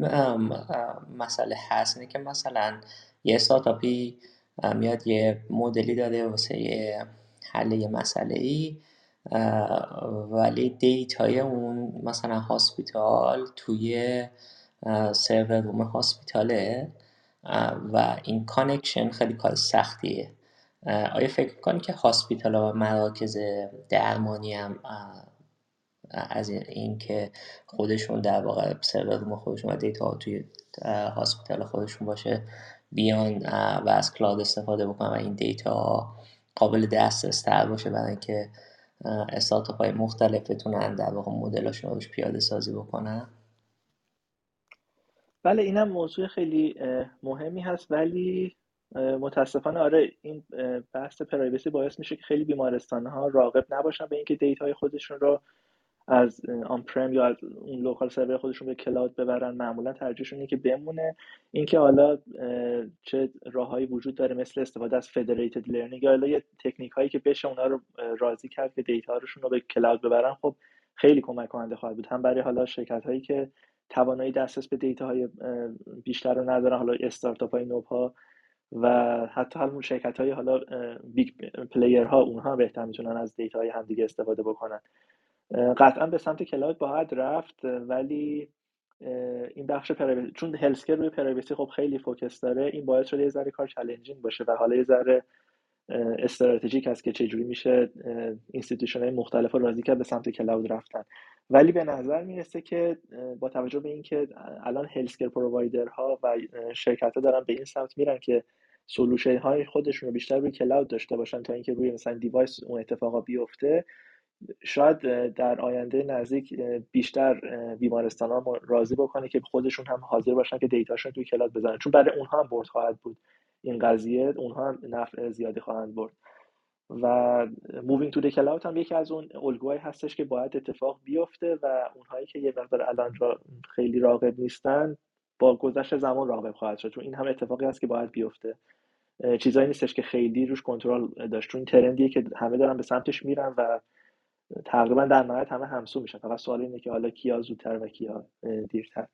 مسئله هست اینه که مثلا یه استارتاپی میاد یه مدلی داده واسه حل یه مسئله ای ولی دیتای اون مثلا hospital توی server room hospital ه و این connection خیلی کار سختیه. آیا فکر کنی که hospital و مراکز درمانی هم از این که خودشون در واقع server room خودشون و دیتا توی hospital خودشون باشه بیان و از cloud استفاده بکنن و این دیتا قابل دسترس تر باشه برای اینکه استارتاپ های مختلف بتونن در واقع مدلاشون رو پیاده سازی بکنن؟ بله اینم موضوع خیلی مهمی هست ولی متاسفانه آره این بحث privacy باعث میشه که خیلی بیمارستان ها راغب نباشن به اینکه دیتای خودشون رو از on-prem یا از اون local server خودشون به cloud ببرن. معمولا ترجیحشون اینه که بمونه. اینکه حالا چه راههایی وجود داره مثل استفاده از federated learning یا یه تکنیک هایی که بشه اونا رو راضی کرد که دیتا رو به cloud ببرن خب خیلی کمک کننده خواهد بود. هم برای حالا شرکت هایی که توانایی دسترس به دیتا های بیشتر رو ندارن حالا استارتاپ های نوپا و حتی همون شرکت های حالا big player ها اونها بهتر می‌تونن از دیتا های همدیگه استفاده بکنن. قطعا به سمت cloud باید رفت ولی این بخش privacy چون healthcare روی privacy خب خیلی focus داره این باعث شده یه ذره کار challenging باشه و حالا یه ذره strategic هست که چجوری میشه institution های مختلف رو راضی کرد به سمت cloud رفتن. ولی به نظر می‌رسه که با توجه به اینکه الان healthcare provider ها و شرکت ها دارن به این سمت میرن که solution های خودشون رو بیشتر روی cloud داشته باشن تا اینکه روی مثلا device اون اتفاقا بیفته شاید در آینده نزدیک بیشتر بیمارستان ها راضی بکنه که خودشون هم حاضر باشن که دیتاشون توی cloud بزنن. چون برای اونها هم برد خواهد بود این قضیه اونها هم نفع زیادی خواهند برد. و moving to cloud هم یکی از اون الگوهایی هستش که باید اتفاق بیفته و اونهایی که یه مقدار الان را خیلی راقب نیستن با گذشت زمان راقب خواهد شد چون این هم اتفاقی هست که باید بیفته. چیزایی نیستش که خیلی روش کنترل داشت. چون ترندیه که همه دارن به سمتش میرن و تقریبا در نهایت همه همسو میشن. فقط سوال اینه که حالا کیا زودتر و کیا دیرتر.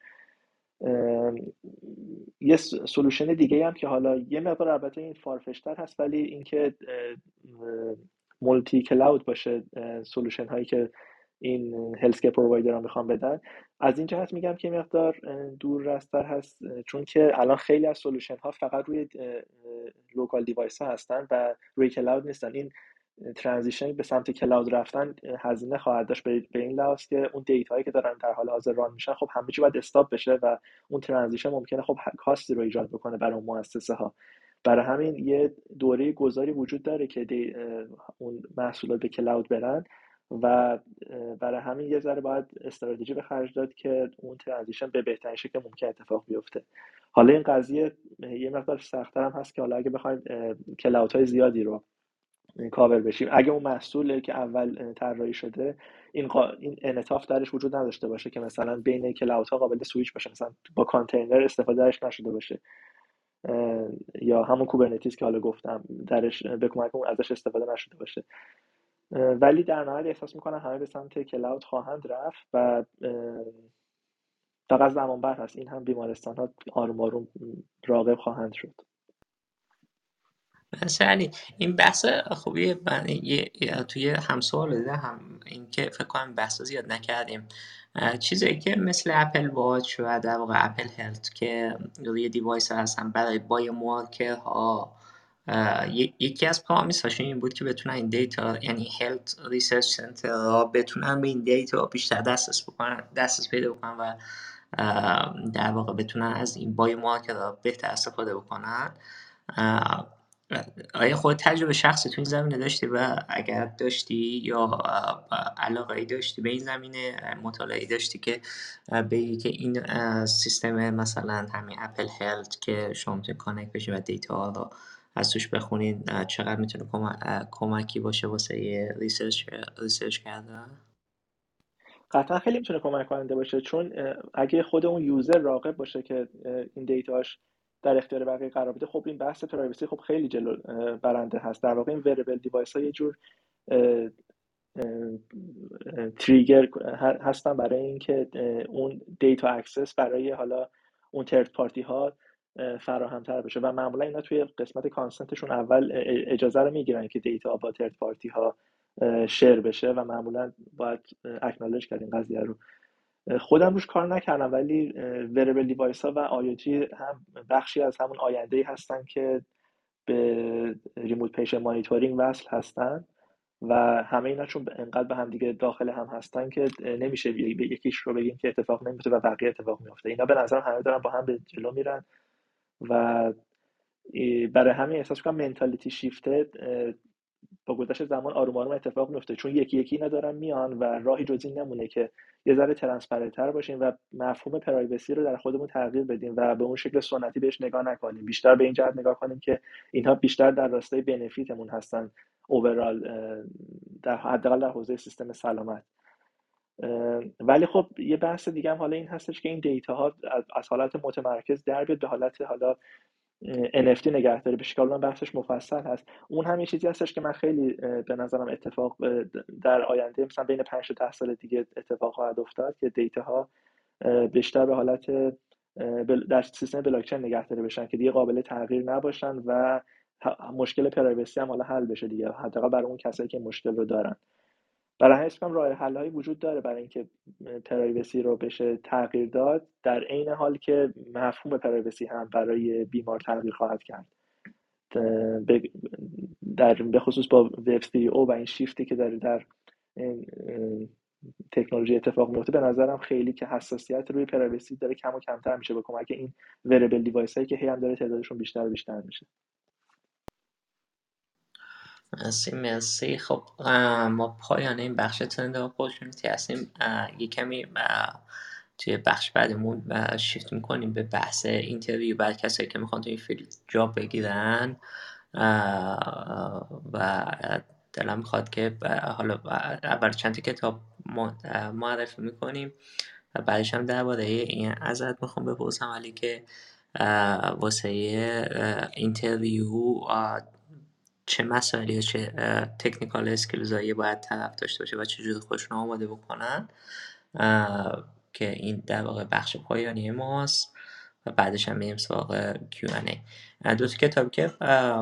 یه سلوشن دیگه هم که حالا یه مقدار البته این فارفشتر هست ولی اینکه مولتی کلاود باشه solution هایی که این healthcare provider ها می‌خوان بدن. از این جهت میگم که مقدار دورتر هست چون که الان خیلی از solution ها فقط روی local device ها هستن و روی cloud نیستن. این transition به سمت cloud رفتن هزینه خواهد داشت به این لحاظ که اون data هایی که دارن در حال حاضر run میشن خب همه چی باید stop بشه و اون transition ممکنه خب cost ی رو ایجاد بکنه برای اون مؤسسه ها برای همین یه دوره گذاری وجود داره که اون محصولات به cloud برن. و برای همین یه ذره باید استراتژی به خرج داد که اون transition به بهترین شکل ممکن اتفاق بیفته. حالا این قضیه یه مقدار سختتر هم هست که حالا اگه بخوایم cloud های زیادی رو کاور بشیم. اگه اون محصولی که اول طراحی شده این قا... این انعطاف درش وجود نداشته باشه که مثلا بین cloud ها قابل سویچ باشه مثلا با کانتینر استفاده درش نشده باشه. یا همون کوبرنتیس که حالا گفتم درش به کمک اون ازش استفاده نشده باشه. ولی در نهایت احساس می‌کنم همه به سمت کلاود خواهند رفت و فقط زمان بر هست. این هم بیمارستان ها آروم آروم راقب خواهند شد. علی این بحث خوبی من توی همسوال دیده هم این که فکر کنم بحث زیاد نکردیم. چیزی که مثل اپل واچ و در واقع اپل هلت که روی device هستن برای biomarker ها یکی از promise هاشون این بود که بتونن این data یعنی health research center ها بتونن به این data بیشتر دسترس بکنن دسترس پیدا بکنن و در واقع بتونن از این biomarker ها بهتر استفاده بکنن. آیا خودت تجربه شخصی تو این زمینه داشتی و اگر داشتی یا علاقه ای داشتی به این زمینه مطالعه داشتی که به که این سیستم مثلا همین Apple Health که شما می‌تونید connect بشی و data رو از توش بخونید چقدر می‌تونه کمکی باشه واسه research research کردن؟ قطعا خیلی می‌تونه کمک کننده باشه چون اگه خود اون user راغب باشه که این data ش در اختیار بقیه قرار بده خب این بحث privacy خب خیلی جلو برنده هست. در واقع این wearable device ها یه جور trigger هستن برای اینکه اون data access برای حالا اون third party ها فراهم تر بشه. و معمولا اینا توی قسمت consent شون اول اجازه رو می‌گیرن که data با third party ها share بشه و معمولا باید acknowledge کرد این قضیه رو. خودم روش کار نکردم ولی wearable device ها و IoT هم بخشی از همون آینده هستن که به remote patient monitoring وصل هستن و همه اینا چون انقدر به هم دیگه داخل هم هستن که نمیشه یکیش رو بگیم که اتفاق نمیفته و بقیه اتفاق میفته اینا به نظر همه دارن با هم به جلو میرن. و برای همین احساس کنم منتالیتی شیفته با گذشت زمان آروم آروم اتفاق میفته چون یکی یکی اینا دارن میان و راهی جز این نمونه که یه ذره ترنسپرنتر باشیم و مفهوم پرایوسی رو در خودمون تغییر بدیم و به اون شکل سنتی بهش نگاه نکنیم بیشتر به این جهت نگاه کنیم که اینها بیشتر در راستای بنفیتمون هستن اوورال در حداقل در حوزه سیستم سلامت. ولی خب یه بحث دیگه هم حالا این هستش که این دیتا ها از حالت متمرکز در بیاد به حالت حالا NFT نگهداری به شکل بحثش مفصل هست. اون هم یه چیزی هستش که من خیلی به نظرم اتفاق در آینده مثلا بین 5 تا 10 سال دیگه اتفاق خواهد افتاد که دیتا ها بیشتر به حالت در سیستم بلاکچین نگهداری بشن که دیگه قابل تغییر نباشن و مشکل privacy هم حالا حل بشه دیگه. حداقل برای اون کسایی که مشکل رو دارن. برای همین راه حلهایی وجود داره برای اینکه privacy رو بشه تغییر داد در عین حال که مفهوم privacy هم برای بیمار تغییر خواهد کرد. در به خصوص با وب 3 او و این شیفتی که داره در تکنولوژی اتفاق میفته به نظرم خیلی که حساسیت روی privacy داره کم و کمتر میشه به کمک این wearable device هایی که هی هم داره تعدادشون بیشتر و بیشتر میشه. مرسی مرسی. خب ما پایان این بخش trend opportunity هستیم یه کمی توی بخش بعدمون شیفت می‌کنیم به بحث interview بعد کسایی که می‌خوان توی این field job بگیرن. و دلم می‌خواد که حالا اول چند کتاب معرفی می‌کنیم و بعدش هم درباره این ازت می‌خوام بپرسم ولی که واسه interview چه مسائلی و چه technical skills ایی باید طرف داشته باشه و چجوری خودشون آماده بکنن که این در واقع بخش پایانی ماست و بعدش هم میریم سراغ Q&A دو تا کتابی که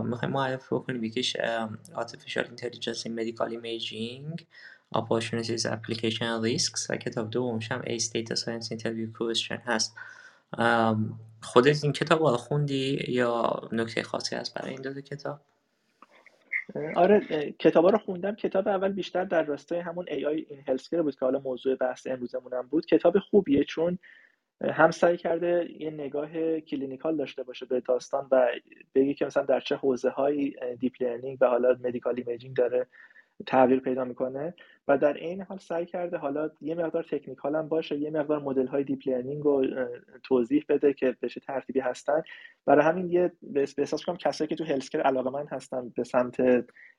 می‌خوایم معرفی بکنیم. یکیش Artificial Intelligence in Medical Imaging Opportunities Application Risks و کتاب دومش هم Ace Data Science Interview Question هست. خودت این کتاب رو خوندی یا نکته خاصی هست برای این دو کتاب؟ آره کتابا رو خوندم. کتاب اول بیشتر در راستای همون AI این هلسکر بود که حالا موضوع بحث امروزمون هم بود. کتاب خوبیه چون هم سعی کرده یه نگاه clinical داشته باشه به داستان و بگی که مثلا در چه حوزه های deep learning و حالا medical imaging داره. تغییر پیدا می‌کنه و در این حال سعی کرده حالا یه مقدار technical هم باشه یه مقدار مدل های deep learning رو توضیح بده که به چه ترتیبی هستن. برای همین یه به احساس کنم کسایی که تو healthcare علاقه‌مند هستن به سمت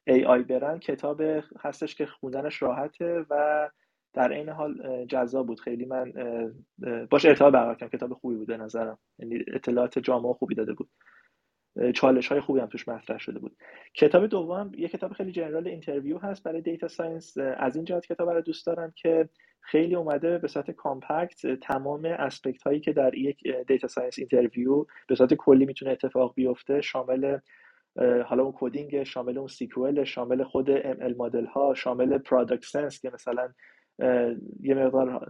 AI برن کتاب هستش که خوندنش راحته و در این حال جذاب بود. خیلی من باش ارتباط برقرار کردم. کتاب خوبی بوده نظرم. یعنی اطلاعات جامع خوبی داده بود. چالش های خوبی هم توش مطرح شده بود. کتاب دوم یه کتاب خیلی general interview هست برای data science. از این جهت کتاب رو دوست دارم که خیلی اومده به صورت compact تمام aspect هایی که در یک data science interview به صورت کلی می‌تونه اتفاق بیفته شامل حالا اون coding شامل اون SQL شامل خود ام مدل ها شامل product sense که مثلا یه مقدار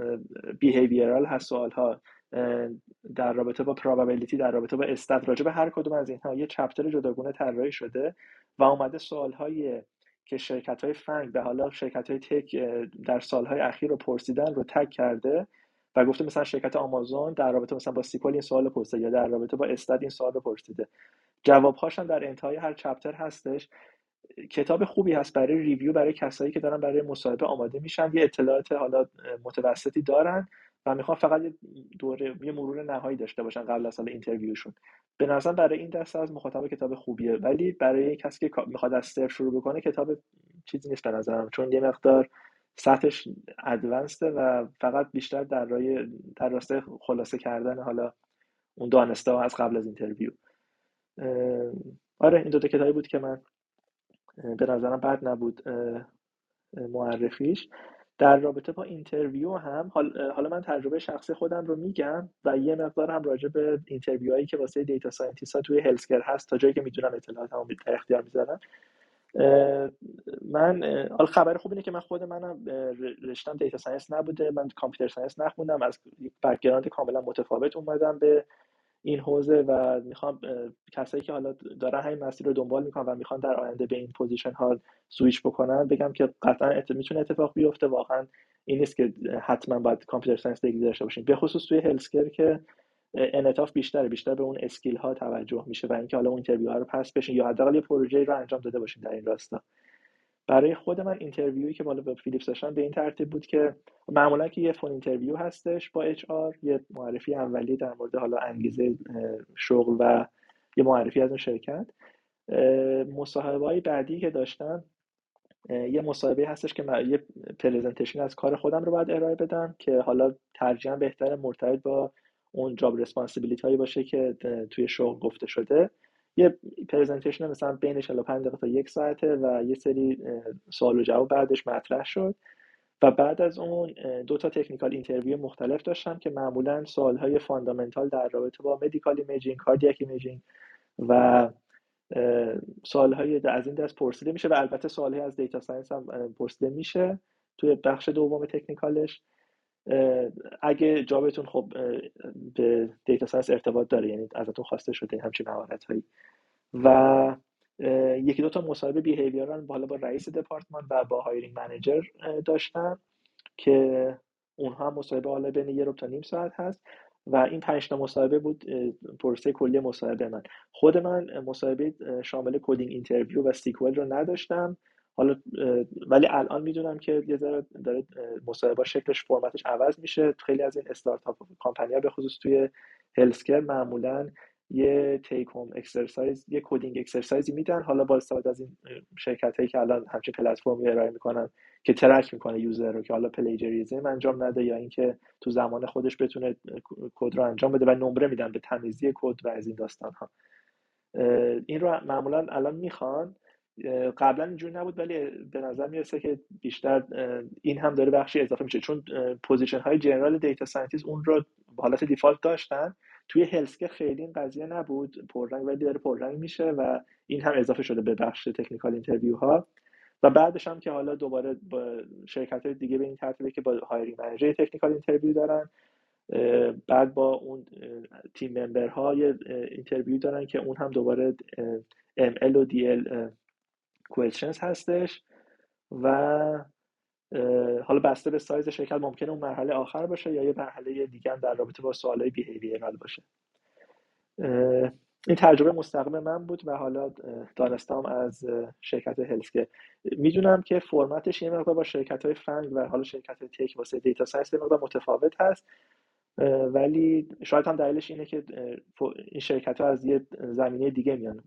بیهیویرال هست سوال ها در رابطه با پروبابیلیتی در رابطه با استات راجع به هر کدوم از اینها یه چپتر جداگونه طراحی شده و اومده سوال که شرکت های فنگ به حالا شرکت های تک در سالهای اخیر رو پرسیدن رو تک کرده و گفته مثلا شرکت آمازون در رابطه مثلا با سیکول این سوال پرسیده یا در رابطه با استاد این سوال رو پرسیده. جوابهاش هم در انتهای هر چپتر هستش. کتاب خوبی هست برای review برای کسایی که دارن برای مصاحبه آماده میشن. یه اطلاعات حالا متوسطی دارن. و می‌خوان فقط یه دوره یه مرور نهایی داشته باشن قبل از سال interview شون. به نظر برای این دسته از مخاطب کتاب خوبیه. ولی برای کسی که می‌خواد از صفر شروع بکنه کتاب چیزی نیست به نظرم. چون یه مقدار سطحش advanced ه و فقط بیشتر در رای در راستای خلاصه کردن حالا اون دانسته از قبل از interview. آره این دو تا کتابی بود که من به نظرم بد نبود معرفیش. در رابطه با interview هم حالا من تجربه شخصی خودم رو میگم و یه مقدار هم راجع به interview هایی که واسه data scientist ها توی healthcare هست تا جایی که می‌دونم اطلاعات هم در اختیار می‌ذارم. من حالا خبر خوب اینه که من خود منم رشتم data science نبوده من computer science نخوندم از background کاملا متفاوت اومدم به این حوزه و می‌خوام کسایی که حالا دارن همین مسیر رو دنبال می‌کنن و می‌خوان در آینده به این position ها سویچ بکنن بگم که قطعا می‌تونه اتفاق بیفته. واقعا این نیست که حتما باید computer science degree ای داشته باشین به خصوص توی healthcare که انعطاف بیشتره بیشتر به اون skill ها توجه میشه و اینکه حالا اون interview ها رو pass بشین یا حداقل یه پروژه رو انجام داده باشین در این راستا. برای خود من interview یی که بالا به فیلیپس داشتم به این ترتیب بود که معمولا که یه phone interview هستش با HR یه معرفی اولیه در مورد حالا انگیزه شغل و یه معرفی از اون شرکت. مصاحبه های بعدی که داشتم یه مصاحبه هستش که من یه presentation از کار خودم رو باید ارائه بدم که حالا ترجیحاً بهتر مرتبط با اون job responsibility هایی باشه که توی شغل گفته شده. یه presentation مثلا بین 45 دقیقه تا یک ساعته و یه سری سوال و جواب بعدش مطرح شد. و بعد از اون دو تا technical interview مختلف داشتم که معمولا های fundamental در رابطه با medical imaging cardiac imaging و های از این دست پرسیده میشه و البته سوالهای از data science هم پرسیده میشه توی بخش دوم technical ش اگه job تون خب به data science ارتباط داره یعنی ازتون خواسته شده همچین مهارت هایی و یکی دو تا مصاحبه behavioral بالا با رئیس دپارتمان و با hiring manager داشتم که اونها هم مصاحبه حالا بین یه رو تا نیم ساعت هست و این پنج تا مصاحبه بود پروسه کلی مصاحبه من. خود من مصاحبه شامل coding interview و SQL رو نداشتم. حالا ولی الان می‌دونم که یه ذره داره مصاحبه شکلش فرمتش عوض میشه. خیلی از این startup company به خصوص توی healthcare معمولا یه take home exercise یه coding exercise ی میدن. حالا با استفاده از این شرکت هایی که الان همچین پلتفرمی ارائه می‌کنن که track می‌کنه user رو که حالا plagiarism انجام نده یا اینکه تو زمان خودش بتونه کد رو انجام بده و نمره میدن به تمیزی کد و از این داستان ها این رو معمولا الان می‌خوان. قبلا اینجوری نبود ولی به نظر می‌رسه که بیشتر این هم داره بخشی اضافه میشه. چون position های general data scientist اون رو حالت default داشتن. توی healthcare خیلی این قضیه نبود. پررنگ ولی داره پررنگ میشه و این هم اضافه شده به بخش technical interview ها و بعدش هم که حالا دوباره با شرکت های دیگه به این ترتیبه که با hiring manager technical interview دارن بعد با اون team member های interview دارن که اون هم دوباره ML و DL questions هستش و حالا بسته به سایز شرکت ممکنه اون مرحله آخر باشه یا یه مرحله دیگه در رابطه با سوالای behavioral باشه. این تجربه مستقیم من بود و حالا دانستم از شرکت healthcare می‌دونم که فرمتش یه مقدار با شرکت های FAANG و حالا شرکت های tech واسه data science یه مقدار متفاوت هست. ولی شاید هم دلیلش اینه که این شرکت ها از یه زمینه دیگه میان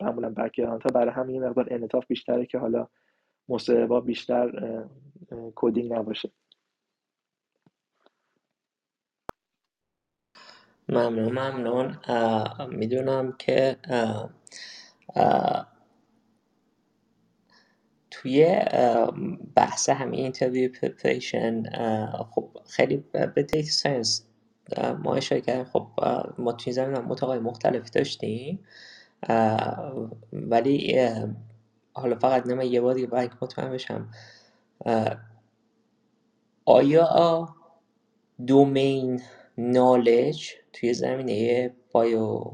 معمولا background ها برای همین مقدار انعطاف بیشتره که حالا مصاحبه بیشتر coding نباشه. ممنون ممنون. می‌دونم که توی بحث همین interview preparation خب خیلی به data science ما اشاره کردیم. خب ما توی زمین متقای مختلفی داشتیم ولی حالا فقط نمه یه بار دیگه مطمئن بشم. آیا دومین نالج توی زمینه بایو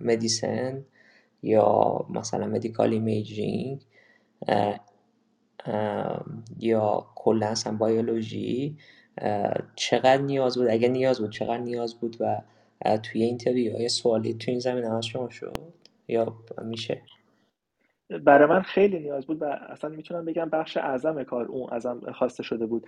مدیسن یا مثلا مدیکال ایمیجینگ یا کلا اصلا بیولوژی چقدر نیاز بود؟ اگر نیاز بود چقدر نیاز بود و توی interview های سوالی توی این زمینه ها شما شد؟ یا میشه؟ برای من خیلی نیاز بود و اصلا می‌تونم بگم بخش اعظم کار اون ازم خواسته شده بود.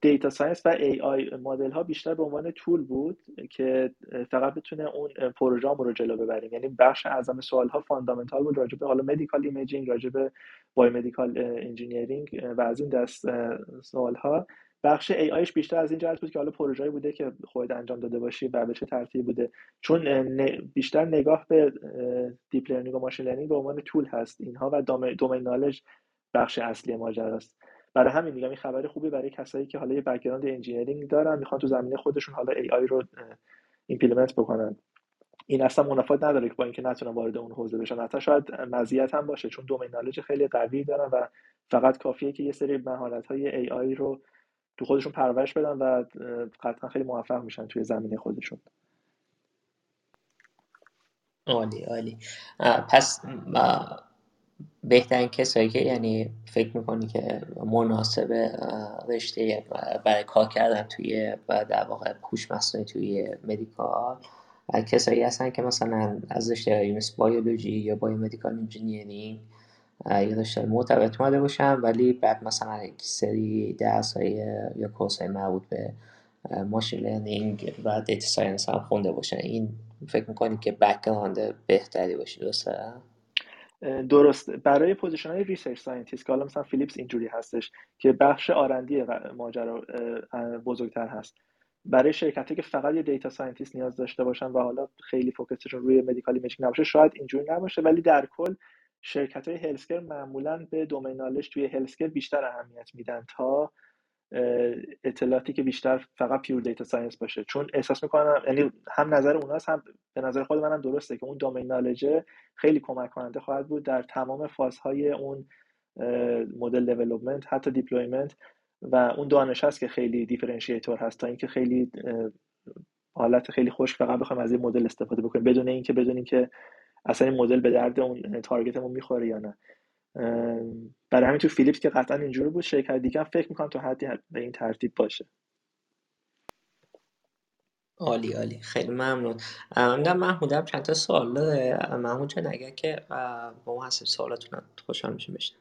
data science و AI model ها بیشتر به عنوان tool بود که فقط بتونه اون پروژه رو جلو ببریم. یعنی بخش اعظم سوال ها fundamental بود راجع به حالا medical imaging راجع به biomedical engineering و از این دست سوال ها بخش AI ش بیشتر از این جهت بود که حالا پروژه‌ای بوده که خودت انجام داده باشی و به چه ترتیبی بوده. چون بیشتر نگاه به deep learning و machine learning به عنوان tool هست اینها و domain knowledge بخش اصلی ماجراست برای همین میگم این خبر خوبی برای کسایی که حالا یه background engineering دارن می‌خوان تو زمینه خودشون حالا AI رو implement بکنن. این اصلا منافات نداره که با اینکه نتونن وارد اون حوزه بشن. حتی شاید مزیت هم باشه چون domain knowledge خیلی قوی دارن و فقط کافیه که یه سری مهارت های AI رو تو خودشون پرورش بدن و قطعا خیلی موفق میشن توی زمینه خودشون. عالی عالی. پس بهترین کسایی که یعنی فکر می‌کنی که مناسب رشته برای کار کردن توی در واقع هوش مصنوعی توی medical؟ کسایی هستن که مثلا از رشته مثل بایولوژی یا biomedical engineering یا داشته مرتبط اومده باشم ولی بعد مثلا یک سری درس های یا course های مربوط به machine learning و data science هم خونده باشن. این فکر می‌کنی که background بهتری باشه درسته؟ درست برای position های research scientist که حالا مثلا فیلیپس اینجوری هستش که بخش R&D ماجرا بزرگتر هست. برای شرکتی که فقط یه data scientist نیاز داشته باشن و حالا خیلی focus شون روی medical imaging نباشه شاید اینجوری نباشه ولی در کل شرکت های healthcare معمولا به domain توی healthcare بیشتر اهمیت میدن تا اطلاعاتی که بیشتر فقط pure data science باشه. چون احساس می‌کنم یعنی هم نظر اوناست هم به نظر خود منم درسته که اون domain knowledge خیلی کمک کننده خواهد بود در تمام فازهای اون model development حتی deployment و اون دانش هست که خیلی differentiator هست تا اینکه خیلی حالت خیلی خوش فقط بخوایم از این مدل استفاده بکنیم بدون اینکه بدونیم که اصلا این مدل به درد اون تارگتمون می‌خوره یا نه. برای همین تو فیلیپس که قطعا اینجوری بود شرکت دیگه فکر می‌کنم تو حدی به این ترتیب باشه. عالی عالی. خیلی ممنون. من محمود هم چند تا سوال داره محمود جان اگر که با ما هستیم سوالاتون خوشحال میشیم بشنم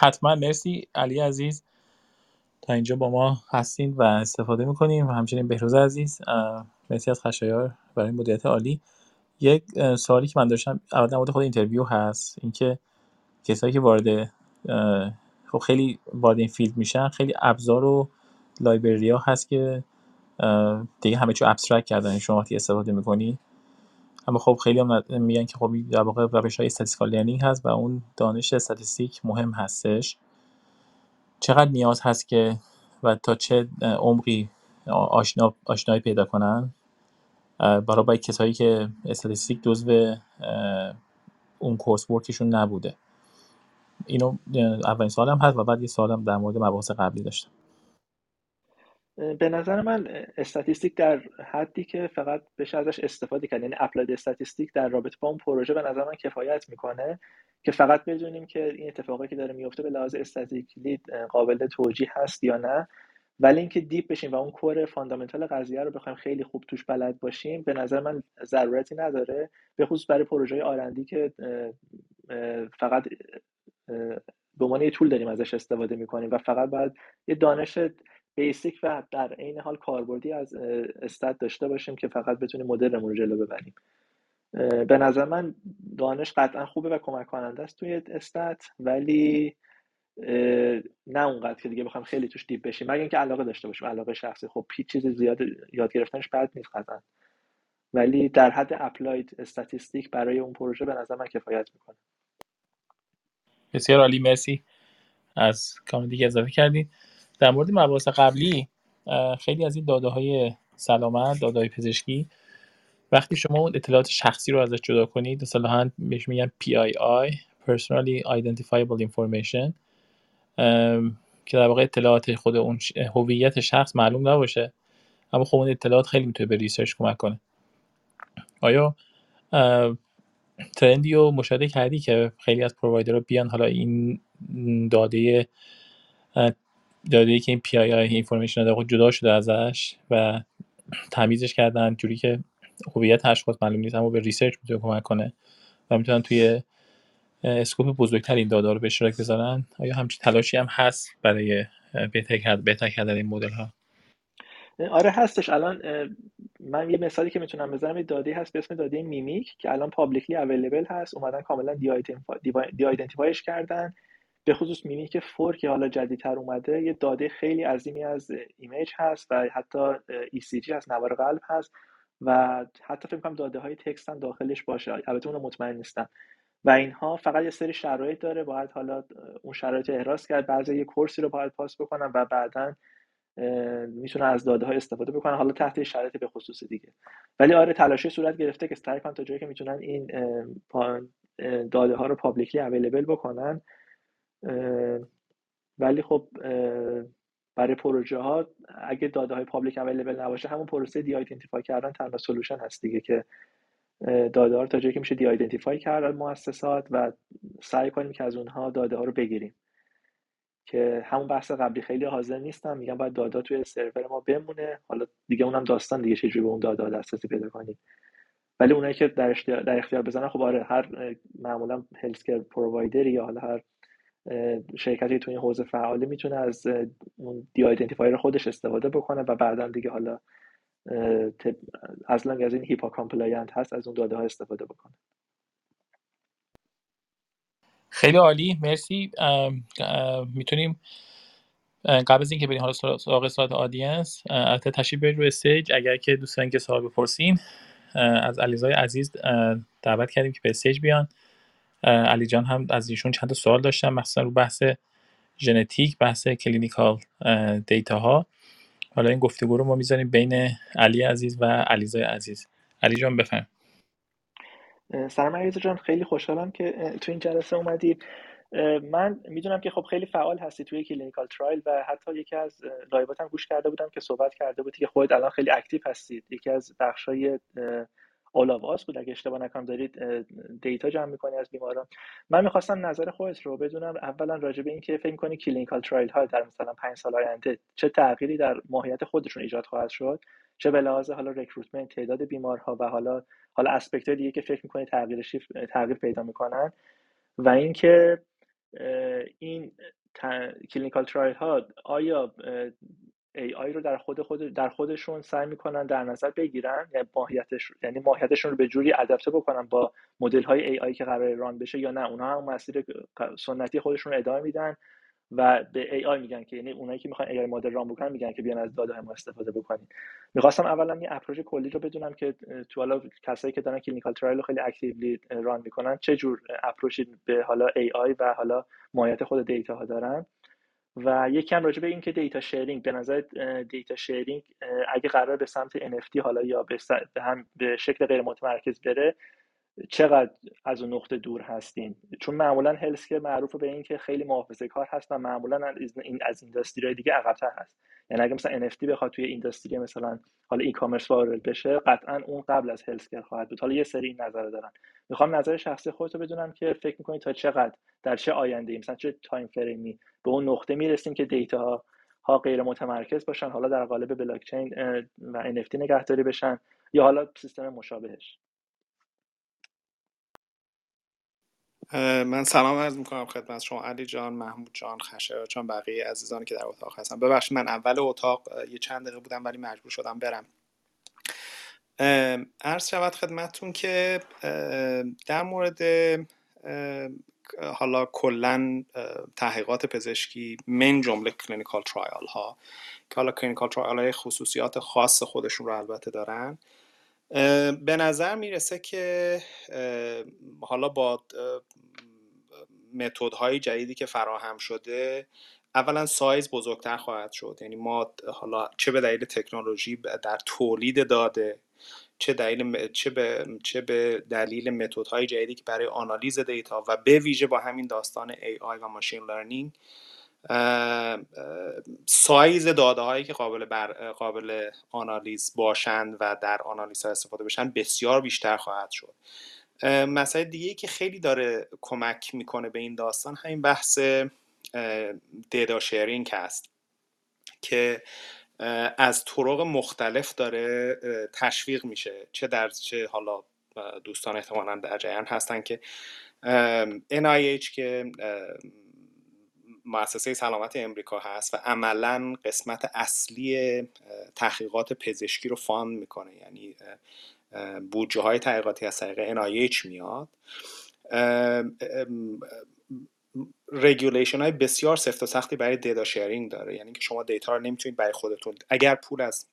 حتما. مرسی علی عزیز. تا اینجا با ما هستین و استفاده می‌کنیم. و همچنین بهروز عزیز مرسی از خشایار برای مدیریت عالی. یک سوالی که من داشتم اول در خود interview هست. اینکه کسایی که وارد خب خیلی وارد این field میشن خیلی ابزار و library ها هست که دیگه همه چیو abstract کردن. شما وقتی استفاده می‌کنی. اما خب خیلی هم میگن که خب در واقع روش های statistical learning هست و اون دانش statistic مهم هستش. چقدر نیاز هست که و تا چه عمقی آشنا آشنایی پیدا کنن؟ برای کسایی که statistic جزو اون coursework شون نبوده. اینو اولین سوالم هست و بعد یه سوالم در مورد مباحث قبلی داشتم. به نظر من statistic در حدی که فقط بشه ازش استفاده کرد یعنی applied statistic در رابطه با اون پروژه به نظر من کفایت می‌کنه که فقط بدونیم که این اتفاقی که داره میفته به لحاظ statistically قابل توجیه هست یا نه. ولی اینکه deep بشیم و اون core fundamental قضیه رو بخوایم خیلی خوب توش بلد باشیم به نظر من ضرورتی نداره. به خصوص برای پروژه R&D که فقط به عنوان یه tool داریم ازش استفاده می‌کنیم و فقط باید یه دانش basic و در عین حال کاربردی از stat داشته باشیم که فقط بتونیم مدلمون رو جلو ببریم. به نظر من دانش قطعا خوبه و کمک کننده است توی stat ولی نه اونقدر که دیگه بخوام خیلی توش deep بشیم. مگه اینکه علاقه داشته باشیم علاقه شخصی. خب هیچ چیز زیاد یاد گرفتنش بد نیست قطعا. ولی در حد applied statistic برای اون پروژه به نظر من کفایت می‌کنه. بسیار عالی مرسی از کامنتی دیگه اضافه کردید در مورد مباحث قبلی خیلی از این داده های سلامت داده های پزشکی وقتی شما اون اطلاعات شخصی رو ازش جدا کنید مثلا بهش میگن PII Personally Identifiable Information که در واقع اطلاعات خود اون هویت شخص معلوم نباشه. اما خب اون اطلاعات خیلی می‌تونه به research کمک کنه. آیا trend ی رو مشاهده کردی که خیلی از رو بیان حالا این داده داده که این PII information داده جدا شده ازش و تمیزش کردن جوری که هویت اشخاص معلوم نیست اما به research می‌تونه کمک کنه و می‌تونن توی scope بزرگتر این داده رو به اشتراک بذارن. آیا همچین تلاشی هم هست برای بهتر کردن این مدل ها آره هستش. الان من یه مثالی که می‌تونم بزنم یه داده هست به اسم داده MIMIC که الان publicly available هست. اومدن کاملا de-identify ش کردن. به خصوص MIMIC four که حالا جدیدتر اومده یه داده خیلی عظیمی از ایمیج هست و حتی ECG هست نوار قلب هست و حتی فکر کنم داده های تکست هم داخلش باشه. البته اون مطمئن نیستم. و اینها فقط یه سری شرایط داره باید حالا اون شرایط احراز کرد بعضی یه کورسی رو باید پاس بکنم و بعدا می‌تونن از داده های استفاده بکنن حالا تحت شرایط به خصوص دیگه. ولی آره تلاشی صورت گرفته که سعی کنن تا جایی که می‌تونن این داده ها رو پابلیکلی اویلیبل بکنن. ولی خب برای پروژه ها اگه داده های public available نباشه همون پروسه de-identify کردن تنها solution هست دیگه که داده ها رو تا جایی که میشه de-identify کرد مؤسسات و سعی کنیم که از اونها داده ها رو بگیریم. که همون بحث قبلی خیلی حاضر نیستم. میگم باید data توی سرور ما بمونه. حالا دیگه اونم داستان دیگه چجوری به اون data دسترسی پیدا کنیم. ولی اونایی که در اختیار, در اختیار بزنن خب آره هر معمولا healthcare provider یا حالا هر شرکتی تو این حوزه فعالی می‌تونه از اون de-identifier خودش استفاده بکنه و بعدا دیگه حالا as long as این HIPAA compliant هست از اون داده ها استفاده بکنه. خیلی عالی. مرسی. می‌تونیم قبل از اینکه بریم حالا سراغ ساعت audience البته تشریف برید روی stage. اگر که دوست دارین که سوال بپرسین از علیرضای عزیز دعوت کردیم که به stage بیان. علی جان هم از ایشون چند سوال داشتم مثلا رو بحث ژنتیک بحث clinical data ها حالا این گفتگو رو ما می‌ذاریم بین علی عزیز و علیرضای عزیز. علی جان بفرما. سلام علیرضا جان خیلی خوشحالم که تو این جلسه اومدی. من می‌دونم که خب خیلی فعال هستی توی clinical trial و حتی یکی از live ات هم گوش کرده بودم که صحبت کرده بودی که خودت الان خیلی active هستید یکی از بخشای اولاواس بود اگه اشتباه نکنم دارید دیتا جمع می‌کنی از بیماران. من می‌خواستم نظر خودت رو بدونم اولا راجع به اینکه فکر کنی کلینیکال ترایل ها در مثلا پنج سال آینده چه تغییری در ماهیت خودشون ایجاد خواهد شد چه به لحاظ حالا رکروتمنت تعداد بیمارها و حالا حالا اسپکت دیگه که فکر می‌کنی تغییر تغییر پیدا می‌کنن. و اینکه این کلینیکال ترایل ها آیا AI رو در خود, خود در خودشون سعی می‌کنن در نظر بگیرن یعنی ماهیتش یعنی ماهیتشون رو به جوری adapt بکنن با مدل های AI که قرار run بشه یا نه. اونها هم مسیر سنتی خودشون رو ادامه میدن و به AI میگن که یعنی اونایی که می‌خوان AI model run بکنن میگن که بیان از داده ما استفاده بکنید می‌خواستم اولا این approach کلی رو بدونم که تو حالا کسایی که دارن clinical trial رو خیلی actively run می‌کنن چه جور approach ی به حالا AI و حالا ماهیت خود data ها دارن. و یکم راجع به این که data sharing به نظر data sharing اگه قرار به سمت NFT حالا یا به, هم به شکل غیر متمرکز بره چقدر از اون نقطه دور هستین؟ چون معمولا healthcare معروف به این که خیلی محافظه کار هست و معمولا این از industry دیگه عقبتر هست. یعنی اگه مثلا NFT بخواد توی industry مثلا حالا e-commerce وارد بشه قطعا اون قبل از healthcare خواهد بود. حالا یه سری این نظر دارن. می‌خوام نظر شخصی خودتو بدونم که فکر می‌کنی تا چقدر در چه آینده ای؟ مثلا چه time frame ی به اون نقطه می‌رسیم که data ها غیر متمرکز باشن حالا در قالب بلاک چین و NFT نگهداری بشن یا حالا سیستم مشابهش. من سلام عرض می‌کنم خدمت شما. علی جان محمود جان خشایار جان بقیه عزیزانی که در اتاق هستن. ببخشید من اول اتاق یه چند دقیقه بودم ولی مجبور شدم برم. عرض شود خدمتتون که در مورد حالا کلا تحقیقات پزشکی من جمله clinical trial ها که حالا clinical trial های خصوصیات خاص خودشون رو البته دارن. به نظر می‌رسه که حالا با متدهای جدیدی که فراهم شده اولا سایز بزرگتر خواهد شد. یعنی ما حالا چه به دلیل تکنولوژی در تولید داده چه دلیل چه به چه به دلیل متدهای جدیدی که برای آنالیز data و به ویژه با همین داستان AI و machine learning size داده هایی که قابل, بر، قابل آنالیز باشند و در آنالیز ها استفاده بشن بسیار بیشتر خواهد شد. مسئله دیگه که خیلی داره کمک می‌کنه به این داستان همین بحث data sharing هست که از طرق مختلف داره تشویق میشه. چه در چه حالا دوستان احتمالا در جریان هستن که NIH که مؤسسه سلامت امریکا هست و عملا قسمت اصلی تحقیقات پزشکی رو fund می‌کنه. یعنی بودجه های تحقیقاتی از طریق NIH میاد. regulation های بسیار سفت و سختی برای data sharing داره. یعنی که شما data رو نمی‌تونید برای خودتون اگر پول از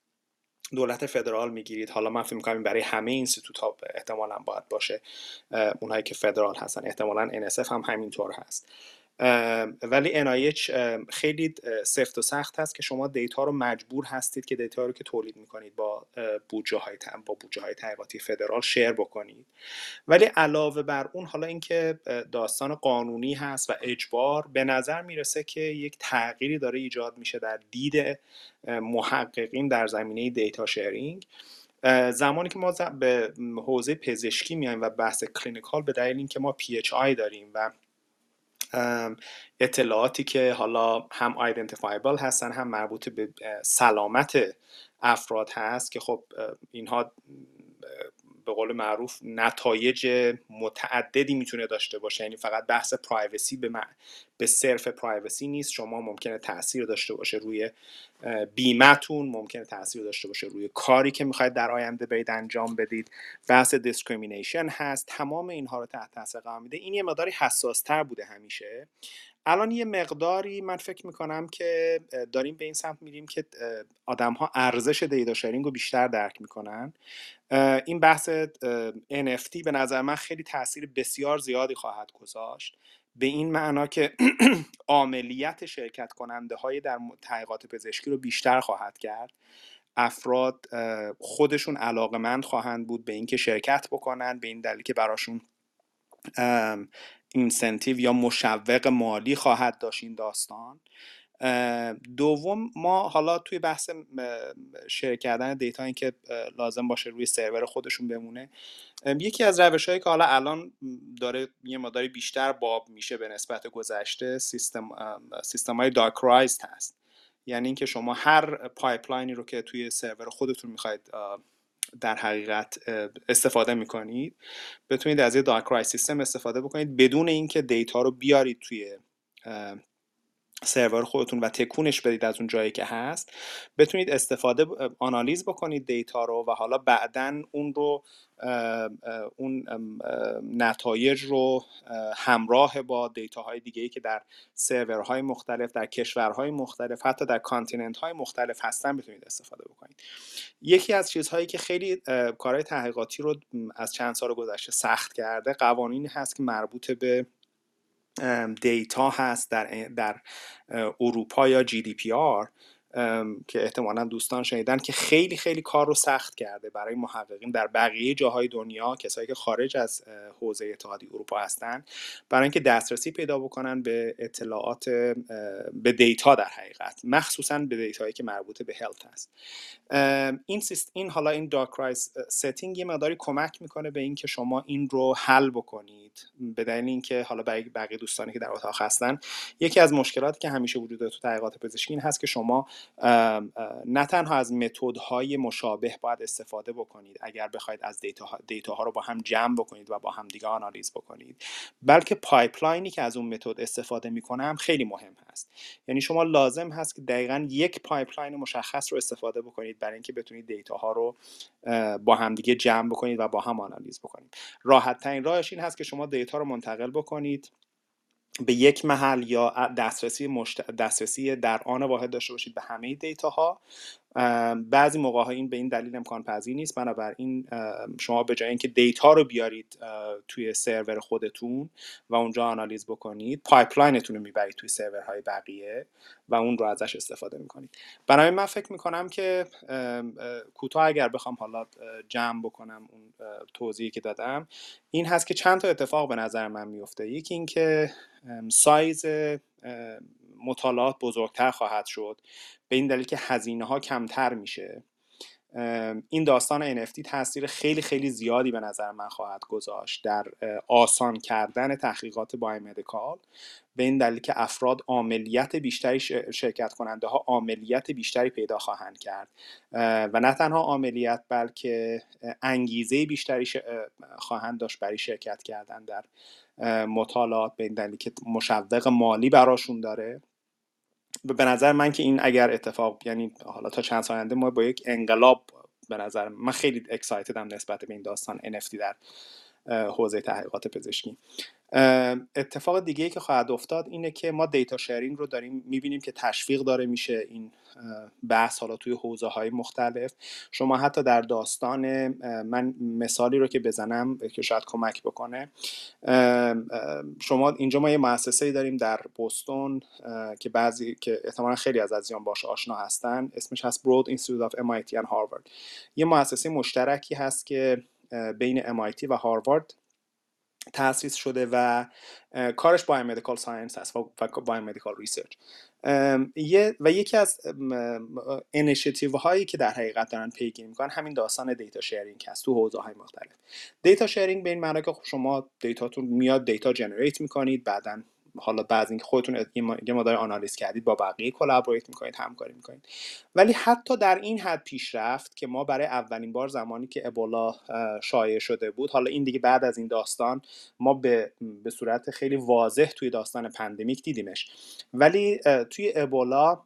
دولت فدرال می‌گیرید حالا من فکر می‌کنم برای همه institute ها احتمالا باید باشه. اونهایی که فدرال هستن احتمالا NSF هم همینطور هست. ولی NIH خیلی سفت و سخت هست که شما data رو مجبور هستید که data رو که تولید می‌کنید با بودجه های با بودجه های تحقیقاتی فدرال share بکنید. ولی علاوه بر اون حالا اینکه داستان قانونی هست و اجبار به نظر می‌رسه که یک تغییری داره ایجاد میشه در دید محققین در زمینه data sharing. زمانی که ما به حوزه پزشکی میایم و بحث clinical به دلیل اینکه ما پی داریم و اطلاعاتی که حالا هم identifiable هستن هم مربوط به سلامت افراد هست که خب اینها به قول معروف نتایج متعددی می‌تونه داشته باشه. یعنی فقط بحث privacy به, به صرف privacy نیست. شما ممکنه تاثیر داشته باشه روی بیمتون ممکنه تاثیر داشته باشه روی کاری که می‌خواید در آینده برید انجام بدید. بحث discrimination هست. تمام اینها رو تحت تاثیر قرار میده. این یه مقداری حساس تر بوده همیشه. الان یه مقداری من فکر می‌کنم که داریم به این سمت میریم که آدم ها ارزش دیتا شرینگ رو بیشتر درک می‌کنن. این بحث NFT به نظر من خیلی تاثیر بسیار زیادی خواهد گذاشت. به این معنا که عملیت شرکت کننده های در تحقیقات پزشکی رو بیشتر خواهد کرد. افراد خودشون علاقمند خواهند بود به اینکه شرکت بکنن به این دلیل که براشون incentive یا مشوق مالی خواهد داشت این داستان. دوم ما حالا توی بحث share کردن data این که لازم باشه روی سرور خودشون بمونه. یکی از روش هایی که حالا الان داره یه مقداری بیشتر باب میشه به نسبت گذشته سیستم سیستم های dockerized هست. یعنی اینکه شما هر pipeline ی رو که توی سرور خودتون می‌خواید در حقیقت استفاده می‌کنید. بتونید از یه docker system استفاده بکنید بدون اینکه data رو بیارید توی سرور خودتون و تکونش بدید از اون جایی که هست بتونید استفاده آنالیز بکنید data رو و حالا بعدا اون رو اون نتایج رو همراه با data های دیگه ای که در سرورهای مختلف در کشورهای مختلف حتی در continent های مختلف هستن بتونید استفاده بکنید. یکی از چیزهایی که خیلی کارهای تحقیقاتی رو از چند سال گذشته سخت کرده قوانینی هست که مربوط به دیتا هست در, در اروپا یا جی دی پی آر. که احتمالا دوستان شنیدن که خیلی خیلی کار رو سخت کرده برای محققین در بقیه جاهای دنیا کسایی که خارج از حوزه اتحادیه اروپا هستن برای اینکه دسترسی پیدا بکنن به اطلاعات به data در حقیقت مخصوصا به data یی که مربوط به health هست. این این حالا این dockerized setting یه مقداری کمک می‌کنه به اینکه شما این رو حل بکنید. به دلیل اینکه حالا بقیه دوستانی که در اتاق هستن یکی از مشکلاتی که همیشه وجود داره تو تحقیقات پزشکی این هست که شما نه تنها از متدهای مشابه باید استفاده بکنید اگر بخواید از data, data ها رو با هم جمع بکنید و با هم دیگه آنالیز بکنید بلکه pipeline ی که از اون متد استفاده می‌کنه هم خیلی مهم هست. یعنی شما لازم هست که دقیقا یک pipeline مشخص رو استفاده بکنید برای اینکه بتونید data ها رو با هم دیگه جمع بکنید و با هم آنالیز بکنید. راحت ترین راهش این هست که شما data رو منتقل بکنید. به یک محل یا دسترسی, مشت... دسترسی در آن واحد داشته باشید به همه data ها بعضی موقع ها این به این دلیل امکان پذیر نیست. بنابراین شما به جای اینکه data رو بیارید توی سرور خودتون و اونجا آنالیز بکنید pipeline تون رو می‌برید توی سرورهای بقیه و اون رو ازش استفاده می‌کنید. برای من فکر می‌کنم که کوتاه اگر بخوام حالا جمع بکنم اون توضیحی که دادم این هست که چند تا اتفاق به نظر من میفته یکی اینکه سایز مطالعات بزرگتر خواهد شد. به این دلیل که هزینه ها کمتر میشه. این داستان NFT تاثیر خیلی خیلی زیادی به نظر من خواهد گذاشت در آسان کردن تحقیقات بایومدیکال. به این دلیل که افراد عملیت بیشتری شرکت کننده ها عملیت بیشتری پیدا خواهند کرد. و نه تنها عملیت بلکه انگیزه بیشتری خواهند داشت برای شرکت کردن در مطالعات. به این دلیل که مشوق مالی براشون داره. به نظر من که این اگر اتفاق یعنی حالا تا چند سال ما با یک انقلاب به نظر من خیلی اکسایتدم نسبت به این داستان NFT در حوزه تحقیقات پزشکی. اتفاق دیگه که خواهد افتاد اینه که ما دیتا شیرینگ رو داریم می‌بینیم که تشویق داره میشه این بحث حالا توی حوزه های مختلف. شما حتی در داستان من مثالی رو که بزنم که شاید کمک بکنه. شما اینجا ما یه مؤسسه داریم در بوستون که بعضی که احتمالا خیلی از عزیزان باش آشنا هستن. اسمش هست Broad Institute of MIT and Harvard یه مؤسسه مشترکی هست که بین MIT و هاروارد تاسیس شده و کارش biomedical science هست و biomedical research و یکی از انیشیتیو هایی که در حقیقت دارن پیگیری می‌کنن همین داستان data sharing هست تو حوزه های مختلف. data sharing به این معنی که خب شما data تون میاد data generate می‌کنید بعدا حالا بعد اینکه خودتون یه مقدار آنالیز کردید با بقیه collaborate می‌کنید همکاری می‌کنید. ولی حتی در این حد پیشرفت که ما برای اولین بار زمانی که ابولا شایع شده بود حالا این دیگه بعد از این داستان ما به, به صورت خیلی واضح توی داستان pandemic دیدیمش. ولی توی ابولا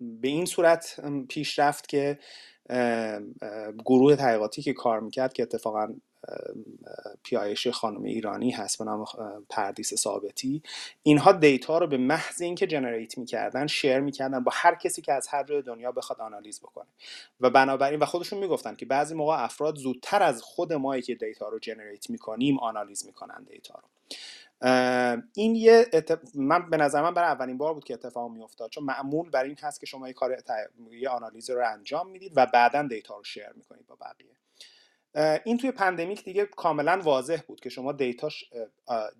به این صورت پیشرفت که گروه تحقیقاتی که کار می‌کرد که اتفاقا PI ش خانم ایرانی هست به نام پردیس ثابتی. اینها data رو به محض اینکه generate می‌کردن share می‌کردن با هر کسی که از هر جای دنیا بخواد آنالیز بکنه. و بنابراین و خودشون می‌گفتن که بعضی موقع افراد زودتر از خود مایی که data رو generate می‌کنیم آنالیز می‌کنن data رو. این یه من به نظر من برای اولین بار بود که اتفاق میافتاد چون معمول بر این هست که شما یه کار یه آنالیز رو انجام می‌دید و بعدا data رو share می‌کنید با بقیه. این توی pandemic دیگه کاملا واضح بود که شما data ش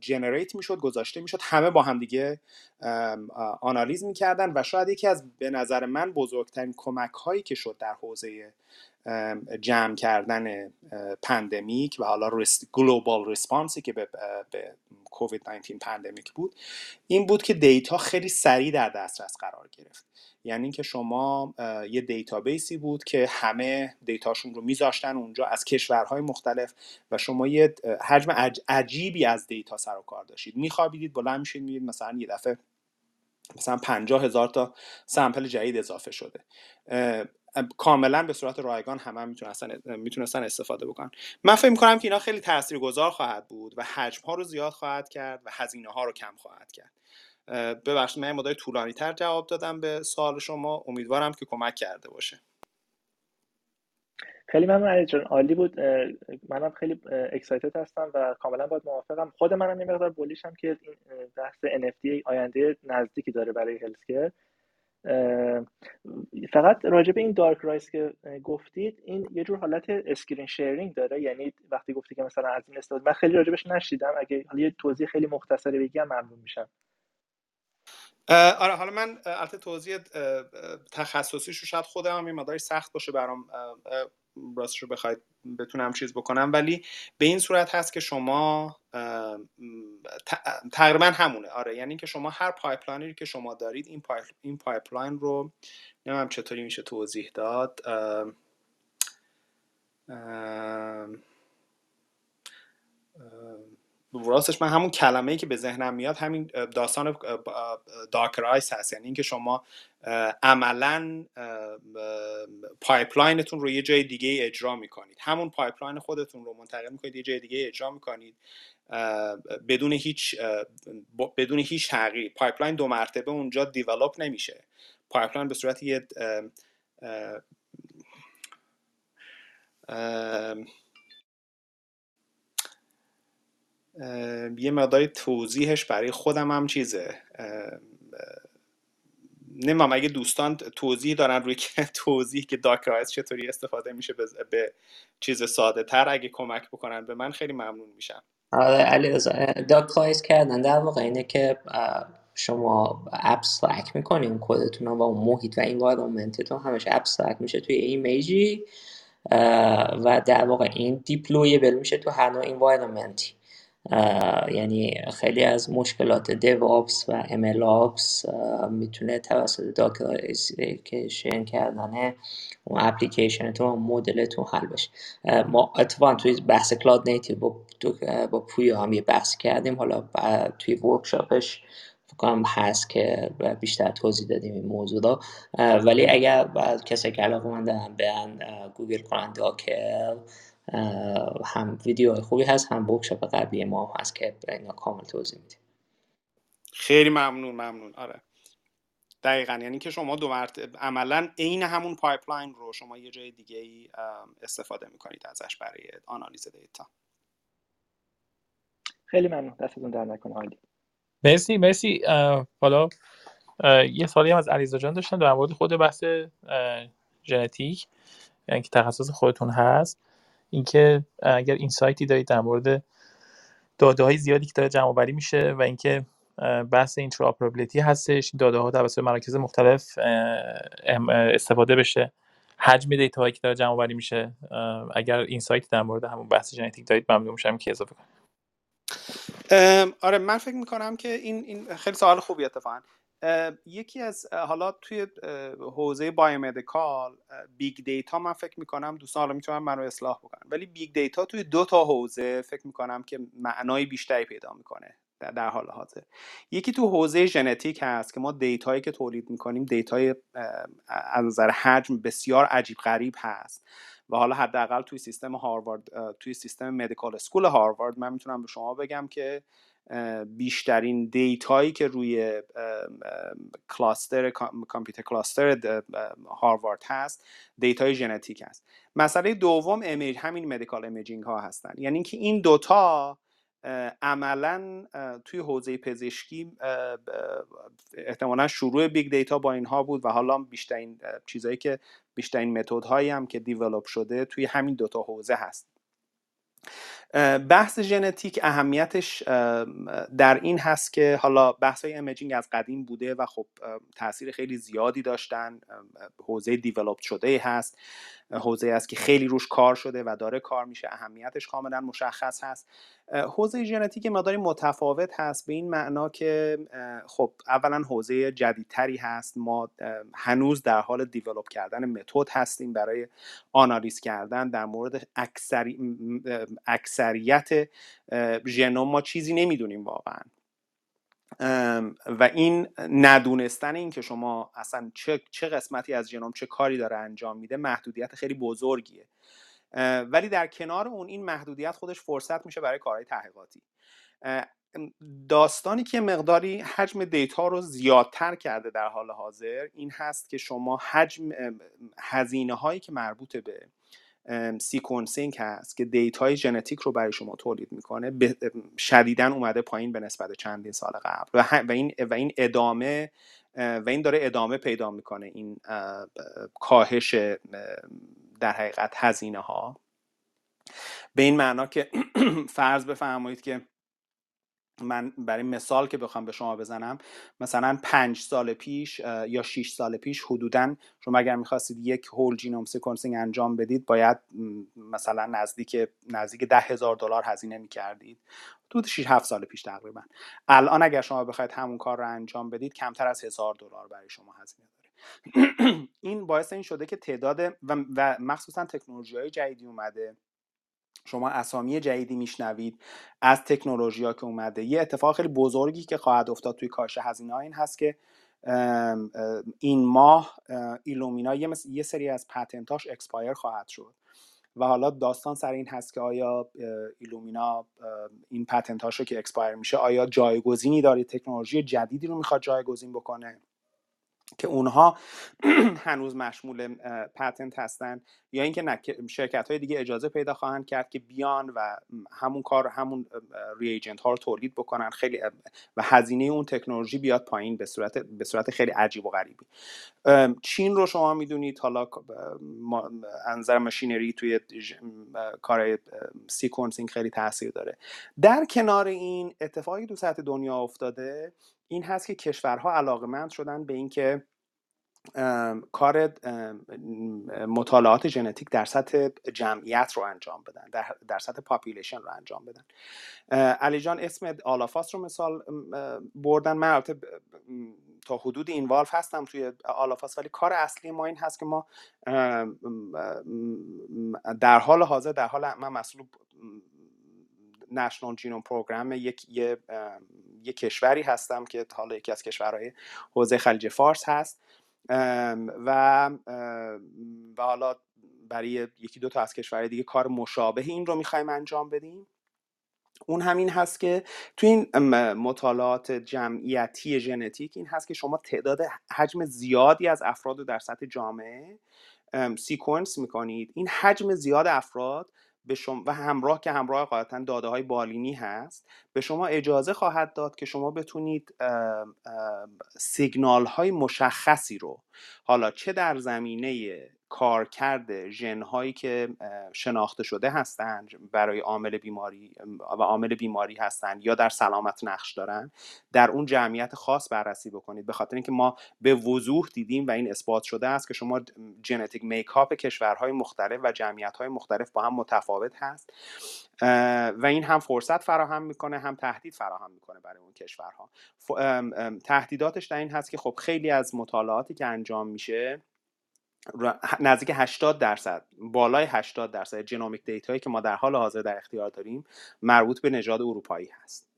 generate می‌شد گذاشته می‌شد همه با هم دیگه آنالیز می‌کردن و شاید یکی از به نظر من بزرگترین کمک هایی که شد در حوزه جمع کردن pandemic و حالا global response ی که به, کووید 19 pandemic بود این بود که data خیلی سریع در دسترس قرار گرفت. یعنی اینکه شما یه database ی بود که همه data شون رو میذاشتن اونجا از کشورهای مختلف و شما یه حجم عجیبی از data سر و کار داشتید. میخوابیدید بلند میشید می‌دید مثلا یه دفعه مثلا پنجاه هزار تا sample جدید اضافه شده. کاملا به صورت رایگان همه هم می‌تونستن می‌تونستن استفاده بکنن. من فکر می‌کنم که اینا خیلی تاثیرگذار خواهد بود و حجم ها رو زیاد خواهد کرد و هزینه ها رو کم خواهد کرد. ببخشید من مدای طولانی تر جواب دادم به سوال شما. امیدوارم که کمک کرده باشه. خیلی ممنون علی جان. عالی بود. منم خیلی اکسایتد هستم و کاملا باید موافقم. خود منم یه مقدار بولیشم که این بحث NFT آینده نزدیکی داره برای هلسکر فقط راجع به این dockerize که گفتید این یه جور حالت screen sharing داره. یعنی وقتی گفتی که مثلا از این استفاده من خیلی راجبش نشنیدم. اگه حالا یه توضیح خیلی مختصری بگم ممنون میشم. آره حالا من البته توضیح تخصصیش رو شاید خودم هم یه سخت باشه برام راستش رو بخواید بتونم چیز بکنم. ولی به این صورت هست که شما تقریبا همونه. آره یعنی که شما هر pipeline ی که شما دارید این این pipeline رو نمی‌دونم چطوری میشه توضیح داد. راستش من همون کلمه ای که به ذهنم میاد همین داستان dockerize هست. یعنی اینکه شما عملا pipeline تون رو یه جای دیگه اجرا می‌کنید. همون pipeline خودتون رو منتقل می‌کنید یه جای دیگه اجرا می‌کنید. بدون هیچ بدون هیچ تغییر. pipeline دو مرتبه اونجا develop نمیشه. pipeline به صورت یه یه مقداری توضیحش برای خودم هم چیزه. نمی‌دونم اگه دوستان توضیح دارن روی توضیح که dockerize چطوری استفاده میشه به چیز ساده تر اگه کمک بکنن به من خیلی ممنون میشم. آره علی dockerize کردن. در واقع اینه که شما abstract می‌کنین کدتون و اون محیط و environment تون همش abstract میشه توی image ی و در واقع این deployable میشه تو هر نوع environment ی یعنی خیلی از مشکلات DevOps و ML Ops می‌تونه توسط dockerization کردن اون اپلیکیشنتون و مدلتون حل بشه. ما اتفاقا توی بحث cloud native با, با پویا هم یه بحث کردیم. حالا توی workshop ش فکرم هست که بیشتر توضیح دادیم این موضوع رو. ولی اگر کسی که علاقه من دارن برن گوگل کنن Docker هم ویدیو خوبی هست هم workshop قبلی ما هست که اینا کامل توضیح میده خیلی ممنون ممنون. آره. دقیقا. یعنی که شما دو مرتبه عملا عین همون pipeline رو شما یه جای دیگه ای استفاده می‌کنید ازش برای آنالیز دیتا. خیلی ممنون. دستتون درد نکنه. عالی. مرسی مرسی. حالا یه سوالی هم از علیرضا جان داشتم در مورد خود بحث ژنتیک یعنی که تخصص خودتون هست. اینکه اگر insight ی دارید در مورد داده های زیادی که داره جمع آوری میشه و اینکه بحث interoperability هستش این داده ها توسط مراکز مختلف استفاده بشه حجم دیتا هایی که داره جمع آوری میشه اگر insight در مورد همون بحث ژنتیک دارید ممنون میشم که اضافه کنید آره من فکر می‌کنم که این, این خیلی سوال خوبی اتفاقا. یکی از حالا توی حوزه biomedical big data من فکر می‌کنم دوستان حالا می‌تونن من رو اصلاح بکنم ولی big data توی دو تا حوزه فکر می‌کنم که معنای بیشتری پیدا می‌کنه در حال حاضر. یکی تو حوزه ژنتیک هست که ما دیتایی که تولید می‌کنیم دیتای از نظر حجم بسیار عجیب غریب هست. و حالا حداقل توی سیستم هاروارد توی سیستم medical school هاروارد من می‌تونم به شما بگم که بیشترین دیتایی که روی cluster computer cluster هاروارد هست دیتای ژنتیک هست. مسئله دوم image همین medical imaging ها هستن. یعنی اینکه این دوتا عملا توی حوزه پزشکی احتمالا شروع big data با اینها بود و حالا بیشترین چیزهایی که بیشترین متد هایی هم که develop شده توی همین دوتا حوزه هست. بحث ژنتیک اهمیتش در این هست که حالا بحث های imaging از قدیم بوده و خب تاثیر خیلی زیادی داشتن حوزه develop شده هست. حوزه است که خیلی روش کار شده و داره کار میشه. اهمیتش کاملا مشخص هست. حوزه ژنتیک مقداری متفاوت هست به این معنا که خب اولا حوزه جدیدتری هست. ما هنوز در حال دیولپ کردن متد هستیم برای آنالیز کردن. در مورد اکثری، اکثریت ژنوم ما چیزی نمی‌دونیم واقعا. و این ندونستن این که شما اصلا چه, چه قسمتی از ژنوم چه کاری داره انجام میده محدودیت خیلی بزرگیه. ولی در کنار اون این محدودیت خودش فرصت میشه برای کارهای تحقیقاتی. داستانی که مقداری حجم دیتا رو زیادتر کرده در حال حاضر این هست که شما حجم هزینه هایی که مربوط به sequencing هست که دیتای ژنتیک رو برای شما تولید می‌کنه شدیدا اومده پایین به نسبت چندین سال قبل و این و این ادامه و این داره ادامه پیدا می‌کنه این کاهش در حقیقت هزینه ها به این معنا که فرض بفرمایید که من برای مثال که بخوام به شما بزنم مثلا پنج سال پیش یا 6 سال پیش حدودا شما اگر می‌خواستید یک whole genome sequencing انجام بدید باید مثلا نزدیک نزدیک ده هزار دلار هزینه می‌کردید. تو 6 7 سال پیش تقریبا. الان اگر شما بخواید همون کار رو انجام بدید کمتر از هزار دلار برای شما هزینه داره. این باعث این شده که تعداد و, و مخصوصا تکنولوژی های جدیدی اومده. شما اسامی جدیدی میشنوید از تکنولوژی ها که اومده. یه اتفاق خیلی بزرگی که خواهد افتاد توی کاهش هزینه این هست که این ماه ایلومینا یه, یه سری از patent اش expire خواهد شد و حالا داستان سر این هست که آیا ایلومینا این patent اش رو که expire میشه آیا جایگزینی داره تکنولوژی جدیدی رو می‌خواد جایگزین بکنه؟ که اونها هنوز مشمول patent هستن یا اینکه نه شرکت های دیگه اجازه پیدا خواهند کرد که بیان و همون کار همون reagent ها رو تولید بکنن. خیلی و هزینه اون تکنولوژی بیاد پایین به صورت به صورت خیلی عجیب و غریبی. چین رو شما می‌دونید حالا از نظر machinery توی کار sequencing خیلی تاثیر داره. در کنار این اتفاقی تو سطح دنیا افتاده این هست که کشورها علاقمند شدن به اینکه کار مطالعات ژنتیک در سطح جمعیت رو انجام بدن در, در سطح population رو انجام بدن. علی جان اسم All of Us رو مثال بردن. من تا حدود involve هستم توی All of Us ولی کار اصلی ما این هست که ما در حال حاضر در حال من مسئول national genome program یک یه, یه کشوری هستم که حالا یکی از کشورهای حوزه خلیج فارس هست. و و حالا برای یکی دو تا از کشورهای دیگه کار مشابه این رو می‌خوایم انجام بدیم. اون همین هست که تو این مطالعات جمعیتی ژنتیک این هست که شما تعداد حجم زیادی از افراد رو در سطح جامعه سیکونس می‌کنید. این حجم زیاد افراد به شما و همراه که همراه قاعدتا داده های بالینی هست به شما اجازه خواهد داد که شما بتونید سیگنال های مشخصی رو حالا چه در زمینه کارکرد ژن هایی که شناخته شده هستند برای عامل بیماری و عامل بیماری هستند یا در سلامت نقش دارن در اون جمعیت خاص بررسی بکنید. به خاطر اینکه ما به وضوح دیدیم و این اثبات شده است که شما ژنتیک میکاپ کشورهای مختلف و جمعیت های مختلف با هم متفاوت هست و این هم فرصت فراهم می‌کنه هم تهدید فراهم می‌کنه برای اون کشورها. تهدیداتش در این هست که خب خیلی از مطالعاتی که انجام میشه نزدیک 80 درصد بالای 80 درصد جنومیک دیتایی که ما در حال حاضر در اختیار داریم مربوط به نژاد اروپایی هست.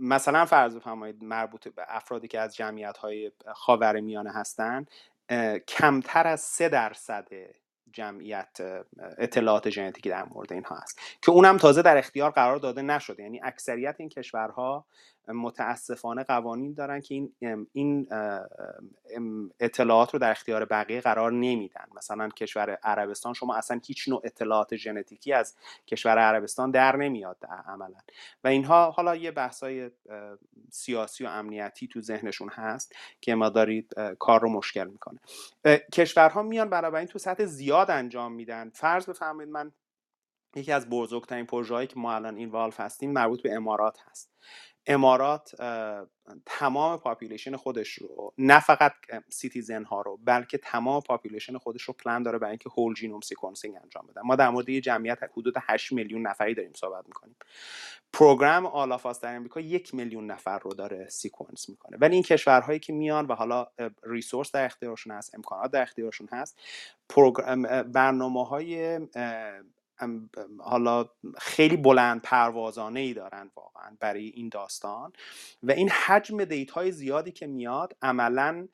مثلا فرض بفرمایید مربوط به افرادی که از جمعیت های خاور میانه هستند کمتر از 3 درصد جمعیت اطلاعات ژنتیکی در مورد اینها هست که اونم تازه در اختیار قرار داده نشده. یعنی اکثریت این کشورها متاسفانه قوانین دارن که این این اطلاعات رو در اختیار بقیه قرار نمیدن. مثلا کشور عربستان شما اصلا هیچ نوع اطلاعات ژنتیکی از کشور عربستان در نمیاد عملا. و اینها حالا یه بحثای سیاسی و امنیتی تو ذهنشون هست که ما دارید کار رو مشکل می‌کنه. کشورها میان این تو سطح زیاد انجام میدن. فرض بفرمایید من یکی از بزرگترین پروژه‌هایی که ما الان involve هستیم مربوط به امارات هست. امارات تمام population خودش رو نه فقط citizen ها رو بلکه تمام population خودش رو پلان داره برای اینکه whole genome sequencing انجام بده. ما در مورد یه جمعیت حدود 8 میلیون نفری داریم صحبت می‌کنیم. program All of Us در امریکا یک میلیون نفر رو داره sequence می‌کنه. ولی این کشورهایی که میان و حالا ریسورس در اختیارشون هست امکانات در اختیارشون هست برنامه های حالا خیلی بلند پروازانه ای دارن واقعا برای این داستان و این حجم دیت های زیادی که میاد عملا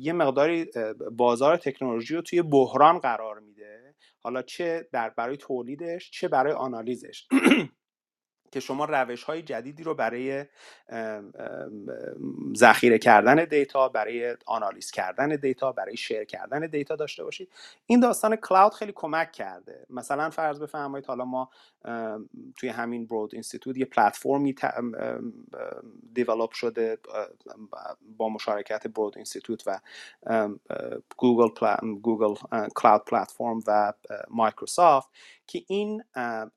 یه مقداری بازار تکنولوژی رو توی بحران قرار میده. حالا چه در برای تولیدش چه برای آنالیزش. که شما روش های جدیدی رو برای ذخیره کردن دیتا برای آنالیز کردن دیتا برای share کردن دیتا داشته باشید. این داستان cloud خیلی کمک کرده. مثلا فرض بفرمایید حالا ما توی همین Broad Institute یه پلتفرمی develop شده با مشارکت Broad Institute و گوگل Google Cloud Platform و مایکروسافت که این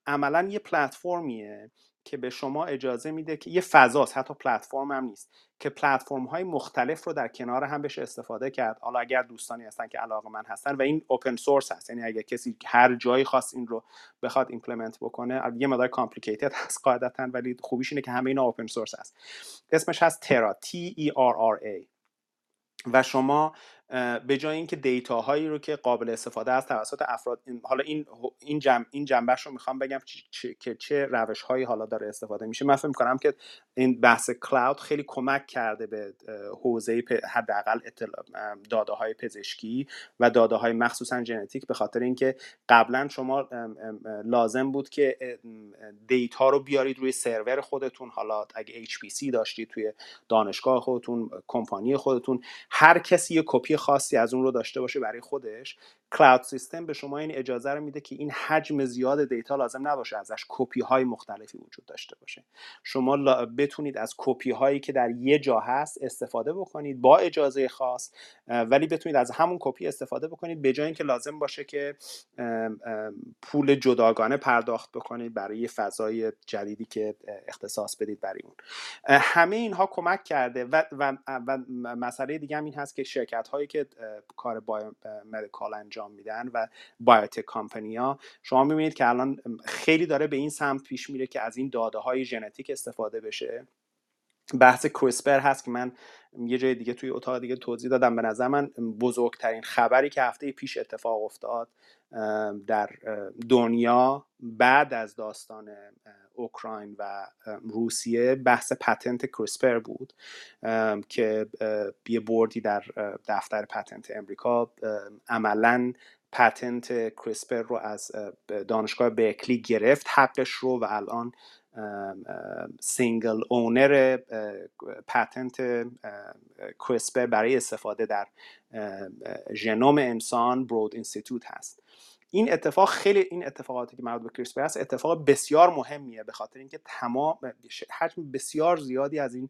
عملا یه پلتفرمیه که به شما اجازه میده که یه فضاست حتی پلتفرم هم نیست که پلتفرم های مختلف رو در کنار هم بهش استفاده کرد. حالا اگر دوستانی هستن که علاقه‌مند هستن و این open source هست یعنی اگر کسی هر جایی خواست این رو بخواد implement بکنه یه مقدار complicated هست قاعدتا ولی خوبیش اینه که همه اینا open source هست. اسمش هست Terra T E R R A. و شما به جای اینکه دیتا هایی رو که قابل استفاده است توسط افراد حالا این این جمع این جنبش رو می‌خوام بگم که چه روش هایی حالا داره استفاده میشه. من فکر می‌کنم که این بحث کلاود خیلی کمک کرده به حوزه حداقل داده های پزشکی و داده های مخصوصا ژنتیک به خاطر اینکه قبلا شما لازم بود که دیتا رو بیارید روی سرور خودتون. حالا اگه HPC داشتید توی دانشگاه خودتون کمپانی خودتون هر کسی یه کپی خاصی از اون رو داشته باشه برای خودش cloud system به شما این اجازه رو میده که این حجم زیاد data لازم نباشه ازش کپی های مختلفی وجود داشته باشه. شما بتونید از کپی هایی که در یه جا هست استفاده بکنید با اجازه خاص ولی بتونید از همون کپی استفاده بکنید به جای اینکه لازم باشه که پول جداگانه پرداخت بکنید برای فضای جدیدی که اختصاص بدید برای اون. همه اینها کمک کرده و, و, و مسئله دیگه هم این هست که شرکت هایی که کار با مدیکال انجام میدن و بایوتک کامپنیا شما می‌بینید که الان خیلی داره به این سمت پیش میره که از این داده های ژنتیک استفاده بشه. بحث کریسپر هست که من یه جای دیگه توی اتاق دیگه توضیح دادم. به نظر من بزرگترین خبری که هفته پیش اتفاق افتاد در دنیا بعد از داستان اوکراین و روسیه بحث patent کریسپر بود. که یه بردی در دفتر patent امریکا عملا patent کریسپر رو از دانشگاه برکلی گرفت حقش رو و الان single owner patent کریسپر برای استفاده در ژنوم انسان برود اینستیتوت هست. این اتفاق خیلی این اتفاقاتی که مربوط به کریسپر هست اتفاق بسیار مهمیه به خاطر اینکه تمام حجم بسیار زیادی از این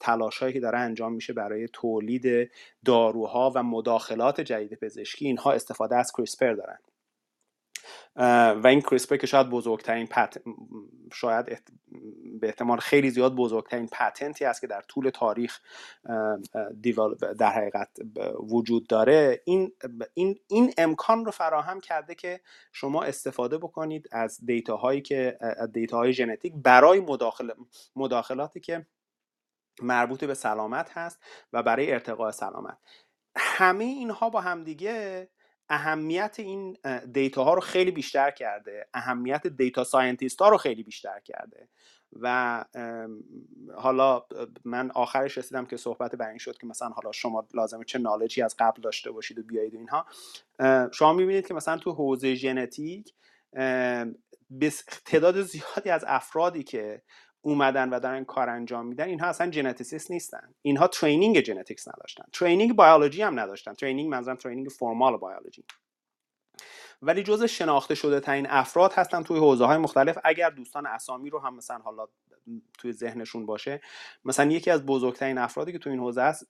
تلاش هایی که داره انجام میشه برای تولید داروها و مداخلات جدید پزشکی اینها استفاده از کریسپر دارن. و این کریسپر که شاید بزرگترین. شاید به احتمال خیلی زیاد بزرگترین پتنتی است که در طول تاریخ در حقیقت وجود داره این این این امکان رو فراهم کرده که شما استفاده بکنید از data هایی که data های ژنتیک برای مداخل... مداخلاتی که مربوط به سلامت هست و برای ارتقاء سلامت همه اینها با همدیگه اهمیت این data ها رو خیلی بیشتر کرده. اهمیت data scientist ها رو خیلی بیشتر کرده. و حالا من آخرش رسیدم که صحبت بر این شد که مثلا حالا شما لازمه چه knowledge ی از قبل داشته باشید و بیایید و اینها. شما می‌بینید که مثلا تو حوزه ژنتیک تعداد زیادی از افرادی که اومدن و دارن کار انجام میدن اینها اصلا geneticist نیستن. اینها training genetics نداشتن. training بیولوژی هم نداشتن. training منظورم training formal بیولوژی ولی جز شناخته شده ترین افراد هستن توی حوزه های مختلف. اگر دوستان اسامی رو هم مثلا حالا توی ذهنشون باشه مثلا یکی از بزرگترین افرادی که توی این حوزه هست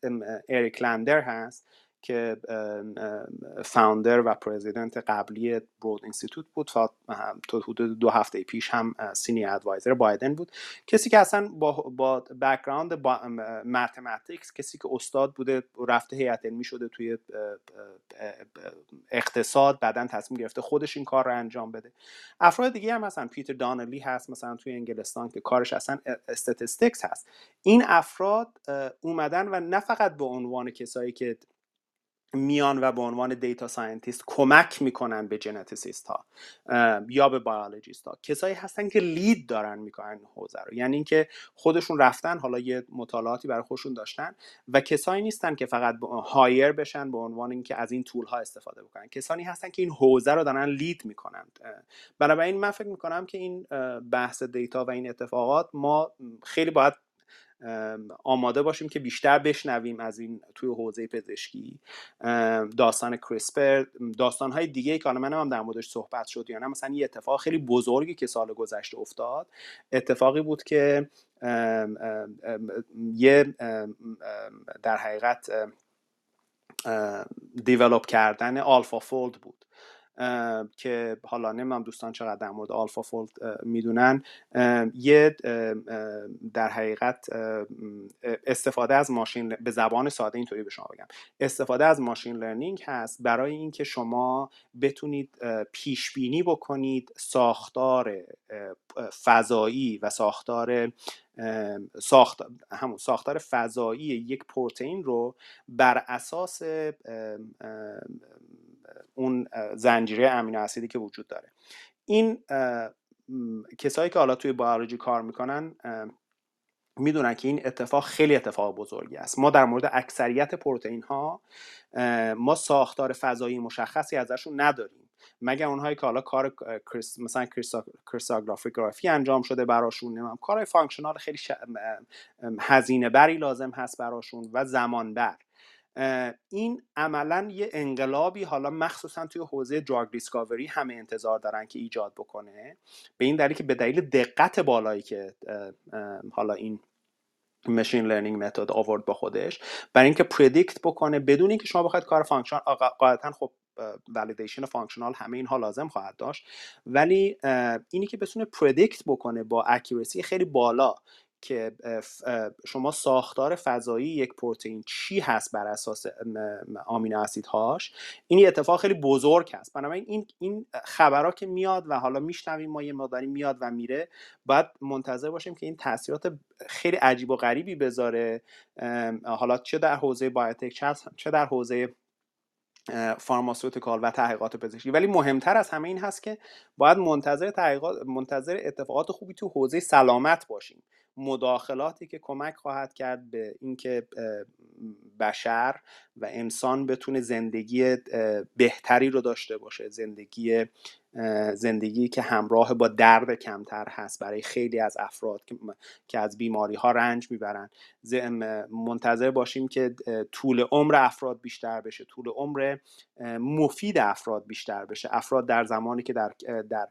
اریک لندر هست. که founder و president قبلی برود اینستیتوت بود. تا حدود دو هفته پیش هم senior advisor بایدن بود. کسی که اصلا با, با background با mathematics کسی که استاد بوده رفته هیئت علمی شده توی اقتصاد بعدا تصمیم گرفته خودش این کار رو انجام بده. افراد دیگه هم مثلا پیتر دانلی هست مثلا توی انگلستان که کارش اصلا statistics هست. این افراد اومدن و نه فقط به عنوان کسایی که میان و به عنوان data scientist کمک می‌کنن به geneticist ها یا به biologist ها کسایی هستن که lead دارن می‌کنن حوزه رو. یعنی اینکه خودشون رفتن حالا یه مطالعاتی برای خودشون داشتن و کسایی نیستن که فقط hire بشن به عنوان اینکه از این tool ها استفاده بکنن. کسانی هستن که این حوزه رو دارن lead می‌کنن. بنابراین من فکر می‌کنم که این بحث دیتا و این اتفاقات ما خیلی باید آماده باشیم که بیشتر بشنویم از این توی حوزه پزشکی. داستان کریسپر داستان های دیگه که من هم در موردش صحبت شد یا نه مثلا یه اتفاق خیلی بزرگی که سال گذشته افتاد. اتفاقی بود که یه در حقیقت دیولوب کردن آلفا فولد بود. که حالا نمی‌دونم دوستان چقدر در مورد آلفا فولد می‌دونن. یه در حقیقت استفاده از ماشین به زبان ساده اینطوری به شما بگم. استفاده از ماشین لرنینگ هست برای اینکه شما بتونید پیش بینی بکنید ساختار فضایی و ساختار ساخت همون ساختار فضایی یک پروتئین رو بر اساس اون زنجیره امینو اسیدی که وجود داره. این کسایی که حالا توی بیولوژی کار می‌کنن می‌دونن که این اتفاق خیلی اتفاق بزرگی است. ما در مورد اکثریت پروتئین ها ما ساختار فضایی مشخصی ازشون نداریم. مگر اونهایی که حالا کار مثلا کریستالوگرافی انجام شده براشون نمیم کارهای functional خیلی هزینه بری لازم هست براشون و زمان بر این عملا یه انقلابی حالا مخصوصا توی حوزه drug discovery همه انتظار دارن که ایجاد بکنه. به این دلیل که به دلیل دقت بالایی که حالا این machine learning method آورد با خودش برای اینکه predict بکنه بدون اینکه شما بخواید کار functional قاعدتا خب validation functional همه اینها لازم خواهد داشت. ولی اینی که بتونه predict بکنه با accuracy خیلی بالا که شما ساختار فضایی یک پروتئین چی هست بر اساس آمینو اسیدهاش؟ این اتفاق خیلی بزرگ هست. بنابراین این این خبرها که میاد و حالا میشنویم ما یه مقداری میاد و میره باید منتظر باشیم که این تاثیرات خیلی عجیب و غریبی بذاره. حالا چه در حوزه بایوتک چه در حوزه فارماسوتیکال و تحقیقات پزشکی. ولی مهمتر از همه این هست که باید منتظر تحقیقات منتظر اتفاقات خوبی تو حوزه سلامت باشیم. مداخلاتی که کمک خواهد کرد به اینکه بشر و انسان بتونه زندگی بهتری رو داشته باشه. زندگی زندگی که همراه با درد کمتر هست برای خیلی از افراد که از بیماری ها رنج می‌برن. منتظر باشیم که طول عمر افراد بیشتر بشه. طول عمر مفید افراد بیشتر بشه. افراد در زمانی که در در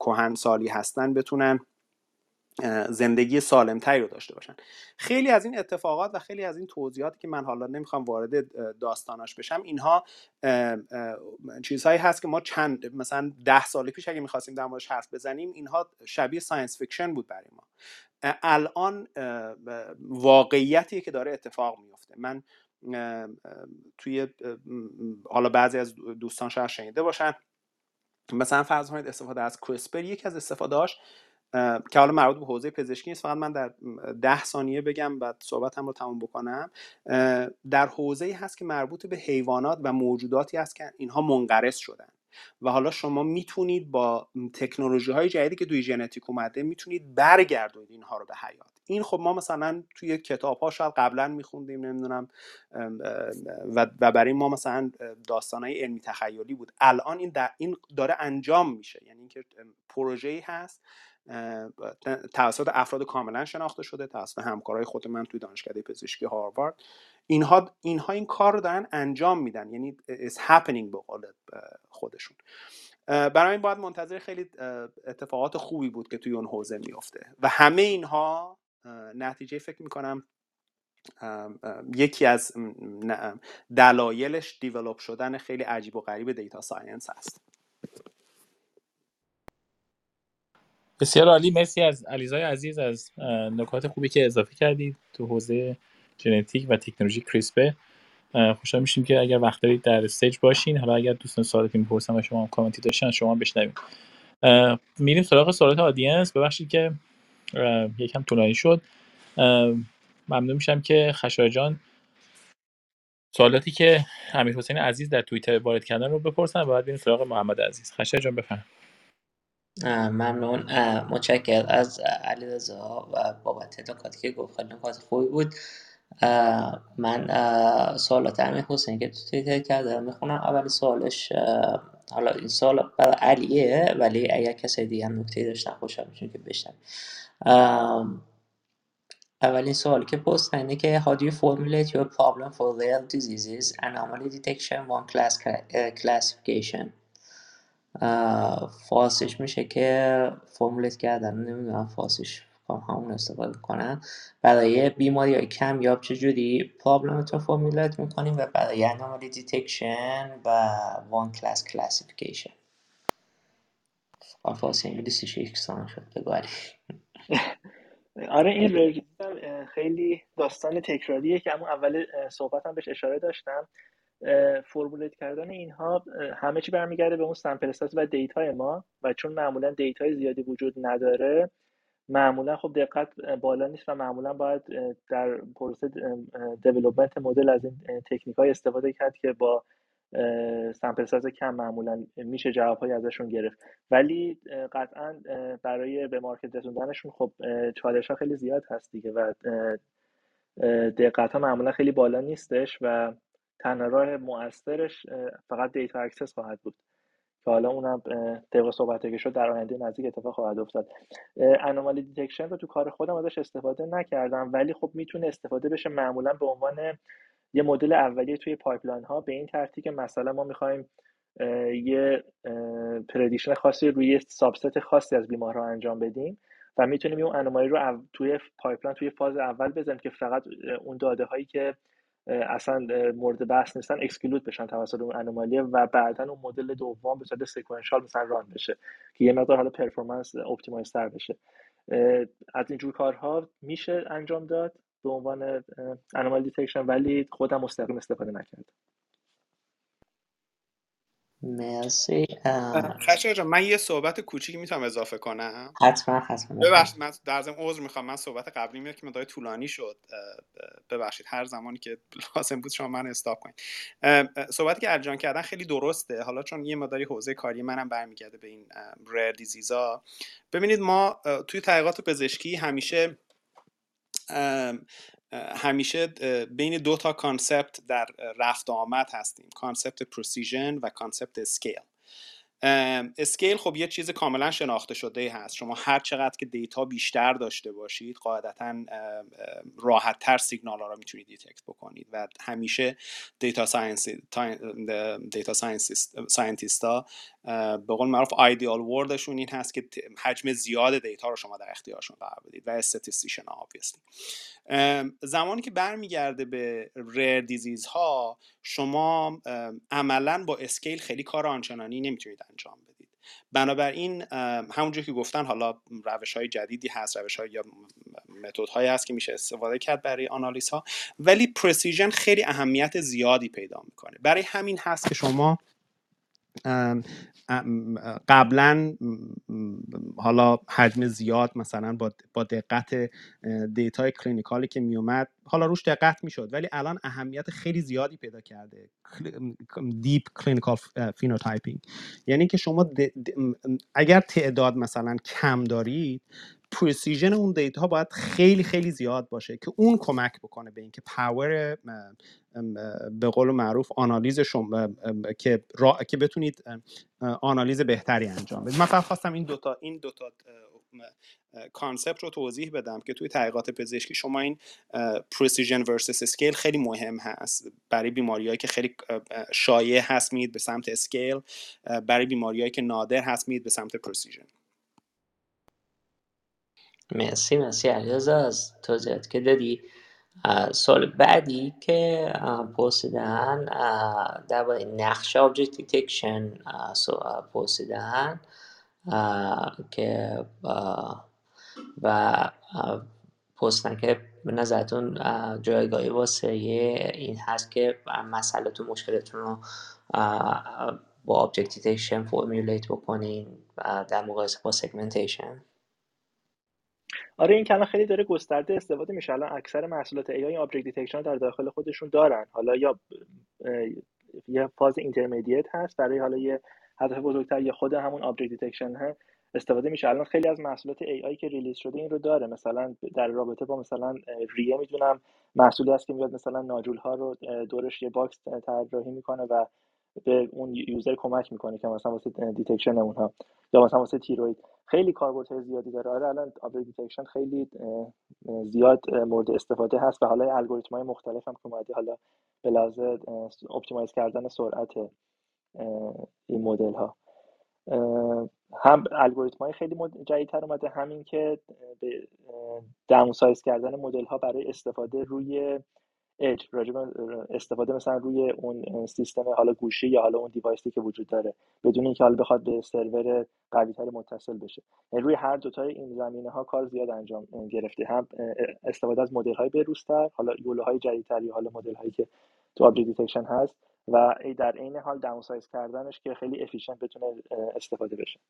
کهن سالی هستن بتونن زندگی سالمتری رو داشته باشن. خیلی از این اتفاقات و خیلی از این توضیحاتی که من حالا نمی‌خوام وارد داستاناش بشم اینها چیزهایی هست که ما چند مثلا ده سال پیش اگه می‌خواستیم در موردش حرف بزنیم اینها شبیه science fiction بود برای ما. الان واقعیتیه که داره اتفاق میفته من توی حالا بعضی از دوستان شاید شنیده باشن. مثلا فرض کنید استفاده از کریسپر یکی از استفادهاش که حالا مربوط به حوزه پزشکی نیست فقط من در ده ثانیه بگم بعد صحبتم رو تموم بکنم. در حوزه هست که مربوط به حیوانات و موجوداتی هست که اینها منقرض شدن. و حالا شما می‌تونید با تکنولوژی های جدیدی که توی ژنتیک اومده می‌تونید برگردونید اینها رو به حیات. این خب ما مثلا توی کتاب ها شاید قبلا میخوندیم نمی‌دونم و برای ما مثلا داستان های علمی تخیلی بود. الان این, این داره انجام میشه. یعنی اینکه پروژه‌ای هست توسط افراد کاملا شناخته شده توسط همکارای خود من توی دانشکده پزشکی هاروارد. اینها اینها این کار رو دارن انجام میدن یعنی is happening به قول خودشون. برای این باید منتظر خیلی اتفاقات خوبی بود که توی اون حوزه میفته و همه اینها نتیجه فکر می‌کنم یکی از دلایلش develop شدن خیلی عجیب و غریب data science هست. بسیار عالی. مرسی از علیرضای عزیز از نکات خوبی که اضافه کردید تو حوزه ژنتیک و تکنولوژی کریسپر خوشحال میشیم که اگر وقت دارید در stage باشین. حالا اگر دوستان سوالاتی می‌پرسن و شما کامنتی داشتن شما بشنویم میریم سراغ سوالات آدینس. ببخشید که یکم طولانی شد. ممنون میشم که خشایار جان سوالاتی که امیر حسین عزیز در توییتر وارد کردن رو بپرسن. بعد بریم سراغ محمد عزیز. خشایار جان بفرمایید ممنون. متشکر از علیرضا و بابت نکاتی که گفت خیلی نکات خوبی بود. من سوالات امیر حسین که تو توییتر کرده می‌خونم. اول سوالش حالا این سوال برای علیه ولی اگر کسی دیگه هم نکته داشتن خوشحال میشون که بشن اولین سوالی که پست اینه که how do you formulate your problem for rare diseases? Anomaly detection one class classification. فاسش میشه که فرمولیت کردن نمی‌دونم فاسش همون استفاده کنن. برای بیماری های کمیاب چجوری؟ پرابلمتون فرمولیت می‌کنیم و برای انامالی دیتکشن و one class classification فارسی انگلیسیش یکسان شد بگو آره این خیلی داستان تکراریه که همون اول صحبتم بهش اشاره داشتم. formulate کردن اینها همه چی برمیگرده به اون sample و data ی ما و چون معمولا data ی زیادی وجود نداره معمولا خب دقت بالا نیست و معمولا باید در پروسه development مدل از این تکنیک های استفاده کرد که با sample size کم معمولا میشه جواب های ازشون گرفت. ولی قطعا برای به market رسوندنشون خب چالش ها خیلی زیاد هست دیگه و دقت ها معمولا خیلی بالا نیستش و تنها راه مؤثرش فقط data access خواهد بود. که حالا اونم طبق صحبت که شد در آینده نزدیک اتفاق خواهد افتاد. anomaly detection رو تو کار خودم ازش استفاده نکردم ولی خب می‌تونه استفاده بشه معمولا به عنوان یه مدل اولیه توی pipeline ها به این ترتیب که مثلا ما می‌خوایم یه prediction خاصی روی subset خاصی از بیمارها انجام بدیم و می‌تونیم اون anomaly رو توی pipeline توی فاز اول بزنیم که فقط اون داده هایی که اصلا مورد بحث نیستن exclude بشن توسط اون anomaly و بعدا اون مدل دوم به صورت sequential مثلا run بشه که یه مقدار حالا performance optimize تر بشه. از اینجور کارها میشه انجام داد به عنوان anomaly detection ولی خودم مستقیم استفاده نکردم. مرسی. خشایار جان من یه صحبت کوچیکی می‌تونم اضافه کنم. حتما حتما. ببخشید من در ضمن عذر می‌خوام. من صحبت قبلی میاد که مقداری طولانی شد. ببخشید هر زمانی که لازم بود شما منو stop کنید. صحبتی که ارجان کردن خیلی درسته. حالا چون یه مقداری حوزه کاری منم برمیگرده به این rare disease ا ببینید ما توی تحقیقات پزشکی همیشه همیشه بین دو تا concept در رفت آمد هستیم. concept precision و concept scale. scale خب یه چیز کاملا شناخته شده هست. شما هر چقدر که data بیشتر داشته باشید قاعدتا راحت تر سیگنال ها رو می‌تونید detect بکنید و همیشه data science data scientist ها به قول معروف ideal world شون این هست که حجم زیاد data رو شما در اختیارشون قرار بدید و statistician ها زمانی که برمیگرده به rare disease ها شما عملا با scale خیلی کار آنچنانی نمی‌تونید انجام بدید. بنابراین همونجور که گفتن حالا روش های جدیدی هست روش های یا متد هایی هست که میشه استفاده کرد برای آنالیز ها ولی precision خیلی اهمیت زیادی پیدا می‌کنه. برای همین هست که شما قبلا حالا حجم زیاد مثلا با, دقت data ی clinical ی که میومد حالا روش دقت می‌شد ولی الان اهمیت خیلی زیادی پیدا کرده. deep clinical phenotyping. یعنی که شما اگر تعداد مثلا کم دارید precision اون data باید خیلی خیلی زیاد باشه که اون کمک بکنه به اینکه power به قول معروف آنالیز شما که را... که بتونید آنالیز بهتری انجام بدید. من فقط خواستم این دوتا این دوتا concept رو توضیح بدم که توی تحقیقات پزشکی شما این precision versus scale خیلی مهم هست. برای بیماریهایی که خیلی شایع هست میرید به سمت scale برای بیماریهایی که نادر هست میرید به سمت precision. مرسی مرسی علیرضا از توضیحات که دادی. سوال بعدی که پرسیدن درباره نقش object detection پرسیدن که و پرسیدن که به نظرتون جایگاهی واسه این هست که مسئله مشکلتون رو با object detection formulate بکنین در مقایسه با segmentation آره این کلمه خیلی داره گسترده استفاده میشه. الان اکثر محصولات AI object detection در داخل خودشون دارن. حالا یا یه فاز intermediate هست برای حالا یه هدف بزرگتر یا خود همون object detection ها استفاده میشه. الان خیلی از محصولات AI که release شده این رو داره. مثلا در رابطه با مثلا ریه می‌دونم محصولی هست که میاد مثلا nodule ها رو دورش یه box طراحی می‌کنه و به اون user کمک می‌کنه که مثلا واسه detection اونها یا مثلا واسه تیروید خیلی کاربردهای زیادی داره. آره الان object detection خیلی زیاد مورد استفاده هست و حالا الگوریتم های مختلف هم که اومده حالا به لحاظ optimize کردن سرعت این مدل ها هم الگوریتم های خیلی جدیدتر اومده. همین که به down کردن مدل ها برای استفاده روی اج استفاده مثلا روی اون سیستم حالا گوشی یا حالا اون device ی که وجود داره بدون اینکه حالا بخواد به سرور قوی تر متصل بشه. یعنی روی هر دوتای این زمینه ها کار زیاد انجام گرفته. هم استفاده از مدل های بروزتر حالا YOLO های جدیدتر یا حالا مدل هایی که تو object detection هست و در عین حال down کردنش که خیلی افیشنت بتونه استفاده بشه.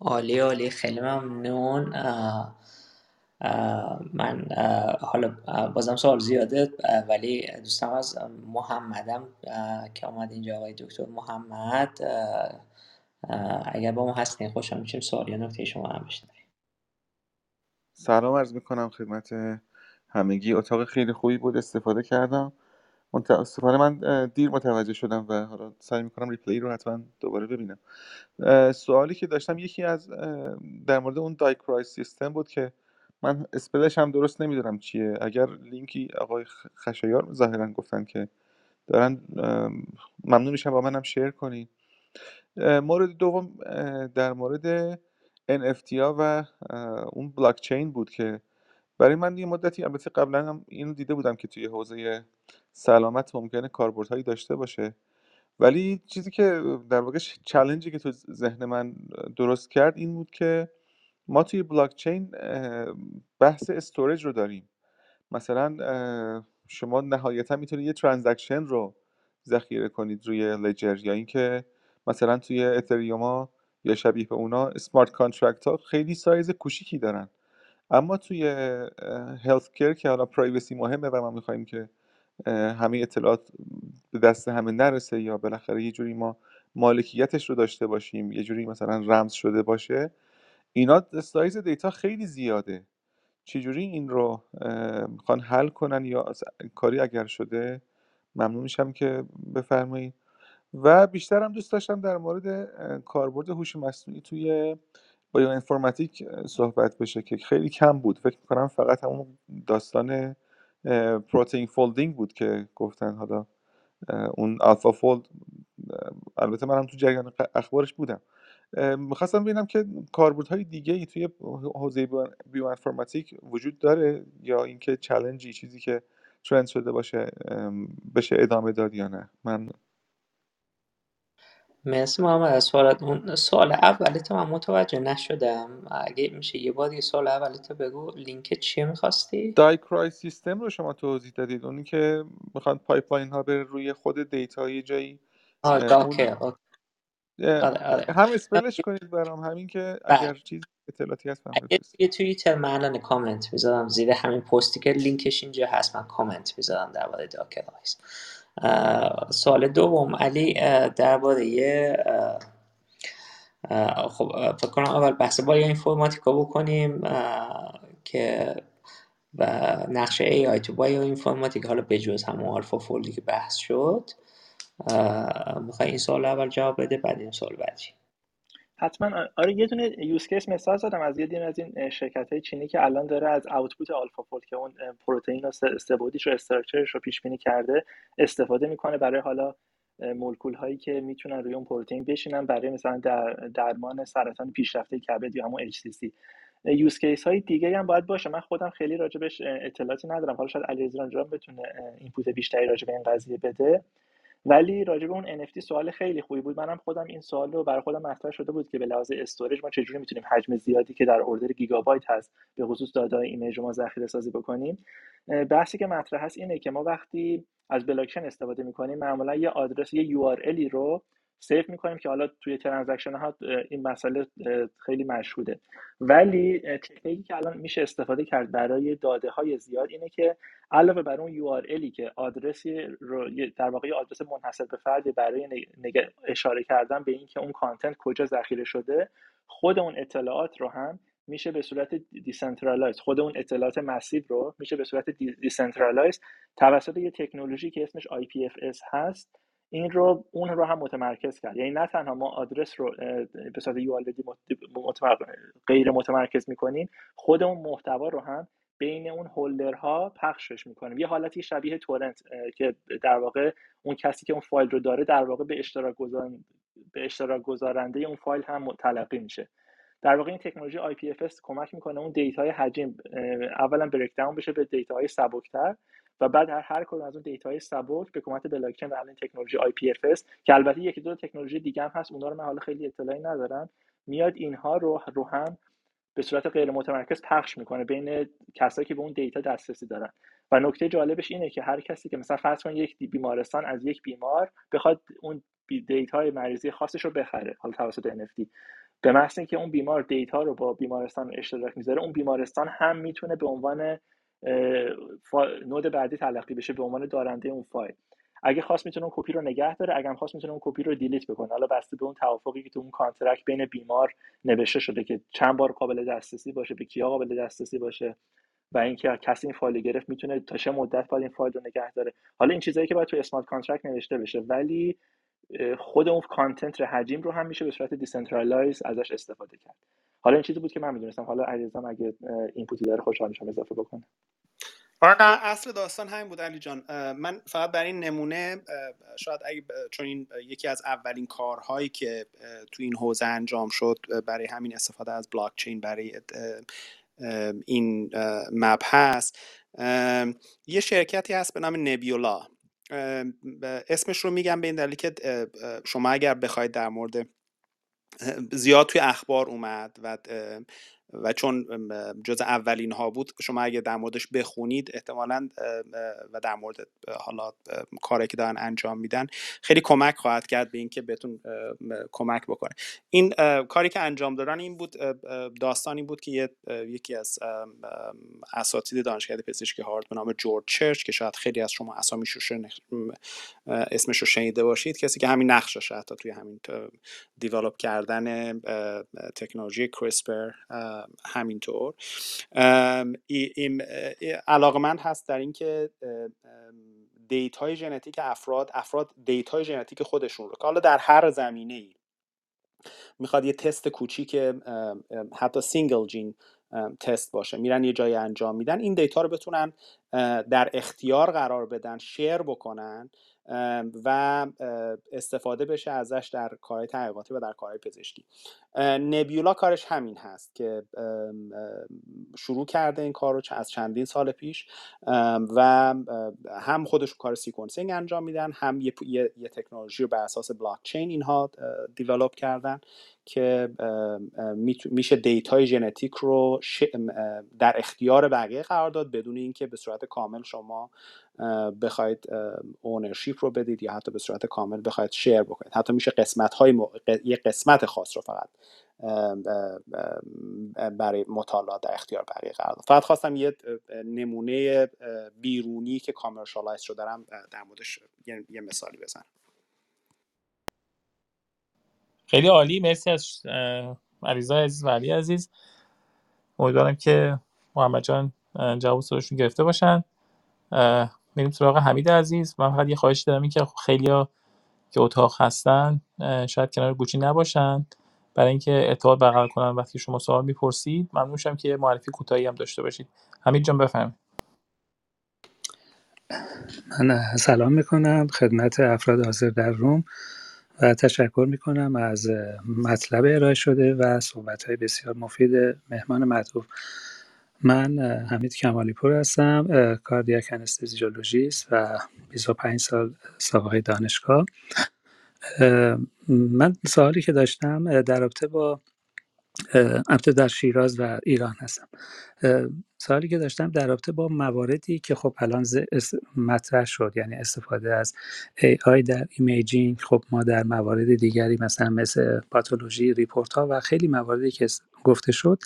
عالی عالی. خیلی ممنون. من حالا بازم سوال زیاده ولی دوستم از محمدم که آمد اینجا آقای دکتر محمد اگر با ما هستین خوشم میشیم. سوال یا نکته شما هم بشنویم. سلام عرض می‌کنم خدمت همگی. اتاق خیلی خوبی بود استفاده کردم. متاسفانه من دیر متوجه شدم و حالا سعی می‌کنم replay رو حتما دوباره ببینم. سوالی که داشتم یکی از در مورد اون دایکرای سیستم بود که من spell ش هم درست نمی‌دونم چیه. اگر لینکی آقای خشایار ظاهرا گفتن که دارن ممنون میشم با منم share کنی مورد دوم در مورد NFT ها و اون بلاک چین بود که برای من یه مدتی البته قبلا هم اینو دیده بودم که توی حوزه سلامت ممکنه کاربردهایی داشته باشه. ولی چیزی که در واقع challenge ی که تو ذهن من درست کرد این بود که ما توی بلاک چین بحث storage رو داریم. مثلا شما نهایتا می‌تونید یه transaction رو ذخیره کنید روی ledger یا اینکه مثلا توی اتریوم ها یا شبیه به اونا smart contract ها خیلی سایز کوچیکی دارن. اما توی healthcare که حالا privacy مهمه و ما می‌خوایم که همه اطلاعات به دست همه نرسه یا بالاخره یه جوری ما مالکیتش رو داشته باشیم یه جوری مثلا رمز شده باشه اینا size data خیلی زیاده. چجوری این رو می‌خوان حل کنن یا کاری اگر شده ممنون میشم که بفرمایید. و بیشتر هم دوست داشتم در مورد کاربرد هوش مصنوعی توی bioinformatic صحبت بشه که خیلی کم بود. فکر می‌کنم فقط همون داستان protein folding بود که گفتن. حالا اون AlphaFold البته منم تو جریان اخبارش بودم. می‌خواستم ببینم که کاربردهای دیگه ای توی حوزه بیو انفورماتیک وجود داره یا اینکه چلنجی چیزی که ترند شده باشه بشه ادامه داد یا نه من مرسی محمد از سوالت اون سوال اولیت من متوجه نشدم اگه میشه یه بار یه سوال اولیت بگو لینک چیه می‌خواستی؟ دایکرای سیستم رو شما توضیح دادید اونی که می‌خوان پایپلاین ها بره روی خود دیتا یه جایی آه اوکی. آره آره. هم اسپلش کنید برام همین که بله. اگر چیز اطلاعاتی هست من توی توییتر من الان کامنت می‌ذارم زیر همین پستی که لینکش اینجا هست من کامنت می‌ذارم درباره داکرایز سوال دوم علی درباره خب فکر کنم اول بحث با اینفورماتیکا بکنیم اه، که و نقش ای آی تو بایو اینفورماتیک حالا بجز همون آلفا فولدی که بحث شد. می‌خوای این سوال اول جواب بده بعد این سوال بعدی. حتما. آره یه دونه use case مثال زدم از یه دونه از این شرکت های چینی که الان داره از output AlphaFold که اون پروتئین و استبودیش و structure ش رو پیش بینی کرده استفاده می‌کنه برای حالا مولکول هایی که می‌تونن روی اون پروتئین بشینن برای مثلا در درمان سرطان پیشرفته کبد یا همون HCC use case های دیگه هم باید باشه. من خودم خیلی راجبش اطلاعاتی ندارم. حالا شاید علیرضا بتونه input بیشتری راجع به این قضیه بده. ولی راجع به اون NFT سوال خیلی خوبی بود. منم خودم این سوال رو برای خودم مطرح شده بود که به لحاظ storage ما چجوری می‌تونیم حجم زیادی که در order گیگابایت هست به خصوص داده image رو ما ذخیره سازی بکنیم. بحثی که مطرح هست اینه که ما وقتی از بلاکچین استفاده می‌کنیم معمولا یه آدرس یه URLی رو save می‌کنیم که حالا توی transaction ها این مسئله خیلی مشهوده. ولی تکنیکی که الان میشه استفاده کرد برای داده های زیاد اینه که علاوه بر اون URLی که آدرسی رو در واقع آدرس منحصر به فردی برای اشاره کردن به اینکه اون content کجا ذخیره شده خود اون اطلاعات رو هم میشه به صورت decentralize خود اون اطلاعات massive رو میشه به صورت decentralize توسط یه تکنولوژی که اسمش IPFS هست. این رو اون رو هم متمرکز کرد. یعنی نه تنها ما آدرس رو به صورت یو غیر متمرکز می‌کنیم خود اون محتوا رو هم بین اون هولدرها پخشش می‌کنیم. یه حالتی شبیه تورنت که در واقع اون کسی که اون فایل رو داره در واقع به اشتراک گذار... به اشتراک گذارنده اون فایل هم تلقی میشه. در واقع این تکنولوژی IPFS کمک می‌کنه اون دیتاهای حجم اولا بریک داون بشه به دیتاهای سبکتر. و بعد هر هر کدوم از اون دیتاهای سبک به کمک بلاکچین و الان تکنولوژی IPFS که البته یکی دو تکنولوژی دیگه هم هست اونها رو من حالا خیلی اطلاعی ندارم میاد اینها رو رو هم به صورت غیر متمرکز پخش می‌کنه بین کسایی که به اون data دسترسی دارن. و نکته جالبش اینه که هر کسی که مثلا فرض کن یک بیمارستان از یک بیمار بخواد اون data ی مریضی خاصش رو بخره حالا توسط NFT به محض اینکه اون بیمار data رو با بیمارستان اشتراک می‌ذاره اون بیمارستان هم می‌تونه به عنوان node بعدی تلقی بشه به عنوان دارنده اون فایل. اگه خواست می‌تونه اون کپی رو نگه داره اگر خواست می‌تونه اون کپی رو delete بکنه. حالا بسته به اون توافقی که تو اون contract بین بیمار نوشته شده که چند بار قابل دسترسی باشه به کیا قابل دسترسی باشه و اینکه کسی این فایل گرفت می‌تونه تا چه مدت باید این فایل رو نگه داره. حالا این چیزایی که باید تو smart contract نوشته بشه. ولی خود اون content حجیم رو هم میشه به صورت decentralize ازش استفاده کرد. حالا این چیزی بود که من می‌دونستم. حالا علیرضا اگه input ی داره خوشحال میشم اضافه بکنه. آره اصل داستان همین بود علی جان. من فقط برای این نمونه شاید اگه چون این یکی از اولین کارهایی که تو این حوزه انجام شد برای همین استفاده از بلاک چین برای این هست. یه شرکتی هست به نام نبیولا اسمش رو میگم به این دلیل که شما اگر بخواید در مورد زیاد توی اخبار اومد و و چون جز اولین ها بود شما اگه در موردش بخونید احتمالا و در مورد حالا کاری که دارن انجام میدن خیلی کمک خواهد کرد به اینکه بهتون کمک بکنه. این کاری که انجام دادن این بود داستانی بود که یکی از اساتید دانشگاه پزشکی هارد به نام جورج چرچ که شاید خیلی از شما اسامیش اسمش رو شنیده باشید کسی که همین نقشش حتی توی همین دیولپ کردن تکنولوژی کریسپر همینطور. من هست در اینکه data های ژنتیک افراد افراد data های ژنتیک خودشون رو که حالا در هر زمینه ای می‌خواد یه تست کوچیک حتی single gene test باشه میرن یه جایی انجام میدن این data رو بتونن در اختیار قرار بدن share بکنن و استفاده بشه ازش در کارهای تحقیقاتی و در کارهای پزشکی. Nebula کارش همین هست که شروع کرده این کار رو از چندین سال پیش و هم خودش کار sequencing انجام میدن هم یه, یه،, تکنولوژی رو بر اساس بلاک چین اینها develop کردن که میشه data ی ژنتیک رو در اختیار بقیه قرار داد بدون اینکه به صورت کامل شما بخواید ownership رو بدید یا حتی به صورت کامل بخواید share بکنید. حتی میشه قسمت های یه قسمت خاص رو فقط برای مطالعات در اختیار بقیه قرار داد. فقط خواستم یه نمونه بیرونی که کامرشالایز شده دارم در موردش یه مثالی بزنم. خیلی عالی. مرسی از علیزا عزیز و علی عزیز. امیدوارم که محمد جان جواب سوالشون گرفته باشن. میریم سراغ حمید عزیز. من فقط یه خواهش دارم این که خیلی که اتاق هستن شاید کنار گوچی نباشن. برای اینکه ارتباط برقرار کنن وقتی شما سوال می‌پرسید ممنون میشم که معرفی کوتاهی هم داشته باشید. حمید جان بفرمایید. من سلام می‌کنم خدمت افراد حاضر در روم و تشکر می‌کنم از مطلب ارائه شده و صحبت های بسیار مفید مهمان مطلوب من حمید کمالی پور هستم کاردیاک انستزیولوژیست و 25 سال سابقه دانشگاه. من سوالی که داشتم در رابطه با البته در شیراز و ایران هستم. سوالی که داشتم در رابطه با مواردی که خب الان مطرح شد یعنی استفاده از AI در imaging خب ما در موارد دیگری مثلا مثل pathology report ها و خیلی مواردی که گفته شد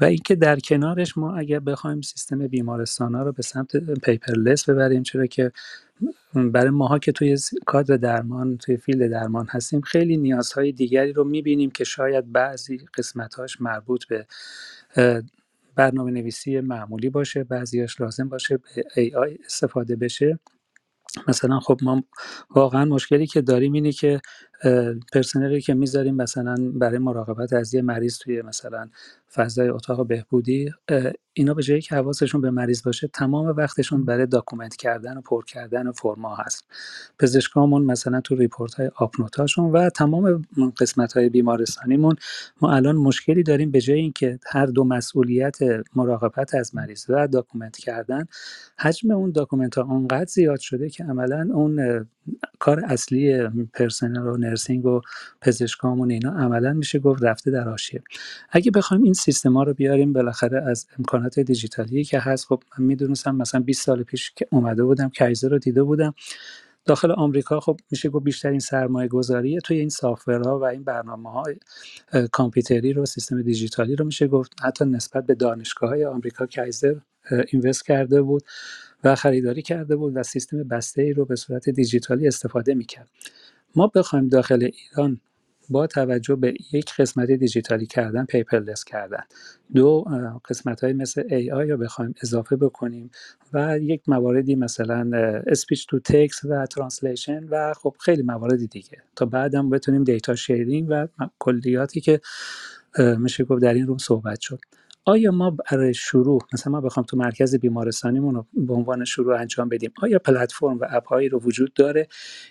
و اینکه در کنارش ما اگر بخوایم سیستم بیمارستان ها رو به سمت paperless ببریم چرا که برای ماها که توی کادر درمان توی فیلد درمان هستیم خیلی نیازهای دیگری رو می‌بینیم که شاید بعضی قسمتهاش مربوط به برنامه نویسی معمولی باشه بعضیش لازم باشه به AI استفاده بشه. مثلا خب ما واقعا مشکلی که داریم اینه که پرسنلی که می‌ذاریم مثلا برای مراقبت از یه مریض توی مثلا فضای اتاق بهبودی اینا به جایی که حواسشون به مریض باشه تمام وقتشون برای document کردن و پر کردن فرما هست. پزشکامون مثلا تو report های آپ‌نوتاشون و تمام قسمت های بیمارستانیمون ما الان مشکلی داریم به جای اینکه هر دو مسئولیت مراقبت از مریض و document کردن حجم اون document ها اونقدر زیاد شده که عملا اون کار اصلی پرسنل و nursing و پزشکامون اینا عملا میشه گفت رفته در حاشیه. اگه بخوایم این سیستما رو بیاریم بالاخره از امکانات دیجیتالی که هست خب من می‌دونستم مثلا 20 سال پیش که اومده بودم کایزر رو دیده بودم. داخل آمریکا خب میشه گفت بیشترین سرمایه گذاری توی این سافتورها و این برنامه های کامپیوتری رو سیستم دیجیتالی رو میشه گفت. حتی نسبت به دانشگاه های آمریکا کایزر اینوست کرده بود و خریداری کرده بود و سیستم بسته ای رو به صورت دیجیتالی استفاده می‌کرد. ما بخوایم داخل ایران با توجه به یک قسمت دیجیتالی کردن paperless کردن. دو قسمت های مثل AI رو بخوایم اضافه بکنیم و یک مواردی مثلا speech to text و translation و خب خیلی موارد دیگه. تا بعدم بتونیم data sharing و کلیاتی که میشه گفت در این room صحبت شد. آیا ما برای شروع مثلا ما بخوام تو مرکز بیمارستانیمون رو به عنوان شروع انجام بدیم آیا پلتفرم و app هایی رو وجود داره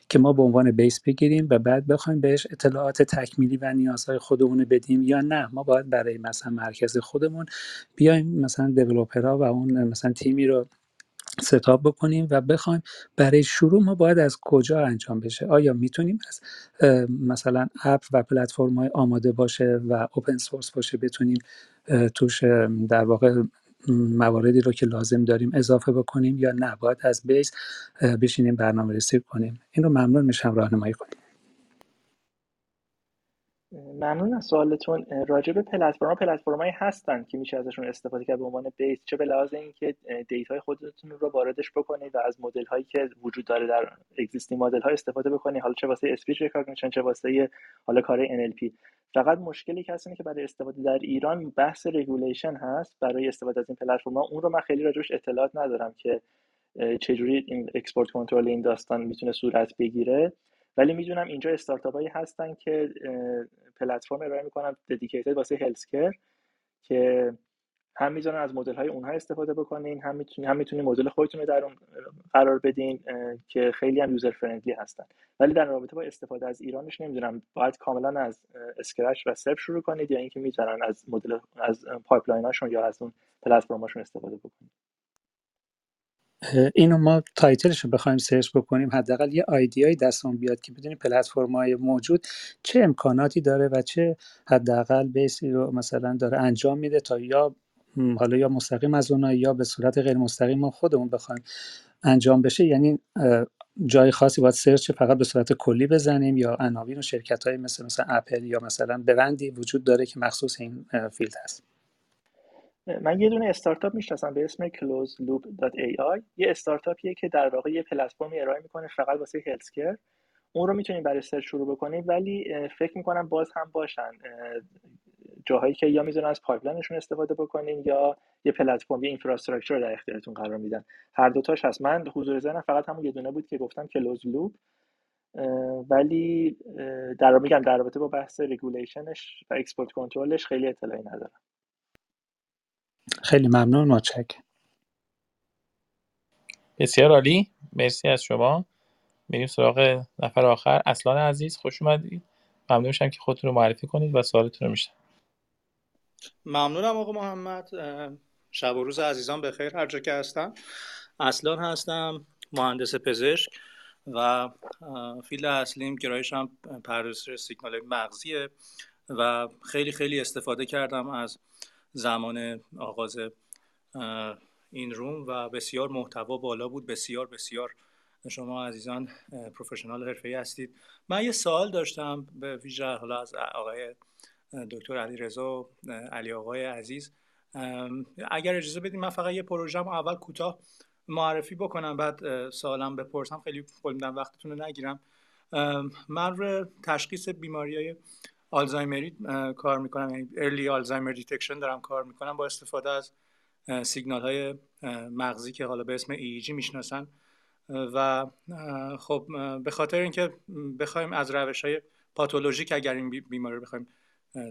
که ما به عنوان بیس بگیریم و بعد بخوایم بهش اطلاعات تکمیلی و نیازهای خودمون بدیم یا نه؟ ما باید برای مثلا مرکز خودمون بیایم مثلا دیولپرها و اون مثلا تیمی رو ستاب بکنیم و بخوایم برای شروع ما باید از کجا انجام بشه؟ آیا می‌تونیم از مثلا اپ و پلتفرم های آماده باشه و اوپن سورس باشه؟ بتونیم توش در واقع مواردی رو که لازم داریم اضافه بکنیم یا نه؟ باید از بیس بشینیم برنامه ریزی کنیم. این رو ممنون میشم راهنمایی کنیم. ممنون از سوالتون. راجع به platform، platform هایی هستن که میشه ازشون استفاده کرد به عنوان base. چه به لحاظ اینکه data ی خودتون رو واردش بکنید و از مدل هایی که وجود داره در existing model ها استفاده بکنید. حالا چه واسه speech recognition چه واسه حالا کار NLP فقط مشکلی که هست که برای استفاده در ایران بحث regulation هست. برای استفاده از این پلتفرم اون رو من خیلی راجعش اطلاعات ندارم که چجوری این export control این داستان می‌تونه صورت بگیره. ولی می‌دونم اینجا استارتاپ هایی هستن که پلتفرم ارائه می‌کنن dedicated واسه healthcare که هم می‌ذارن از مدل های اونها استفاده بکنین هم می‌تونین هم می‌تونین مدل خودتون رو در اون قرار بدین که خیلی هم user friendly هستن. ولی در رابطه با استفاده از ایرانش نمی‌دونم باید کاملا از scratch setup شروع کنید یا اینکه می‌ذارن از مدل از pipeline هاشون یا از اون پلتفرماشون استفاده بکنید. اینو ما title ش رو بخوایم search بکنیم. حداقل یه idea یی دستمون بیاد که بدونیم پلتفرم های موجود چه امکاناتی داره و چه حداقل base ی رو مثلا داره انجام میده تا یا حالا یا مستقیم از اونها یا به صورت غیر مستقیم ما خودمون بخوایم انجام بشه. یعنی جای خاصی باید search فقط به صورت کلی بزنیم یا عناوین و شرکت های مثل مثلا اپل یا مثلا برندی وجود داره که مخصوص این field هست. من یه دونه استارتاپ می‌شناسم به اسم closeloop.ai یه استارتاپیه که در واقع یه پلتفرمی ارائه می‌کنه فقط واسه healthcare اون رو می‌تونید برای search شروع بکنید ولی فکر می‌کنم باز هم باشن. جاهایی که یا می‌ذارن از pipeline شون استفاده بکنین یا یه پلتفرم یه infrastructure رو در اختیارتون قرار میدن. هر دوتاش هست. من حضور ذهنم فقط همون یه دونه بود که گفتم کلوز لوپ ولی در میگم در رابطه با بحث regulation ش و export control ش خیلی اطلاعی ندارم. خیلی ممنون متشکرم. بسیار عالی. مرسی از شما. میریم سراغ نفر آخر. اصلان عزیز خوش اومدید ممنون میشم که خودتون رو معرفی کنید و سوالتون رو میشم ممنونم آقا محمد. شب و روز عزیزان بخیر هر جا که هستم. اصلان هستم مهندس پزشک و فیلد اصلیم گرایشم پردازش سیگنال مغزیه و خیلی خیلی استفاده کردم از زمان آغاز این روم و بسیار محتوا بالا بود. بسیار بسیار. شما عزیزان پروفشنال حرفه‌ای هستید. من یه سوال داشتم به ویژه حالا از آقای دکتر علی رضا علی آقای عزیز. اگر اجازه بدید من فقط یه پروژه اول کوتاه معرفی بکنم بعد سوالم بپرسم. خیلی میدم وقتتون رو نگیرم. من رو تشخیص بیماری های آلزایمری کار می‌کنم. یعنی early Alzheimer detection دارم کار می‌کنم. با استفاده از سیگنال های مغزی که حالا به اسم EEG می‌شناسن. و خب به خاطر اینکه بخوایم از روش های پاتولوژیک اگر این بیماری رو بخوایم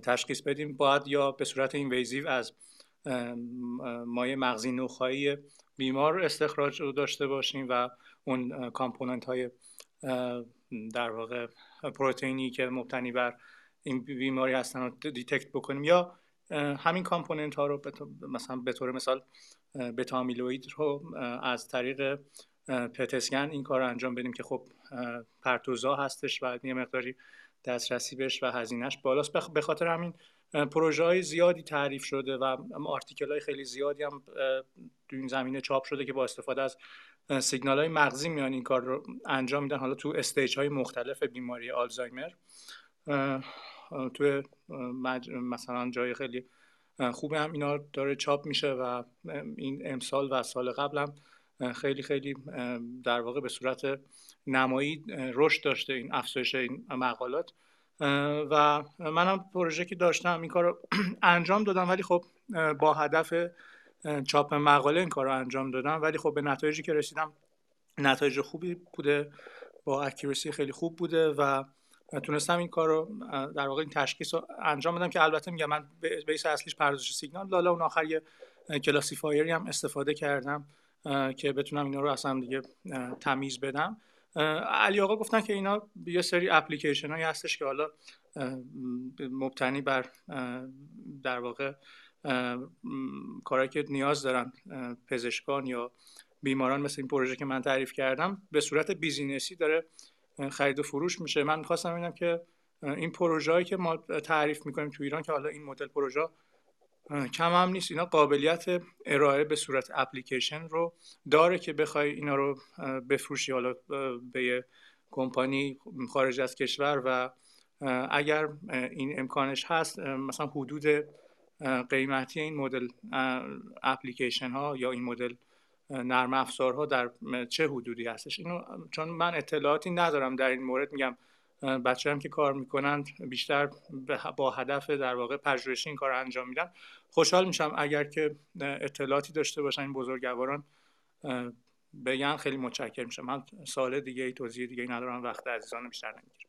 تشخیص بدیم باید یا به صورت invasive از مایع مغزی نخاعی بیمار استخراج رو داشته باشیم و اون component های در واقع پروتئینی که مبتنی بر این بیماری هستن رو detect بکنیم یا همین component ها رو مثلا به طور مثال beta amyloid رو از طریق PET scan این کار رو انجام بدیم که خب پرتوزا هستش و یه مقداری دسترسی بهش و هزینهش بالاست. به خاطر همین پروژه های زیادی تعریف شده و article های خیلی زیادی هم تو این زمینه چاپ شده که با استفاده از سیگنال های مغزی میان این کار رو انجام میدن. حالا تو stage های مختلف بیماری آلزایمر. تو مثلا جای خیلی خوبه هم اینا داره چاپ میشه و این امسال و سال قبل هم خیلی خیلی در واقع به صورت نمایی رشد داشته این افزایش این مقالات. و منم پروژه که داشتم این کار رو انجام دادم ولی خب با هدف چاپ مقاله این کار رو انجام دادم. ولی خب به نتایجی که رسیدم نتایج خوبی بوده با اکیرسی خیلی خوب بوده و تونستم این کار رو در واقع این تشخیص رو انجام بدم که البته میگم من بیس اصلیش پردازش سیگنال لالا اون آخر یه کلاسیفایری هم استفاده کردم که بتونم اینا رو اصلا دیگه تمیز بدم. علی آقا گفتن که اینا یه سری اپلیکیشن هایی هستش که حالا مبتنی بر در واقع کارهایی که نیاز دارن پزشکان یا بیماران مثل این پروژه که من تعریف کردم به صورت بیزینسی داره خرید و فروش میشه. من می‌خواستم ببینم که این پروژه که ما تعریف می‌کنیم تو ایران که حالا این مدل پروژه کم هم نیست. اینا قابلیت ارائه به صورت اپلیکیشن رو داره که بخوای اینا رو بفروشی. حالا به یه کمپانی خارج از کشور و اگر این امکانش هست مثلا حدود قیمتی این مدل اپلیکیشن ها یا این مدل نرم افزارها در چه حدودی هستش؟ اینو چون من اطلاعاتی ندارم در این مورد. میگم بچه هم که کار می‌کنند بیشتر با هدف در واقع پژوهشی این کار انجام میدن. خوشحال میشم اگر که اطلاعاتی داشته باشن این بزرگواران. بگن خیلی متشکر میشم. من سوال دیگه ای توضیح دیگه ای ندارم. وقت عزیزان بیشتر نمی‌گیرم.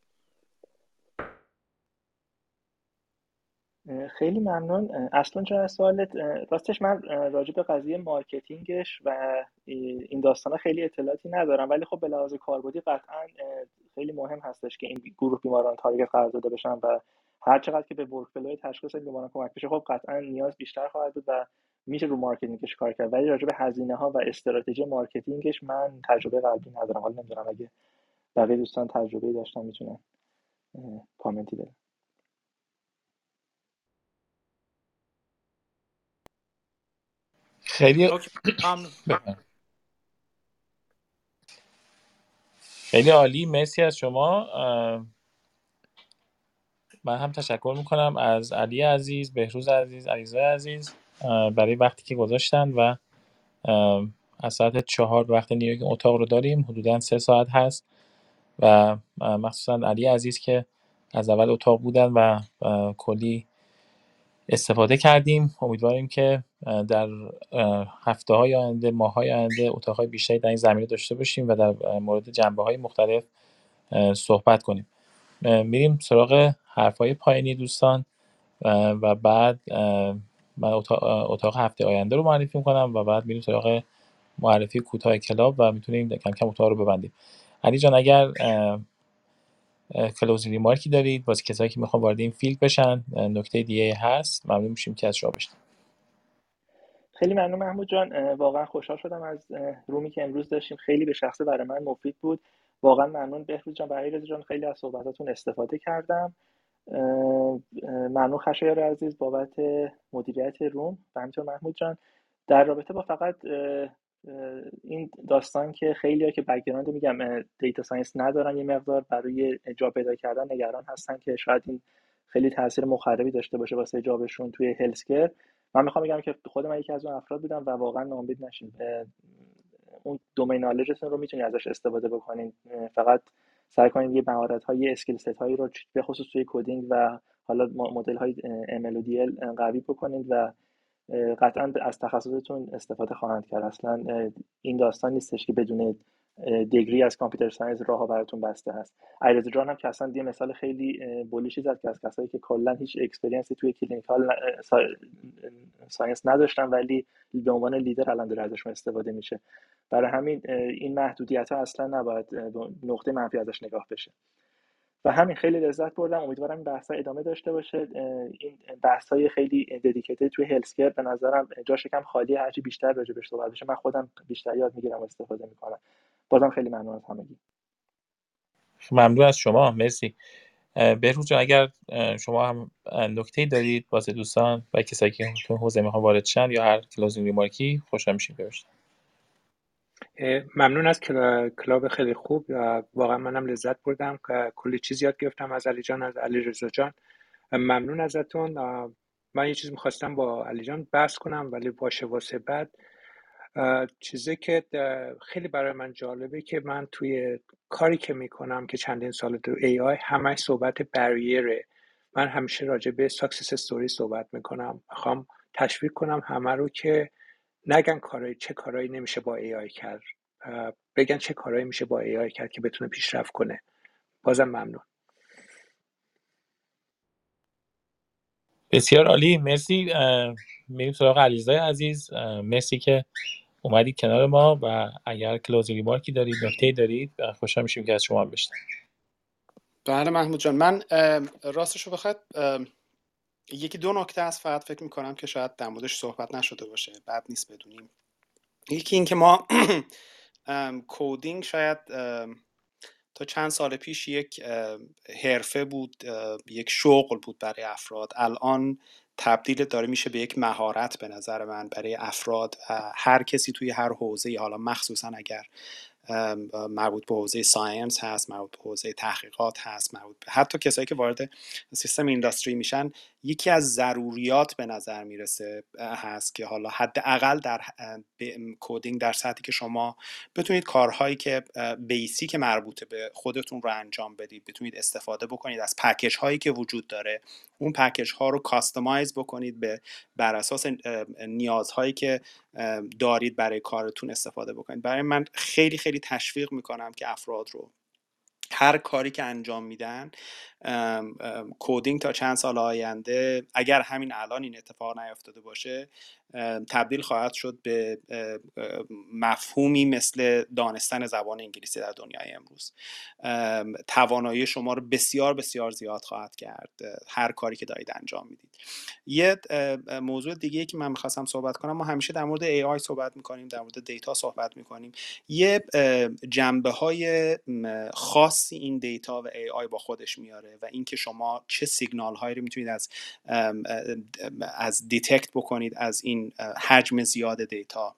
خیلی ممنون. اصلان چرا سوالت راستش من راجع به قضیه marketing ش و این داستان خیلی اطلاعاتی ندارم ولی خب به لحاظ کاربردی قطعا خیلی مهم هستش که این گروه بیماران target قرار داده بشن و هر چقدر که به work تشخیص این بیماران کمک بشه خب قطعا نیاز بیشتر خواهد بود و میشه رو marketing ش کار کرد. ولی راجع به هزینه ها و استراتژی marketing ش من تجربه قبلی ندارم. حالا نمی‌دونم اگه بقیه دوستان تجربه داشتن می‌تونن کامنتی بدن. خیلی خیلی عالی مرسی از شما. من هم تشکر می‌کنم از علی عزیز بهروز عزیز علیزای عزیز برای وقتی که گذاشتن و از ساعت چهار وقت نیویورک اتاق رو داریم. حدودا سه ساعت هست و مخصوصا علی عزیز که از اول اتاق بودن و کلی استفاده کردیم. امیدواریم که در هفته های آینده ماه های آینده اتاق های بیشتری در این زمینه داشته باشیم و در مورد جنبه های مختلف صحبت کنیم. میریم سراغ حرف های پایینی دوستان و بعد من اتاق, هفته آینده رو معرفی می‌کنم و بعد میریم سراغ معرفی کوتاه club و می‌تونیم کم کم اتاق رو ببندیم. علی جان اگر closing remark ی دارید. واسه کسایی که می‌خوان وارد این field بشن نکته دیگه هست ممنون میشیم که از شما بشنویم خیلی ممنون محمود جان. واقعا خوشحال شدم از room ی که امروز داشتیم. خیلی به شخصه برای من مفید بود. واقعا ممنون. بهروز جان علیرضا جان خیلی از صحبتاتون استفاده کردم. ممنون خشایار عزیز بابت مدیریت room. و همینطور محمود جان. در رابطه با فقط این داستان که خیلی ها که background میگم data science ندارن یه مقدار برای job پیدا کردن نگران هستن که شاید این خیلی تاثیر مخربی داشته باشه واسه job شون توی healthcare من می‌خوام بگم که خود من یکی از اون افراد بودم و واقعا ناامید نشین. اون domain knowledge تون رو می‌تونید ازش استفاده بکنین. فقط سعی کنید یه مهارت های skill set هایی رو به خصوص توی coding و حالا مدل های ML و قوی بکنید و قطعا از تخصصتون استفاده خواهند کرد. اصلا این داستان نیستش که بدون degree ی از computer science راه براتون بسته هست. علیرضا جان هم که اصلا یه مثال خیلی بولیشی زد که از کسایی که کلا هیچ experience ی توی clinical science نداشتن ولی به عنوان لیدر الان داره ازشون استفاده میشه. برای همین این محدودیت ها اصلا نباید نقطه منفی ازش نگاه بشه. و همین خیلی لذت بردم. امیدوارم این بحث ادامه داشته باشه. این بحث های خیلی dedicated توی healthcare به نظرم جاش کم خالی هرچی بیشتر راجبش صحبت بشه. من خودم بیشتر یاد می‌گیرم و استفاده می‌کنم. بازم خیلی ممنون از همگی. ممنون از شما. مرسی. بهروز جان اگر شما هم نکته دارید واسه دوستان و کسایی که تو حوزه می‌خوان وارد شن یا هر closing remark ی خوشحال میشیم ممنون از club خیلی خوب واقعا منم لذت بردم کلی چیز یاد گرفتم از علی جان از علیرضا جان. ممنون ازتون. من یه چیز می‌خواستم با علی جان بحث کنم ولی باشه واسه بعد. چیزی که خیلی برای من جالبه که من توی کاری که می‌کنم که چندین سال تو AI همه صحبت بریره من همیشه راجع به success story صحبت می‌کنم. می‌خوام تشویق کنم همه رو که نگن کارهای چه کارهایی نمیشه با AI کرد. بگن چه کارهایی میشه با AI کرد که بتونه پیشرفت کنه. بازم ممنون. بسیار عالی. مرسی. میریم سراغ علیزای عزیز. مرسی که اومدید کنار ما و اگر کلوزی ریمارکی دارید نکته دارید خوشحال میشیم که از شما بشنویم. بله محمود جان. من راستش رو بخواد یکی دو نکته هست فقط فکر می‌کنم که شاید در موردش صحبت نشده باشه. بعد نیست بدونیم. یکی اینکه ما کودینگ شاید تا چند سال پیش یک حرفه بود یک شغل بود برای افراد. الان تبدیل داره میشه به یک مهارت به نظر من برای افراد. هر کسی توی هر حوزه حالا مخصوصا اگر مربوط به حوزه science هست مربوط به حوزه تحقیقات هست مربوط به حتی کسایی که وارد سیستم industry میشن یکی از ضروریات به نظر می‌رسه هست که حالا حداقل در coding در سطحی که شما بتونید کارهایی که بیسی که مربوطه به خودتون رو انجام بدید بتونید استفاده بکنید از پکیج هایی که وجود داره اون پکیج ها رو کاستماایز بکنید به بر اساس نیازهایی که دارید برای کارتون استفاده بکنید. برای من خیلی خیلی تشویق می‌کنم که افراد رو. هر کاری که انجام میدن کودینگ تا چند سال آینده اگر همین الان این اتفاق نیفتاده باشه تبدیل خواهد شد به مفهومی مثل دانستن زبان انگلیسی در دنیای امروز. توانایی شما رو بسیار بسیار زیاد خواهد کرد هر کاری که دارید انجام می‌دید. یه موضوع دیگه که من می‌خواستم صحبت کنم ما همیشه در مورد AI صحبت می‌کنیم در مورد دیتا صحبت می‌کنیم. یه جنبه های خاصی این دیتا و AI با خودش میاره و اینکه شما چه سیگنال هایی رو می‌تونید از از detect بکنید از این حجم زیاد data.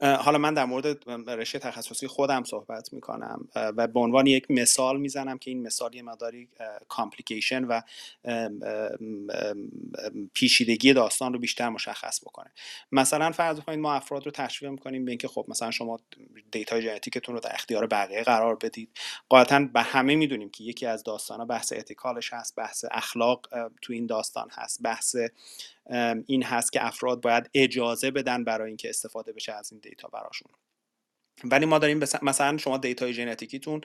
حالا من در مورد رشته تخصصی خودم صحبت می‌کنم و به عنوان یک مثال می‌زنم که این مثال یه مقداری complication و پیچیدگی داستان رو بیشتر مشخص بکنه. مثلا فرض کنید ما افراد رو تشویق می‌کنیم به اینکه خب مثلا شما data ژنتیکتون رو در اختیار بقیه قرار بدید. قاعدتا به همه می‌دونیم که یکی از داستان بحث ethical ش هست بحث اخلاق تو این داستان هست. بحث این هست که افراد باید اجازه بدن برای اینکه استفاده بشه از این data براشون. ولی ما داریم مثلا شما data ی ژنتیکیتون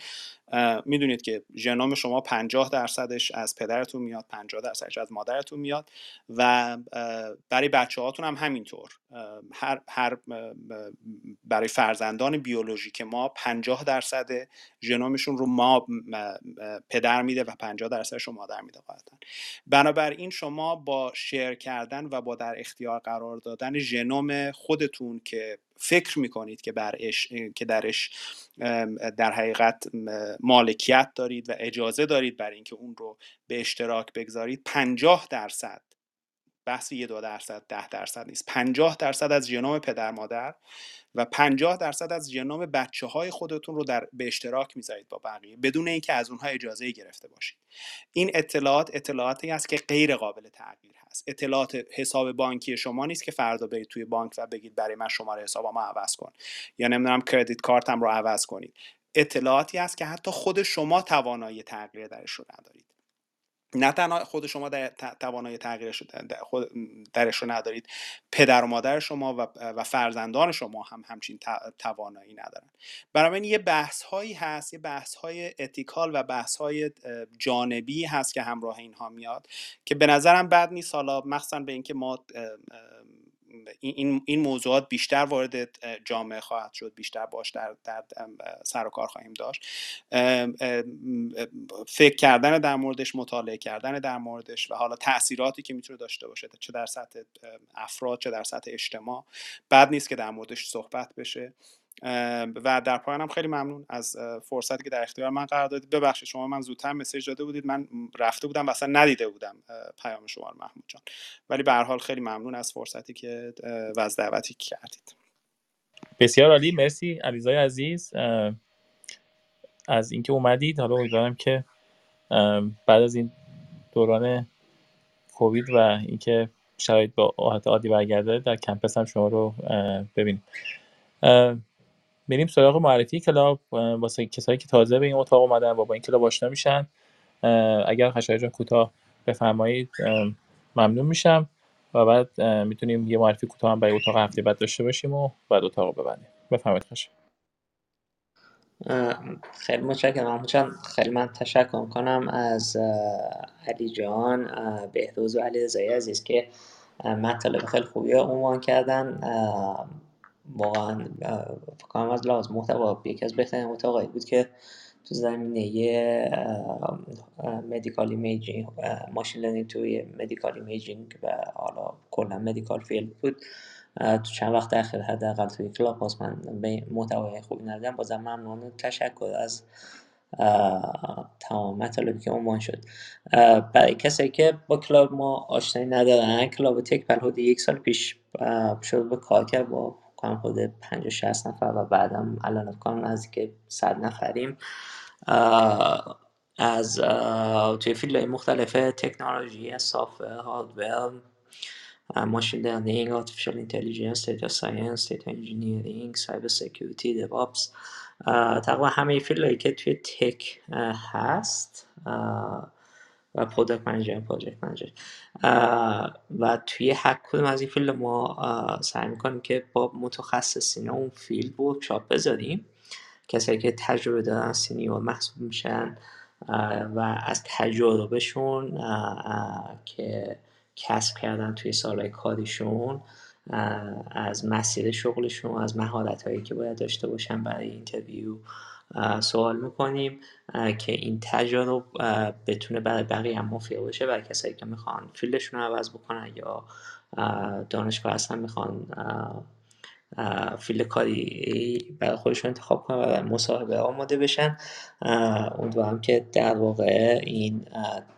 می‌دونید که ژنوم شما 50 درصدش از پدرتون میاد 50 درصدش از مادرتون میاد و برای بچه هاتون هم همینطور. هر, هر برای فرزندان بیولوژیک ما 50 درصد ژنومشون رو ما پدر میده و 50 درصدش رو مادر میده قاعدتا. بنابراین شما با شیر کردن و با در اختیار قرار دادن ژنوم خودتون که فکر می‌کنید که برش که درش در حقیقت مالکیت دارید و اجازه دارید برای اینکه اون رو به اشتراک بگذارید 50 درصد بحث یه دو درصد ده درصد نیست 50 درصد از ژنوم پدر مادر و 50 درصد از ژنوم بچه های خودتون رو در به اشتراک می‌ذارید با بقیه بدون اینکه از اونها اجازه گرفته باشید. این اطلاعات اطلاعاتی است که غیر قابل تغییر هست. اطلاعات حساب بانکی شما نیست که فردا برید توی بانک و بگید برای من شماره حسابمو عوض کن. یا نمی‌دونم کردیت کارتم رو عوض کنید. اطلاعاتی است که حتی خود شما توانایی تغییر درش رو ندارید. نه تنها خود شما در توانایی تغییرش درش رو ندارید پدر و مادر شما و, فرزندان شما هم همچین توانایی ندارن. برای یه بحث هایی هست یه بحث های اتیکال و بحث های جانبی هست که همراه اینها میاد که به نظرم بد نیست. حالا مخصوصا به اینکه ما این, این موضوعات بیشتر وارد جامعه خواهد شد بیشتر باش در, در سر و کار خواهیم داشت. فکر کردن در موردش مطالعه کردن در موردش و حالا تاثیراتی که می‌تونه داشته باشه چه در سطح افراد چه در سطح اجتماع بد نیست که در موردش صحبت بشه. و در پایانم خیلی ممنون از فرصتی که در اختیار من قرار دادید. ببخشید شما من زودتر مسیج داده بودید. من رفته بودم و اصلا ندیده بودم پیام شما محمود جان. ولی به هر حال خیلی ممنون از فرصتی که و از دعوتی کردید. بسیار عالی. مرسی علیزای عزیز. از اینکه اومدید حالا امیدوارم که بعد از این دوران کووید و اینکه شرایط با حالت عادی برگرده در کمپس هم شما رو ببینیم. بریم سراغ معرفی کلاب واسه کسایی که تازه به این اتاق اومدن و با این کلاب آشنا میشن. اگر خشایار جان کوتاه بفرمایید ممنون میشم و بعد می‌تونیم یه معرفی کوتاه هم برای اتاق هفته بعد داشته باشیم و بعد اتاق رو ببندیم. بفرمایید خشایار. خیلی متشکرم. محمود خیلی من تشکر کنم از علی جان بهروز و علیرضای عزیز که مطالب خیلی خوبی عنوان کردن. واقعا فکر از لحاظ محتوا یکی از بهترین اتاقایی بود که تو زمینه medical imaging machine learning توی medical imaging و حالا کلا medical field بود. تو چند وقت اخیر حداقل توی Clubhouse من به محتوای خوبی ندیدم. بازم ممنون تشکر از تمام مطالبی که عنوان شد. برای کسایی که با club ما آشنایی ندارن club tech حدود یک سال پیش شروع به کار کرد فکر کنم حدود 50 60 نفر و بعدم الان کنم نزدیک 100 نفریم. از توی field مختلف تکنولوژی software hardware machine learning artificial intelligence data science data engineering cyber security DevOps تقریبا همه field هایی که توی tech هست و product manager project manager و توی هر کدوم از این field ما سعی می‌کنیم که با متخصصین اون field workshop بذاریم. کسایی که تجربه دارن senior محسوب میشن و از تجربهشون که کسب کردن توی سالهای کاریشون از مسیر شغلشون از مهارت هایی که باید داشته باشن برای interview سوال می‌کنیم که این تجارب بتونه برای بقیه هم مفید باشه برای کسایی که می‌خوان field شون رو عوض بکنن یا دانشگاه هستن می‌خوان field کاری برای خودشون انتخاب کنن و مصاحبه آماده بشن. امیدوارم که در واقع این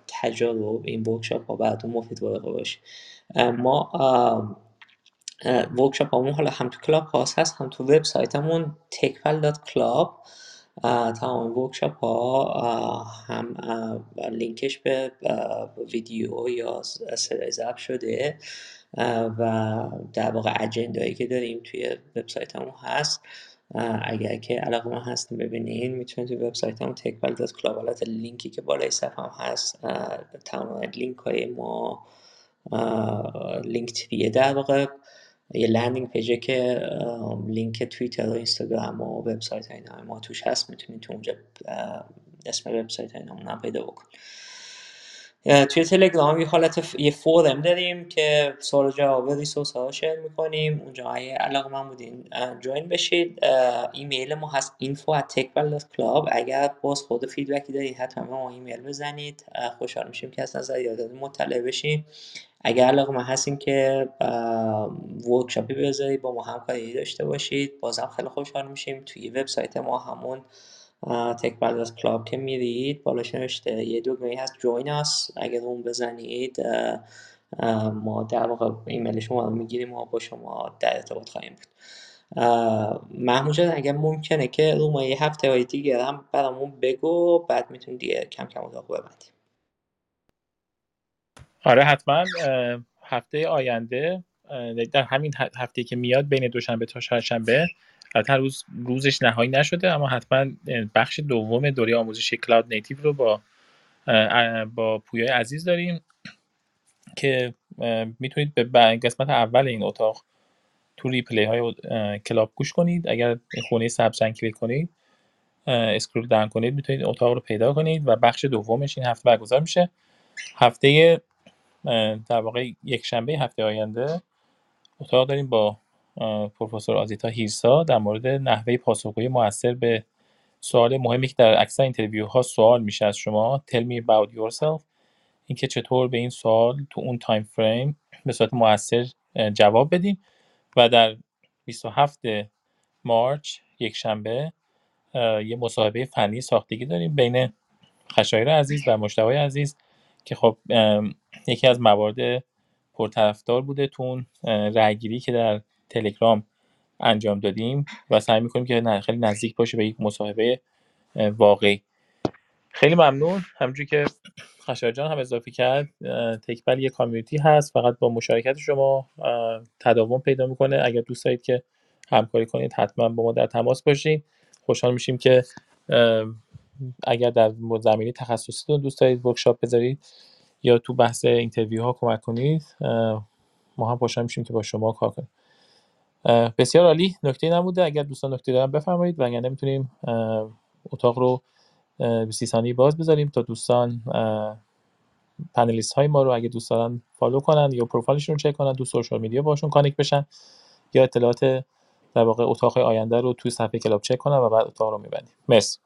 تجارب این workshop ها براتون مفید واقع باشه. ما workshop هامون حالا هم تو Clubhouse هست هم تو وبسایتمون techpal.club تمام workshop ها هم لینکش به ویدیو یا صدای ضبط شده و در واقع agenda یی که داریم توی وبسایتمون هست. اگر که علاقه‌مند هستین ببینین می‌تونید توی وبسایتمون techpal dot club لینکی که بالای صفحه هم هست تمام لینک های ما Linktree یه در واقع یه landing page ه که لینک توییتر و اینستاگرام و وبسایت های ما توش هست می‌تونید تو اونجا اسم وبسایت های هم پیدا بکنید توی تلگرام یه حالت یه form داریم که سوال جواب resource ها share می‌کنیم. اونجا هم علاقه‌مند بودین join بشید. ایمیل ما هست info at techpal.club اگر باز خود feedback ی دارید حتما به ما ایمیل بزنید. خوشحال میشیم که از نظریاتت مطلع بشیم اگر علاقه‌مند هستین که workshop ی بذارید با ما همکاری داشته باشید. بازم خیلی خوشحال میشیم. توی وبسایت ما همون techpal club که میرید بالاش نوشته یه دکمه هست join us اگر اون بزنید ما در واقع ایمیل شما رو می‌گیریم و با شما در ارتباط خواهیم بود. محمود جان اگر ممکنه که room های هفته های دیگه هم برامون بگو بعد می‌تونیم دیگه کم کم اتاق ببندیم. آره حتما هفته آینده در همین هفته که میاد بین دوشنبه تا چهارشنبه البته روز روزش نهایی نشده اما حتما بخش دوم دوره آموزش cloud native رو با با پویای عزیز داریم که می‌تونید به قسمت اول این اتاق تو replay های club گوش کنید. اگر خونه سبز رنگ کلیک کنید scroll down کنید می‌تونید اتاق رو پیدا کنید و بخش دومش این هفته برگزار میشه. هفته در واقع یک شنبه هفته آینده اتاق داریم با پروفسور آزیتا هیرسا در مورد نحوه پاسخگویی موثر به سوال مهمی که در اکثر interview ها سوال میشه از شما. Tell me about yourself. اینکه چطور به این سوال تو اون time frame به صورت موثر جواب بدیم و در 27 مارچ یک شنبه یه مصاحبه فنی ساختگی داریم بین خشایر عزیز و مشتبه عزیز که خب یکی از موارد پرطرفدار بوده تو اون رأیگیری که در تلگرام انجام دادیم و سعی می‌کنیم که خیلی نزدیک باشه به یک مصاحبه واقعی. خیلی ممنون. همونجوری که خشایار جان هم اضافه کرد TechPal یه community هست فقط با مشارکت شما تداوم پیدا می‌کنه. اگر دوست دارید که همکاری کنید حتما با ما در تماس باشید خوشحال میشیم که اگر در زمینه تخصصیتون دوست دارید workshop بذارید یا تو بحث interview ها کمک کنید ما هم خوشحال میشیم که با شما کار کنیم. بسیار عالی. نکته نبوده. اگر دوستان نکته دارن بفرمایید. و اگر نمی‌تونیم اتاق رو سی ثانیه باز بذاریم تا دوستان panelist های ما رو اگه دوست دارن follow کنن یا پروفایلشون رو چک کنن تو social media باشون connect بشن یا اطلاعات در واقع اتاق آینده رو توی صفحه club چک کنن و بعد اتاق رو میبندیم. مرسی.